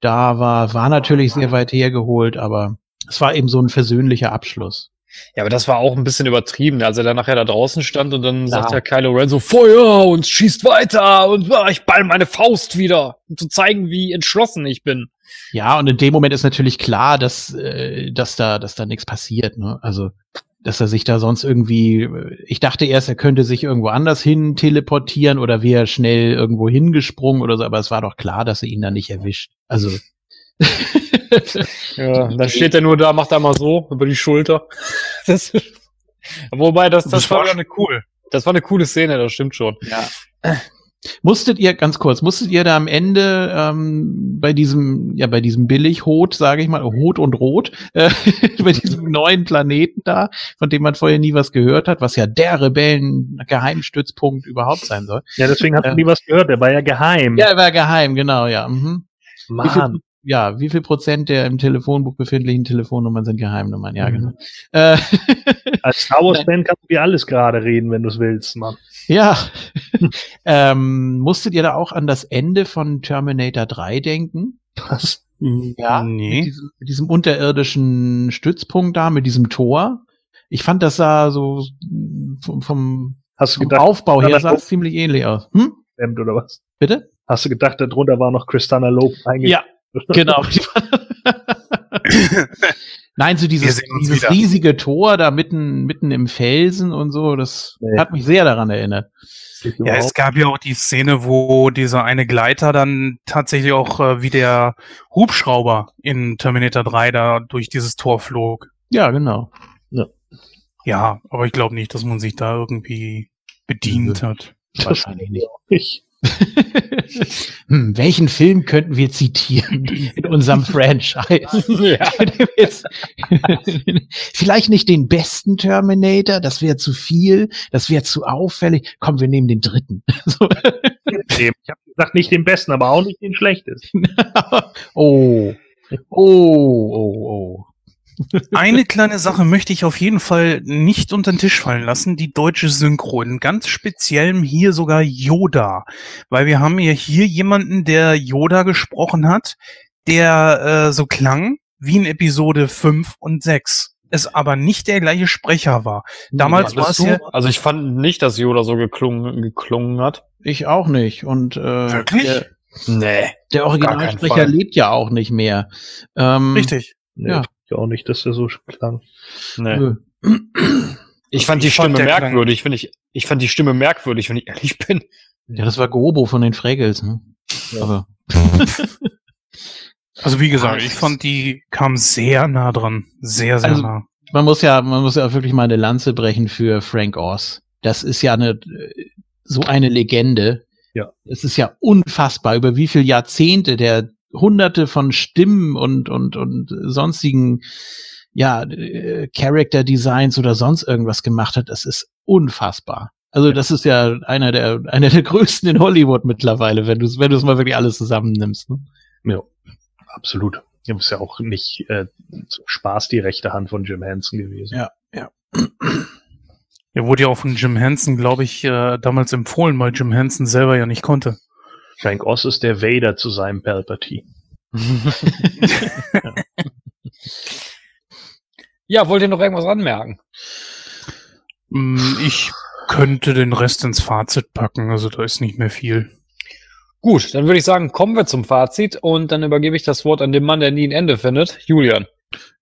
da war, war natürlich sehr weit hergeholt, aber es war eben so ein versöhnlicher Abschluss. Ja, aber das war auch ein bisschen übertrieben, als er dann nachher da draußen stand und dann Ja. sagt ja Kylo Ren so, Feuer und schießt weiter und ah, ich ball meine Faust wieder, um zu zeigen, wie entschlossen ich bin. Ja, und in dem Moment ist natürlich klar, dass, äh, dass da, dass da nichts passiert, ne? Also, dass er sich da sonst irgendwie, äh, ich dachte erst, er könnte sich irgendwo anders hin teleportieren oder wäre schnell irgendwo hingesprungen oder so, aber es war doch klar, dass er ihn da nicht erwischt. Also. Ja, dann steht er nur da, macht einmal so über die Schulter. Das, wobei, das, das, war, schon cool. das war eine coole Szene, das stimmt schon. Ja. Musstet ihr, ganz kurz, musstet ihr da am Ende ähm, bei diesem, ja, bei diesem Billig-Hot, sage ich mal, Hot und Rot, äh, bei diesem neuen Planeten da, von dem man vorher nie was gehört hat, was ja der Rebellen-Geheimstützpunkt überhaupt sein soll. Ja, deswegen hast Ja. du nie was gehört, der war ja geheim. Ja, er war geheim, genau, ja. Mhm. Wie viel, Mann. Ja, wie viel Prozent der im Telefonbuch befindlichen Telefonnummern sind Geheimnummern? Ja, Mhm. genau. Äh, Als Star Wars-Fan kannst du dir alles gerade reden, wenn du es willst, Mann. ja. ähm, musstet ihr da auch an das Ende von Terminator 3 denken? Was? Ja, mit, Nee. diesem, mit diesem unterirdischen Stützpunkt da, mit diesem Tor. Ich fand, das sah so vom, vom, Hast du gedacht, Aufbau her sah es ziemlich ähnlich aus. Hm? Oder was? Bitte? Hast du gedacht, darunter war noch Christina Loeb eingegangen? Ja, genau. Nein, so dieses, dieses wieder. riesige Tor da mitten, mitten im Felsen und so, das Nee. hat mich sehr daran erinnert. Ja, es gab ja auch die Szene, wo dieser eine Gleiter dann tatsächlich auch äh, wie der Hubschrauber in Terminator 3 da durch dieses Tor flog. Ja, genau. Ja, aber ich glaube nicht, dass man sich da irgendwie bedient hat. Wahrscheinlich nicht. Hm, welchen Film könnten wir zitieren in unserem Franchise? Vielleicht nicht den besten Terminator, das wäre zu viel, das wäre zu auffällig. Komm, wir nehmen den dritten. So. Ich habe gesagt, nicht den besten, aber auch nicht den schlechtesten. oh. Oh, oh, oh. Eine kleine Sache möchte ich auf jeden Fall nicht unter den Tisch fallen lassen, die deutsche Synchro. In ganz speziellem hier sogar Yoda. Weil wir haben ja hier jemanden, der Yoda gesprochen hat, der äh, so klang wie in Episode 5 und 6. Es aber nicht der gleiche Sprecher war. Damals war es ja... du? Also ich fand nicht, dass Yoda so geklungen, geklungen hat. Ich auch nicht. Und äh, Wirklich? der, Nee. der Originalsprecher lebt ja auch nicht mehr. Ähm, Richtig. Nee, Ja. ich auch nicht, dass der so klang. nee. nö. Ich fand die Ich fand, Stimme klang- merkwürdig, finde ich. Ich fand die Stimme merkwürdig, wenn ich ehrlich bin. Ja, das war Gobo von den Fraggles. Ne? Ja. Aber Also wie gesagt, Ah, ich fand, die kam sehr nah dran. Sehr, sehr Also- nah. man muss ja, man muss ja wirklich mal eine Lanze brechen für Frank Oz. Das ist ja eine so eine Legende. Ja. Es ist ja unfassbar, über wie viele Jahrzehnte der hunderte von Stimmen und und und sonstigen ja äh, Character Designs oder sonst irgendwas gemacht hat. Das ist unfassbar. Also das ist ja einer der einer der größten in Hollywood mittlerweile, wenn du wenn du es mal wirklich alles zusammennimmst. Ne? Ja, absolut. Du bist ja auch nicht äh, zum Spaß die rechte Hand von Jim Henson gewesen. Ja. Er wurde ja auch von Jim Henson, glaube ich, äh, damals empfohlen, weil Jim Henson selber ja nicht konnte. Frank Oz ist der Vader zu seinem Palpatine. Ja, wollt ihr noch irgendwas anmerken? Mm, Ich könnte den Rest ins Fazit packen, also da ist nicht mehr viel. Gut, dann würde ich sagen, kommen wir zum Fazit und dann übergebe ich das Wort an den Mann, der nie ein Ende findet. Julian.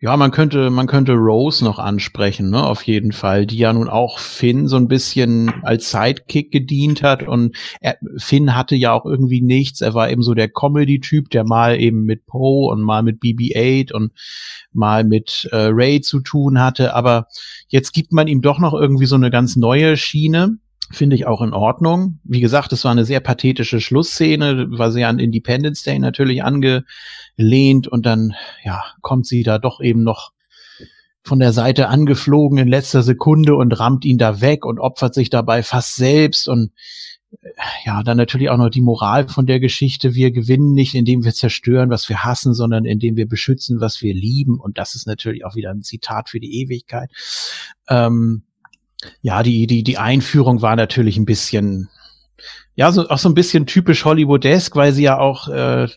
Ja, man könnte, man könnte Rose noch ansprechen, ne, auf jeden Fall, die ja nun auch Finn so ein bisschen als Sidekick gedient hat und er, Finn hatte ja auch irgendwie nichts. Er war eben so der Comedy-Typ, der mal eben mit Poe und mal mit BB-8 und mal mit äh, Ray zu tun hatte, aber jetzt gibt man ihm doch noch irgendwie so eine ganz neue Schiene. Finde ich auch in Ordnung. Wie gesagt, es war eine sehr pathetische Schlussszene, war sehr an Independence Day natürlich angelehnt und dann, ja, kommt sie da doch eben noch von der Seite angeflogen in letzter Sekunde und rammt ihn da weg und opfert sich dabei fast selbst und ja, dann natürlich auch noch die Moral von der Geschichte. Wir gewinnen nicht, indem wir zerstören, was wir hassen, sondern indem wir beschützen, was wir lieben. Und das ist natürlich auch wieder ein Zitat für die Ewigkeit. Ähm, ja, die, die, die Einführung war natürlich ein bisschen, ja, so, auch so ein bisschen typisch Hollywoodesk, weil sie ja auch äh,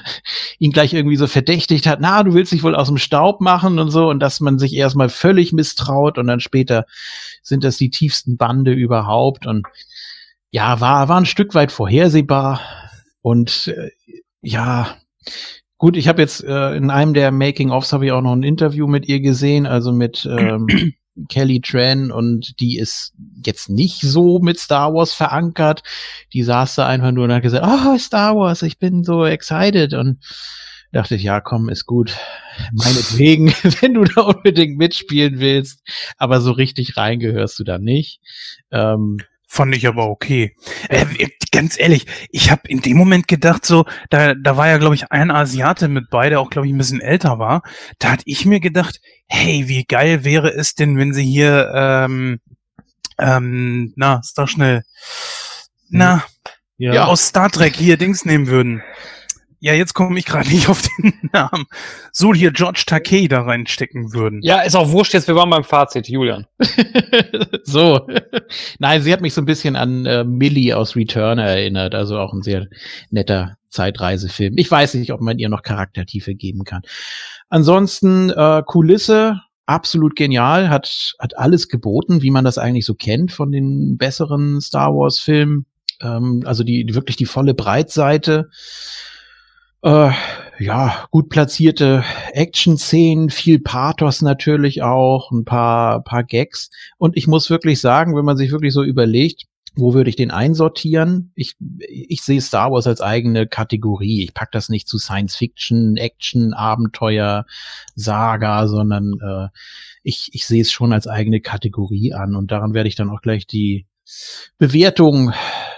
ihn gleich irgendwie so verdächtigt hat, na, du willst dich wohl aus dem Staub machen und so, und dass man sich erstmal völlig misstraut und dann später sind das die tiefsten Bande überhaupt und ja, war, war ein Stück weit vorhersehbar und äh, ja, gut, ich habe jetzt äh, in einem der Making-ofs habe ich auch noch ein Interview mit ihr gesehen, also mit ähm, Kelly Tran und die ist jetzt nicht so mit Star Wars verankert. Die saß da einfach nur und hat gesagt, oh, Star Wars, ich bin so excited und dachte ich, ja, komm, ist gut. Meinetwegen, wenn du da unbedingt mitspielen willst, aber so richtig reingehörst du da nicht. Ähm, Fand ich aber okay. Äh, ganz ehrlich, ich habe in dem Moment gedacht, so, da, da war ja, glaube ich, ein Asiate mit bei, der auch, glaube ich, ein bisschen älter war. Da hatte ich mir gedacht, hey, wie geil wäre es denn, wenn sie hier, ähm, ähm, na, ist doch schnell, na, Ja. ja. aus Star Trek hier Dings nehmen würden. Ja, jetzt komme ich gerade nicht auf den Namen. So hier George Takei da reinstecken würden. Ja, ist auch wurscht jetzt, wir waren beim Fazit, Julian. so. Nein, sie hat mich so ein bisschen an äh, Millie aus Returner erinnert, also auch ein sehr netter Zeitreisefilm. Ich weiß nicht, ob man ihr noch Charaktertiefe geben kann. Ansonsten äh, Kulisse, absolut genial, hat, hat alles geboten, wie man das eigentlich so kennt von den besseren Star Wars-Filmen. Ähm, also die wirklich die volle Breitseite. Äh, ja, gut platzierte Action-Szenen, viel Pathos natürlich auch, ein paar, paar Gags. Und ich muss wirklich sagen, wenn man sich wirklich so überlegt, wo würde ich den einsortieren? Ich, ich sehe Star Wars als eigene Kategorie. Ich pack das nicht zu Science Fiction, Action, Abenteuer, Saga, sondern äh, ich, ich sehe es schon als eigene Kategorie an. Und daran werde ich dann auch gleich die Bewertung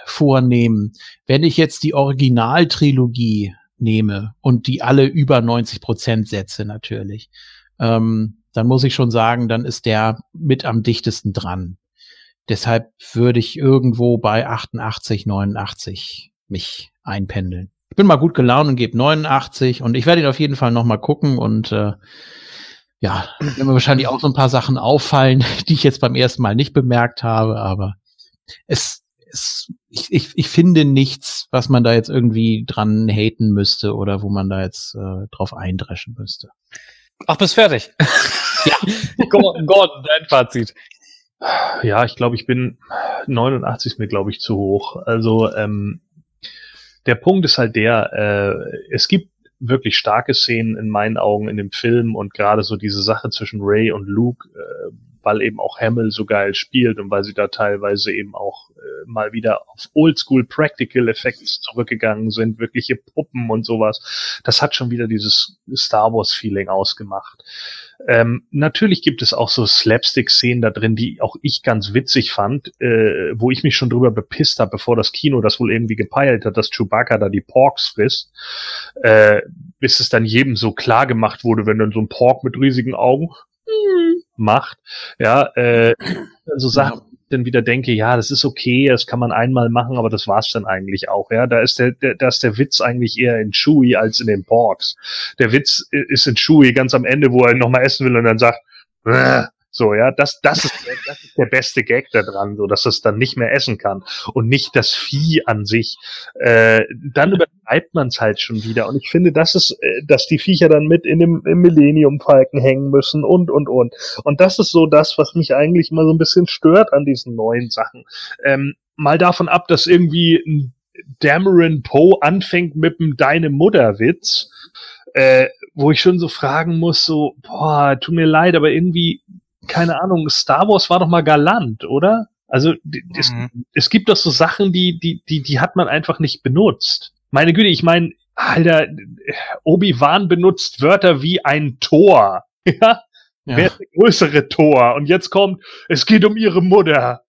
vornehmen. Wenn ich jetzt die Originaltrilogie nehme und die alle über 90 Prozent setze natürlich, ähm, dann muss ich schon sagen, dann ist der mit am dichtesten dran. Deshalb würde ich irgendwo bei 88, 89 mich einpendeln. Ich bin mal gut gelaunt und gebe 89 und ich werde ihn auf jeden Fall noch mal gucken und äh, ja, werden mir wahrscheinlich auch so ein paar Sachen auffallen, die ich jetzt beim ersten Mal nicht bemerkt habe, aber es, es ich, ich, ich finde nichts, was man da jetzt irgendwie dran haten müsste oder wo man da jetzt äh, drauf eindreschen müsste. Ach, bist fertig. ja. Gordon, dein Fazit. Ja, ich glaube, ich bin 89 ist mir, glaube ich, zu hoch. Also ähm, der Punkt ist halt der, äh, es gibt wirklich starke Szenen in meinen Augen in dem Film und gerade so diese Sache zwischen Ray und Luke, äh, weil eben auch Hamill so geil spielt und weil sie da teilweise eben auch äh, mal wieder auf Oldschool Practical Effects zurückgegangen sind, wirkliche Puppen und sowas. Das hat schon wieder dieses Star Wars Feeling ausgemacht. Ähm, natürlich gibt es auch so Slapstick-Szenen da drin, die auch ich ganz witzig fand, äh, wo ich mich schon drüber bepisst habe, bevor das Kino das wohl irgendwie gepeilt hat, dass Chewbacca da die Porks frisst, äh, bis es dann jedem so klar gemacht wurde, wenn dann so ein Pork mit riesigen Augen macht, ja, äh, so Sachen, ja. dann wieder denke, ja, das ist okay, das kann man einmal machen, aber das war's dann eigentlich auch, ja, da ist der, der da ist der Witz eigentlich eher in Chewie als in den Porks. Der Witz ist in Chewie ganz am Ende, wo er nochmal essen will und dann sagt. So, ja, das, das ist, das ist der beste Gag da dran, so, dass es dann nicht mehr essen kann und nicht das Vieh an sich. Äh, dann übertreibt man es halt schon wieder und ich finde, das ist, äh, dass die Viecher dann mit in dem im Millennium Falken hängen müssen und und und und das ist so das, was mich eigentlich mal so ein bisschen stört an diesen neuen Sachen. Ähm, mal davon ab, dass irgendwie ein Dameron Poe anfängt mit dem Deine Mutter Witz. Äh, wo ich schon so fragen muss, so, boah, tut mir leid, aber irgendwie keine Ahnung, Star Wars war doch mal galant, oder? Also es, mhm. es gibt doch so Sachen, die, die, die, die hat man einfach nicht benutzt. Meine Güte, ich meine, Alter, Obi-Wan benutzt Wörter wie ein Tor. Ja? ja. Wer ist der größere Tor? Und jetzt kommt, es geht um ihre Mutter.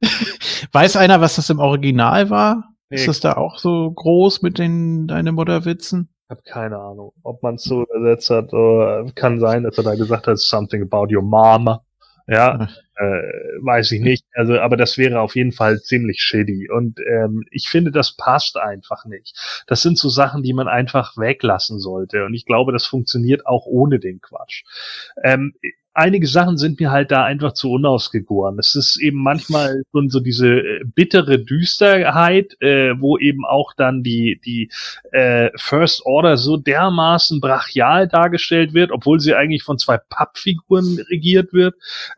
Weiß einer, was das im Original war? Nee. Ist das da auch so groß mit den Deine Mutter Witzen? Ich habe keine Ahnung, ob man es so übersetzt hat. Oder kann sein, dass er da gesagt hat, something about your mama. Ja, äh, weiß ich nicht. Also, aber das wäre auf jeden Fall ziemlich shitty. Und ähm, ich finde, das passt einfach nicht. Das sind so Sachen, die man einfach weglassen sollte. Und ich glaube, das funktioniert auch ohne den Quatsch. Ähm, einige Sachen sind mir halt da einfach zu unausgegoren. Es ist eben manchmal schon so diese äh, bittere Düsterheit, äh, wo eben auch dann die, die äh, First Order so dermaßen brachial dargestellt wird, obwohl sie eigentlich von zwei Pappfiguren regiert wird.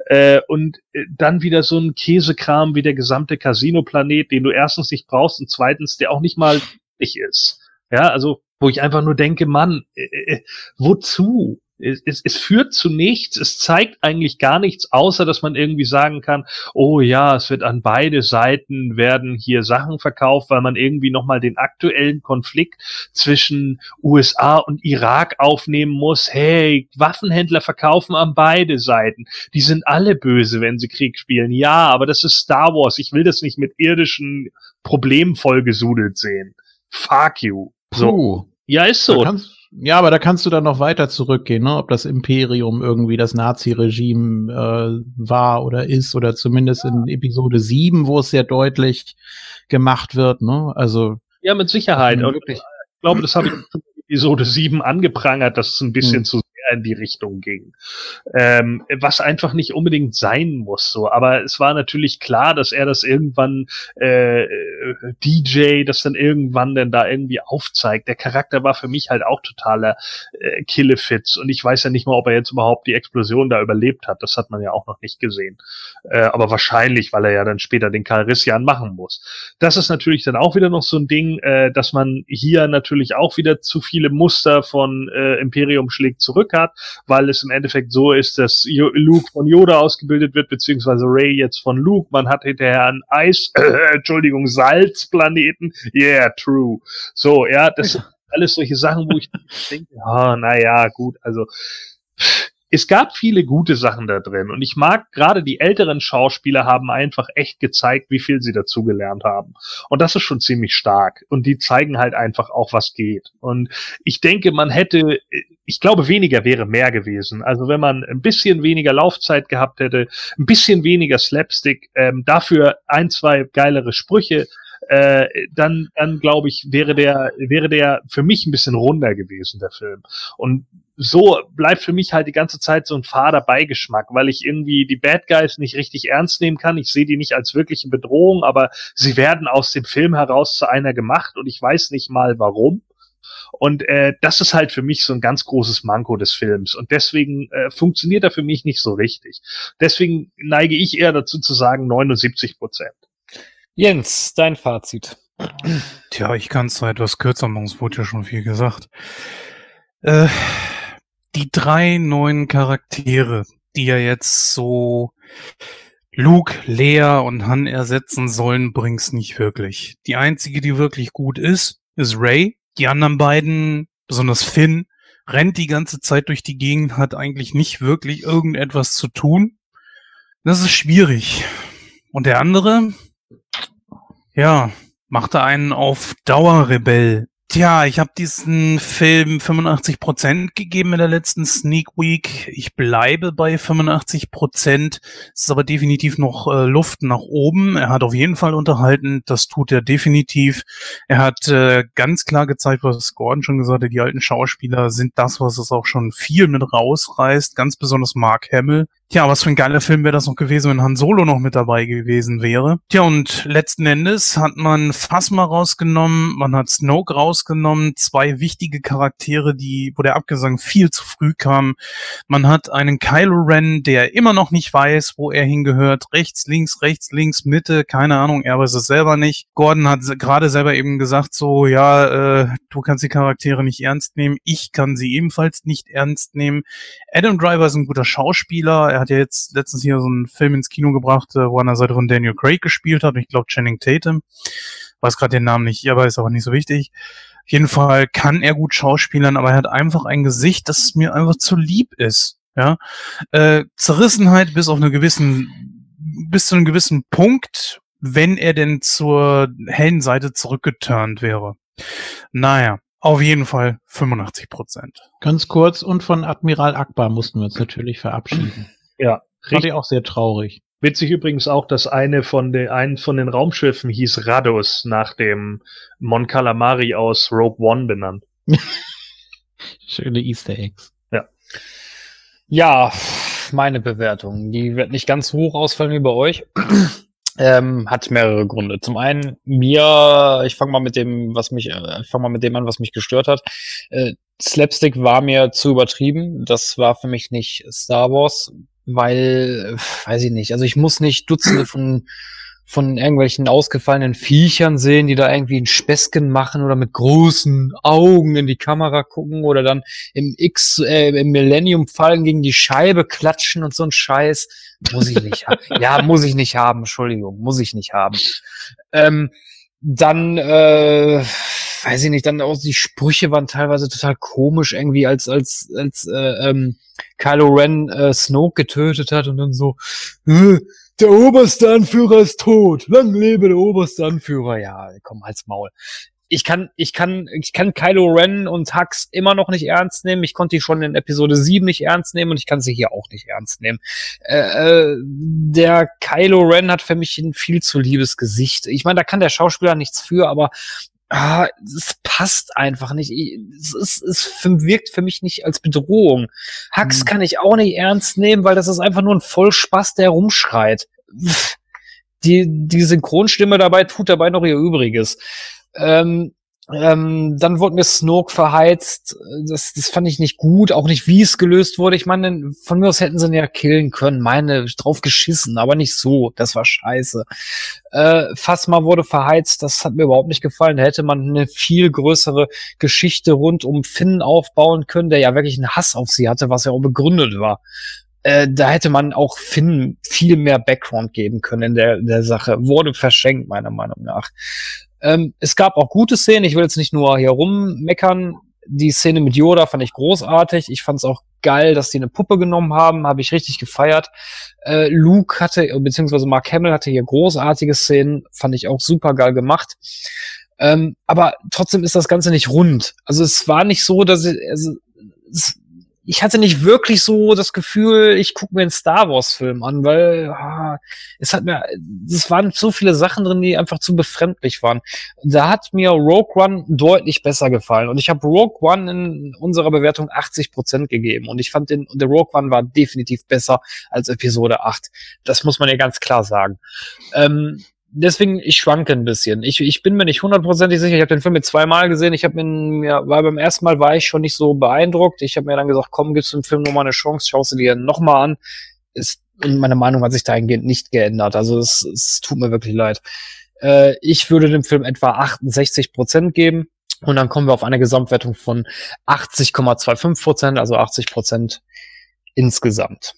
Äh, und äh, dann wieder so ein Käsekram wie der gesamte Casino-Planet, den du erstens nicht brauchst und zweitens, der auch nicht mal wichtig ist. Ja, also wo ich einfach nur denke, Mann, äh, äh, wozu? Es, es, es führt zu nichts, es zeigt eigentlich gar nichts, außer dass man irgendwie sagen kann, oh ja, es wird an beide Seiten werden hier Sachen verkauft, weil man irgendwie nochmal den aktuellen Konflikt zwischen USA und Irak aufnehmen muss. Hey, Waffenhändler verkaufen an beide Seiten. Die sind alle böse, wenn sie Krieg spielen. Ja, aber das ist Star Wars. Ich will das nicht mit irdischen Problemen vollgesudelt sehen. Fuck you. So. Puh. Ja, ist so. Da kannst, ja, aber da kannst du dann noch weiter zurückgehen, ne? ob das Imperium irgendwie das Nazi-Regime äh, war oder ist, oder zumindest in Episode 7, wo es sehr deutlich gemacht wird. Ne? Also Ja, mit Sicherheit. Mhm. Und ich glaube, das habe ich in Episode 7 angeprangert, dass es ein bisschen Mhm. zu in die Richtung ging. Ähm, was einfach nicht unbedingt sein muss. So. Aber es war natürlich klar, dass er das irgendwann äh, DJ, das dann irgendwann denn da irgendwie aufzeigt. Der Charakter war für mich halt auch totaler äh, Killefitz. Und ich weiß ja nicht mal, ob er jetzt überhaupt die Explosion da überlebt hat. Das hat man ja auch noch nicht gesehen. Äh, aber wahrscheinlich, weil er ja dann später den Calrissian machen muss. Das ist natürlich dann auch wieder noch so ein Ding, äh, dass man hier natürlich auch wieder zu viele Muster von äh, Imperium schlägt zurück hat, weil es im Endeffekt so ist, dass Luke von Yoda ausgebildet wird, beziehungsweise Ray jetzt von Luke. Man hat hinterher einen Eis, äh, Entschuldigung, Salzplaneten. Yeah, true. So, ja, das sind alles solche Sachen, wo ich denke, ah, naja, gut, also es gab viele gute Sachen da drin und ich mag gerade die älteren Schauspieler haben einfach echt gezeigt, wie viel sie dazugelernt haben. Und das ist schon ziemlich stark. Und die zeigen halt einfach auch, was geht. Und ich denke, man hätte, ich glaube, weniger wäre mehr gewesen. Also wenn man ein bisschen weniger Laufzeit gehabt hätte, ein bisschen weniger Slapstick, ähm, dafür ein, zwei geilere Sprüche, äh, dann, dann glaube ich, wäre der, wäre der für mich ein bisschen runder gewesen, der Film. Und so bleibt für mich halt die ganze Zeit so ein fader Beigeschmack, weil ich irgendwie die Bad Guys nicht richtig ernst nehmen kann. Ich sehe die nicht als wirkliche Bedrohung, aber sie werden aus dem Film heraus zu einer gemacht und ich weiß nicht mal warum. Und äh, das ist halt für mich so ein ganz großes Manko des Films. Und deswegen äh, funktioniert er für mich nicht so richtig. Deswegen neige ich eher dazu zu sagen 79 Prozent. Jens, dein Fazit. Tja, ich kann es zwar etwas kürzer machen, es wurde ja schon viel gesagt. Äh, die drei neuen Charaktere, die ja jetzt so Luke, Leia und Han ersetzen sollen, bringt's nicht wirklich. Die einzige, die wirklich gut ist, ist Ray. Die anderen beiden, besonders Finn, rennt die ganze Zeit durch die Gegend, hat eigentlich nicht wirklich irgendetwas zu tun. Das ist schwierig. Und der andere, ja, machte einen auf Dauerrebell. Tja, ich habe diesen Film 85% gegeben in der letzten Sneak Week. Ich bleibe bei 85%. Es ist aber definitiv noch äh, Luft nach oben. Er hat auf jeden Fall unterhalten. Das tut er definitiv. Er hat äh, ganz klar gezeigt, was Gordon schon gesagt hat. Die alten Schauspieler sind das, was es auch schon viel mit rausreißt. Ganz besonders Mark Hamill. Tja, was für ein geiler Film wäre das noch gewesen, wenn Han Solo noch mit dabei gewesen wäre. Tja, und letzten Endes hat man Phasma rausgenommen, man hat Snoke rausgenommen, zwei wichtige Charaktere, die, wo der Abgesang viel zu früh kam. Man hat einen Kylo Ren, der immer noch nicht weiß, wo er hingehört. Rechts, links, rechts, links, Mitte, keine Ahnung, er weiß es selber nicht. Gordon hat gerade selber eben gesagt, so, ja, äh, du kannst die Charaktere nicht ernst nehmen, ich kann sie ebenfalls nicht ernst nehmen. Adam Driver ist ein guter Schauspieler. Er hat ja jetzt letztens hier so einen Film ins Kino gebracht, äh, wo er an der Seite von Daniel Craig gespielt hat. Ich glaube Channing Tatum. Weiß gerade den Namen nicht, aber ist aber nicht so wichtig. Auf jeden Fall kann er gut schauspielern, aber er hat einfach ein Gesicht, das mir einfach zu lieb ist. Ja, äh, Zerrissenheit bis auf eine gewissen bis zu einem gewissen Punkt, wenn er denn zur hellen Seite zurückgeturnt wäre. Naja, auf jeden Fall 85 Prozent. Ganz kurz, und von Admiral Akbar mussten wir uns natürlich verabschieden. Ja, Fand richtig. ich auch sehr traurig. Witzig übrigens auch, dass eine von den, einen von den Raumschiffen hieß Radus nach dem Mon Calamari aus Rogue One benannt. Schöne Easter Eggs. Ja, meine Bewertung. Die wird nicht ganz so hoch ausfallen wie bei euch. ähm, hat mehrere Gründe. Zum einen, mir, ich fange mal mit dem, was mich, äh, ich fange mal mit dem an, was mich gestört hat. Äh, Slapstick war mir zu übertrieben. Das war für mich nicht Star Wars, weil, weiß ich nicht, also ich muss nicht Dutzende von von irgendwelchen ausgefallenen Viechern sehen, die da irgendwie einen Späßchen machen oder mit großen Augen in die Kamera gucken oder dann im X, äh, im Millennium fallen gegen die Scheibe klatschen und so ein Scheiß. Muss ich nicht haben. Ja, muss ich nicht haben, Entschuldigung, muss ich nicht haben. Ähm, dann, äh, weiß ich nicht, dann auch die Sprüche waren teilweise total komisch, irgendwie als, als, als äh, ähm, Kylo Ren äh, Snoke getötet hat und dann so, äh, der oberste Anführer ist tot. Lang lebe der oberste Anführer. Ja, komm, halt's Maul. Ich kann, ich kann, ich kann Kylo Ren und Hux immer noch nicht ernst nehmen. Ich konnte die schon in Episode 7 nicht ernst nehmen und ich kann sie hier auch nicht ernst nehmen. Äh, äh, der Kylo Ren hat für mich ein viel zu liebes Gesicht. Ich meine, da kann der Schauspieler nichts für, aber ah, es passt einfach nicht. Ich- Es, es für- wirkt für mich nicht als Bedrohung. Hux Hm. kann ich auch nicht ernst nehmen, weil das ist einfach nur ein Vollspaß, der rumschreit. Die, die Synchronstimme dabei tut dabei noch ihr Übriges. Ähm, ähm, dann wurde mir Snoke verheizt. Das, das fand ich nicht gut, auch nicht, wie es gelöst wurde. Ich meine, von mir aus hätten sie ihn ja killen können. Meine, drauf geschissen, aber nicht so. Das war scheiße. Äh, Phasma wurde verheizt, das hat mir überhaupt nicht gefallen. Da hätte man eine viel größere Geschichte rund um Finn aufbauen können, der ja wirklich einen Hass auf sie hatte, was ja auch begründet war. Äh, da hätte man auch Finn viel mehr Background geben können in der, der Sache. Wurde verschenkt, meiner Meinung nach. Ähm, es gab auch gute Szenen. Ich will jetzt nicht nur hier rummeckern. Die Szene mit Yoda fand ich großartig. Ich fand es auch geil, dass die eine Puppe genommen haben. Habe ich richtig gefeiert. Äh, Luke hatte, beziehungsweise Mark Hamill hatte hier großartige Szenen. Fand ich auch super geil gemacht. Ähm, aber trotzdem ist das Ganze nicht rund. Also es war nicht so, dass ich, also, es, ich hatte nicht wirklich so das Gefühl, ich gucke mir einen Star Wars Film an, weil ah, es hat mir, es waren so viele Sachen drin, die einfach zu befremdlich waren. Da hat mir Rogue One deutlich besser gefallen und ich habe Rogue One in unserer Bewertung 80 Prozent gegeben und ich fand den, der Rogue One war definitiv besser als Episode 8. Das muss man ja ganz klar sagen. Ähm, deswegen, ich schwanke ein bisschen. Ich, ich bin mir nicht hundertprozentig sicher. Ich habe den Film jetzt zweimal gesehen. Ich habe mir, weil beim ersten Mal war ich schon nicht so beeindruckt. Ich habe mir dann gesagt, komm, gibst du dem Film nochmal eine Chance, schaust du dir nochmal an. Ist, und meine Meinung hat sich dahingehend nicht geändert. Also es, es tut mir wirklich leid. Äh, ich würde dem Film etwa 68 Prozent geben. Und dann kommen wir auf eine Gesamtwertung von 80,25 Prozent, also 80 Prozent insgesamt.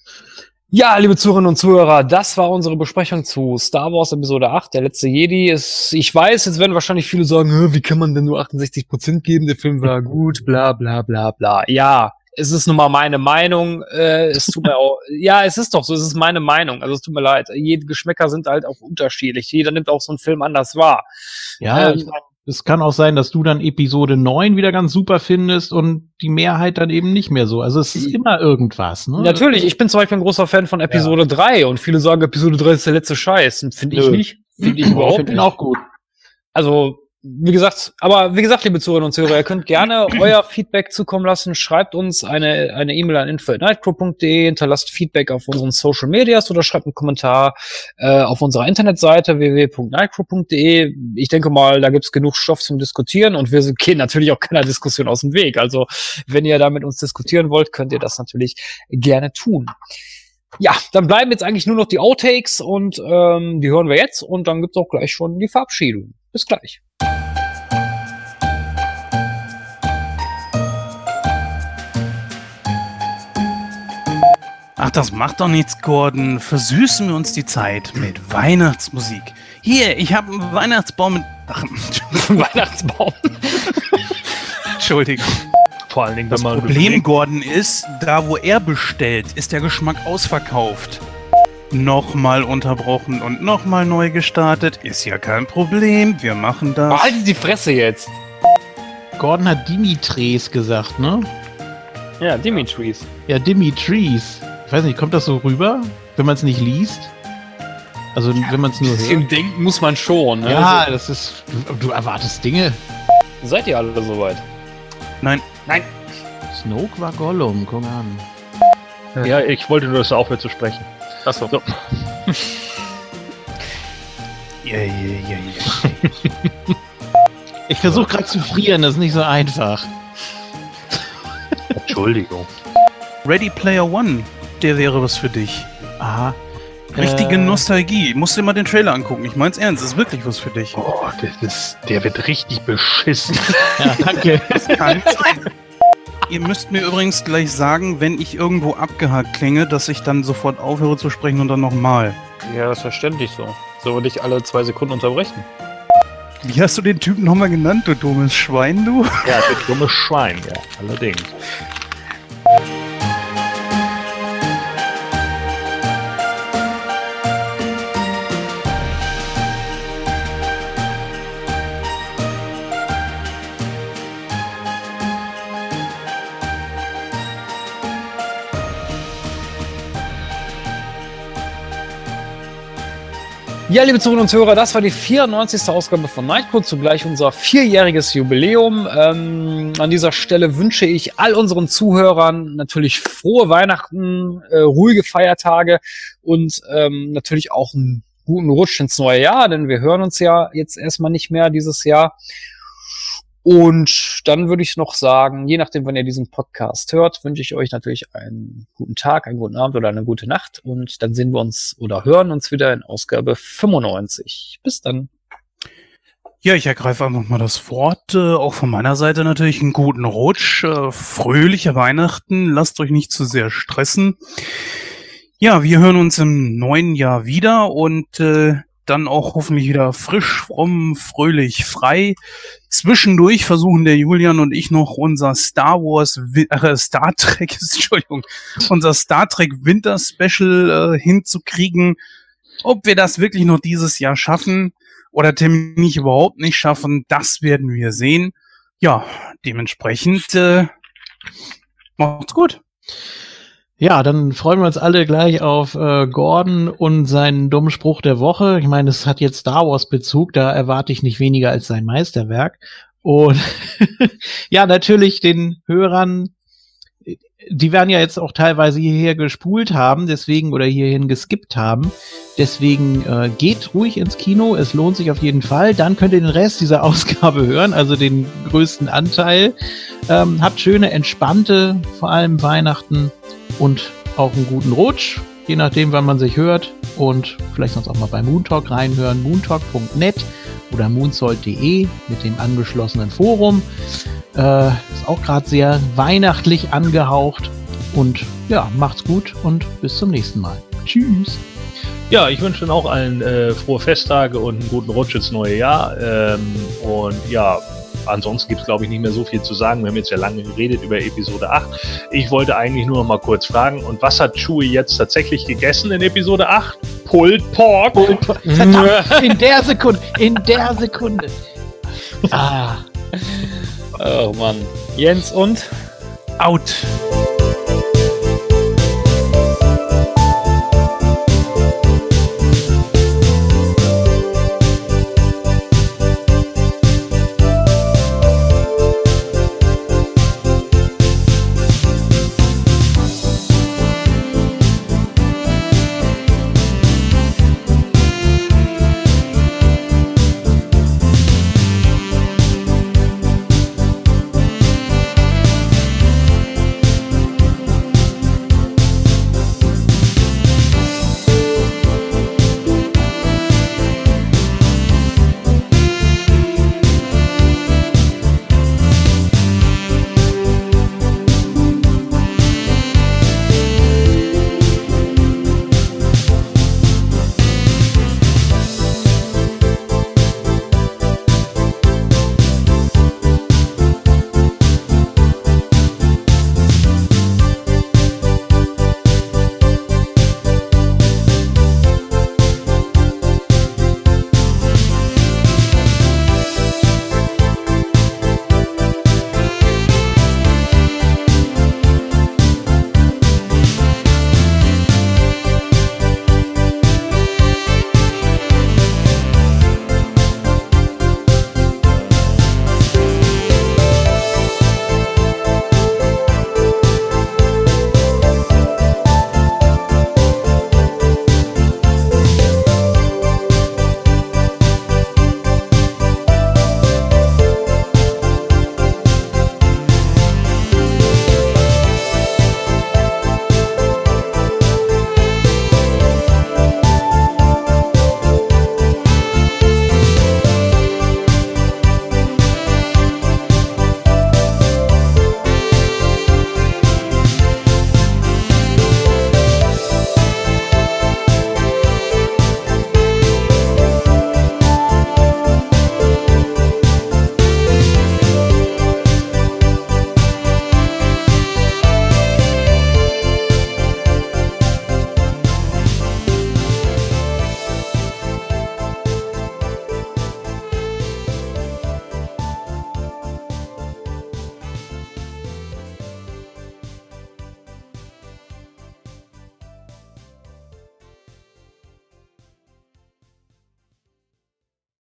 Ja, liebe Zuhörerinnen und Zuhörer, das war unsere Besprechung zu Star Wars Episode 8, der letzte Jedi. Es, ich weiß, jetzt werden wahrscheinlich viele sagen, "Hä, wie kann man denn nur 68 Prozent geben? Der Film war gut, bla bla bla bla. Ja, es ist nun mal meine Meinung. Äh, es tut mir auch, ja, es ist doch so, es ist meine Meinung. Also es tut mir leid. Jede Geschmäcker sind halt auch unterschiedlich. Jeder nimmt auch so einen Film anders wahr. Ja, Ähm, ich mein, es kann auch sein, dass du dann Episode 9 wieder ganz super findest und die Mehrheit dann eben nicht mehr so. Also es ist immer irgendwas, ne? Natürlich, ich bin zum Beispiel ein großer Fan von Episode 3 und viele sagen, Episode 3 ist der letzte Scheiß. Finde ich nicht. Finde ich überhaupt finde ihn nicht. auch gut. Also, wie gesagt, aber wie gesagt, liebe Zuhörerinnen und Zuhörer, ihr könnt gerne euer Feedback zukommen lassen. Schreibt uns eine eine E-Mail an info@nightcrow.de, hinterlasst Feedback auf unseren Social Medias oder schreibt einen Kommentar äh, auf unserer Internetseite www.nightcrow.de. Ich denke mal, da gibt's genug Stoff zum Diskutieren und wir gehen natürlich auch keiner Diskussion aus dem Weg. Also, wenn ihr da mit uns diskutieren wollt, könnt ihr das natürlich gerne tun. Ja, dann bleiben jetzt eigentlich nur noch die Outtakes und ähm, die hören wir jetzt und dann gibt's auch gleich schon die Verabschiedung. Bis gleich. Ach, das macht doch nichts, Gordon. Versüßen wir uns die Zeit mit Weihnachtsmusik. Hier, ich habe einen Weihnachtsbaum mit. Ach, Weihnachtsbaum. Entschuldigung. Vor allen Dingen, Das wenn man Problem, überlegt, Gordon, ist, da wo er bestellt, ist der Geschmack ausverkauft. Nochmal unterbrochen und nochmal neu gestartet. Ist ja kein Problem. Wir machen das. Oh, die Fresse jetzt. Gordon hat Dimitris gesagt, ne? Ja, Dimitris. Ja, Dimitris. Ich weiß nicht, kommt das so rüber, wenn man es nicht liest? Also, wenn man es nur hört? Im Denken muss man schon. Ne? Ja, das ist. Du, du erwartest Dinge. Seid ihr alle soweit? Nein. Nein. Snoke war Gollum, guck an. Ja, ich wollte nur, dass du aufhört zu sprechen. Achso. So. Ja, ja, ja, ja. Ich versuche gerade zu frieren, das ist nicht so einfach. Entschuldigung. Ready Player One, der wäre was für dich. Aha. Richtige Äh, Nostalgie. Musst dir mal den Trailer angucken. Ich mein's ernst, das ist wirklich was für dich. Oh, das ist, der wird richtig beschissen. Ja, danke. Kann sein. Ihr müsst mir übrigens gleich sagen, wenn ich irgendwo abgehakt klinge, dass ich dann sofort aufhöre zu sprechen und dann nochmal. Ja, das ist verständlich so. So würde ich alle zwei Sekunden unterbrechen. Wie hast du den Typen nochmal genannt, du dummes Schwein, du? ja, der dumme Schwein, ja, allerdings. Ja, liebe Zuhörerinnen und Zuhörer, das war die 94. Ausgabe von Nightcode, zugleich unser vierjähriges Jubiläum. Ähm, an dieser Stelle wünsche ich all unseren Zuhörern natürlich frohe Weihnachten, äh, ruhige Feiertage und ähm, natürlich auch einen guten Rutsch ins neue Jahr, denn wir hören uns ja jetzt erstmal nicht mehr dieses Jahr. Und dann würde ich noch sagen, je nachdem, wann ihr diesen Podcast hört, wünsche ich euch natürlich einen guten Tag, einen guten Abend oder eine gute Nacht. Und dann sehen wir uns oder hören uns wieder in Ausgabe 95. Bis dann. Ja, ich ergreife einfach mal das Wort. Äh, auch von meiner Seite natürlich einen guten Rutsch. Äh, fröhliche Weihnachten. Lasst euch nicht zu sehr stressen. Ja, wir hören uns im neuen Jahr wieder und äh, dann auch hoffentlich wieder frisch, fromm, fröhlich, frei. Zwischendurch versuchen der Julian und ich noch unser Star Wars, äh, Star Trek, Entschuldigung, unser Star Trek Winter Special äh, hinzukriegen. Ob wir das wirklich noch dieses Jahr schaffen oder terminlich überhaupt nicht schaffen, das werden wir sehen. Ja, dementsprechend äh, macht's gut. Ja, dann freuen wir uns alle gleich auf äh, Gordon und seinen dummen Spruch der Woche. Ich meine, es hat jetzt Star Wars Bezug, da erwarte ich nicht weniger als sein Meisterwerk. Und ja, natürlich den Hörern, die werden ja jetzt auch teilweise hierher gespult haben, deswegen oder hierhin geskippt haben. Deswegen äh, geht ruhig ins Kino, es lohnt sich auf jeden Fall. Dann könnt ihr den Rest dieser Ausgabe hören, also den größten Anteil. Ähm, habt schöne, entspannte, vor allem Weihnachten und auch einen guten Rutsch, je nachdem, wann man sich hört. Und vielleicht sonst auch mal bei Moontalk reinhören. Moontalk.net oder moonsold.de mit dem angeschlossenen Forum. Äh, ist auch gerade sehr weihnachtlich angehaucht. Und ja, macht's gut und bis zum nächsten Mal. Tschüss. Ja, ich wünsche dann auch allen äh, frohe Festtage und einen guten Rutsch ins neue Jahr. Ähm, und ja, ansonsten gibt es, glaube ich, nicht mehr so viel zu sagen. Wir haben jetzt ja lange geredet über Episode 8. Ich wollte eigentlich nur noch mal kurz fragen, und was hat Chewie jetzt tatsächlich gegessen in Episode 8? Pulled Pork. Verdammt, in der Sekunde, in der Sekunde. Ah. Oh Mann. Jens und Out.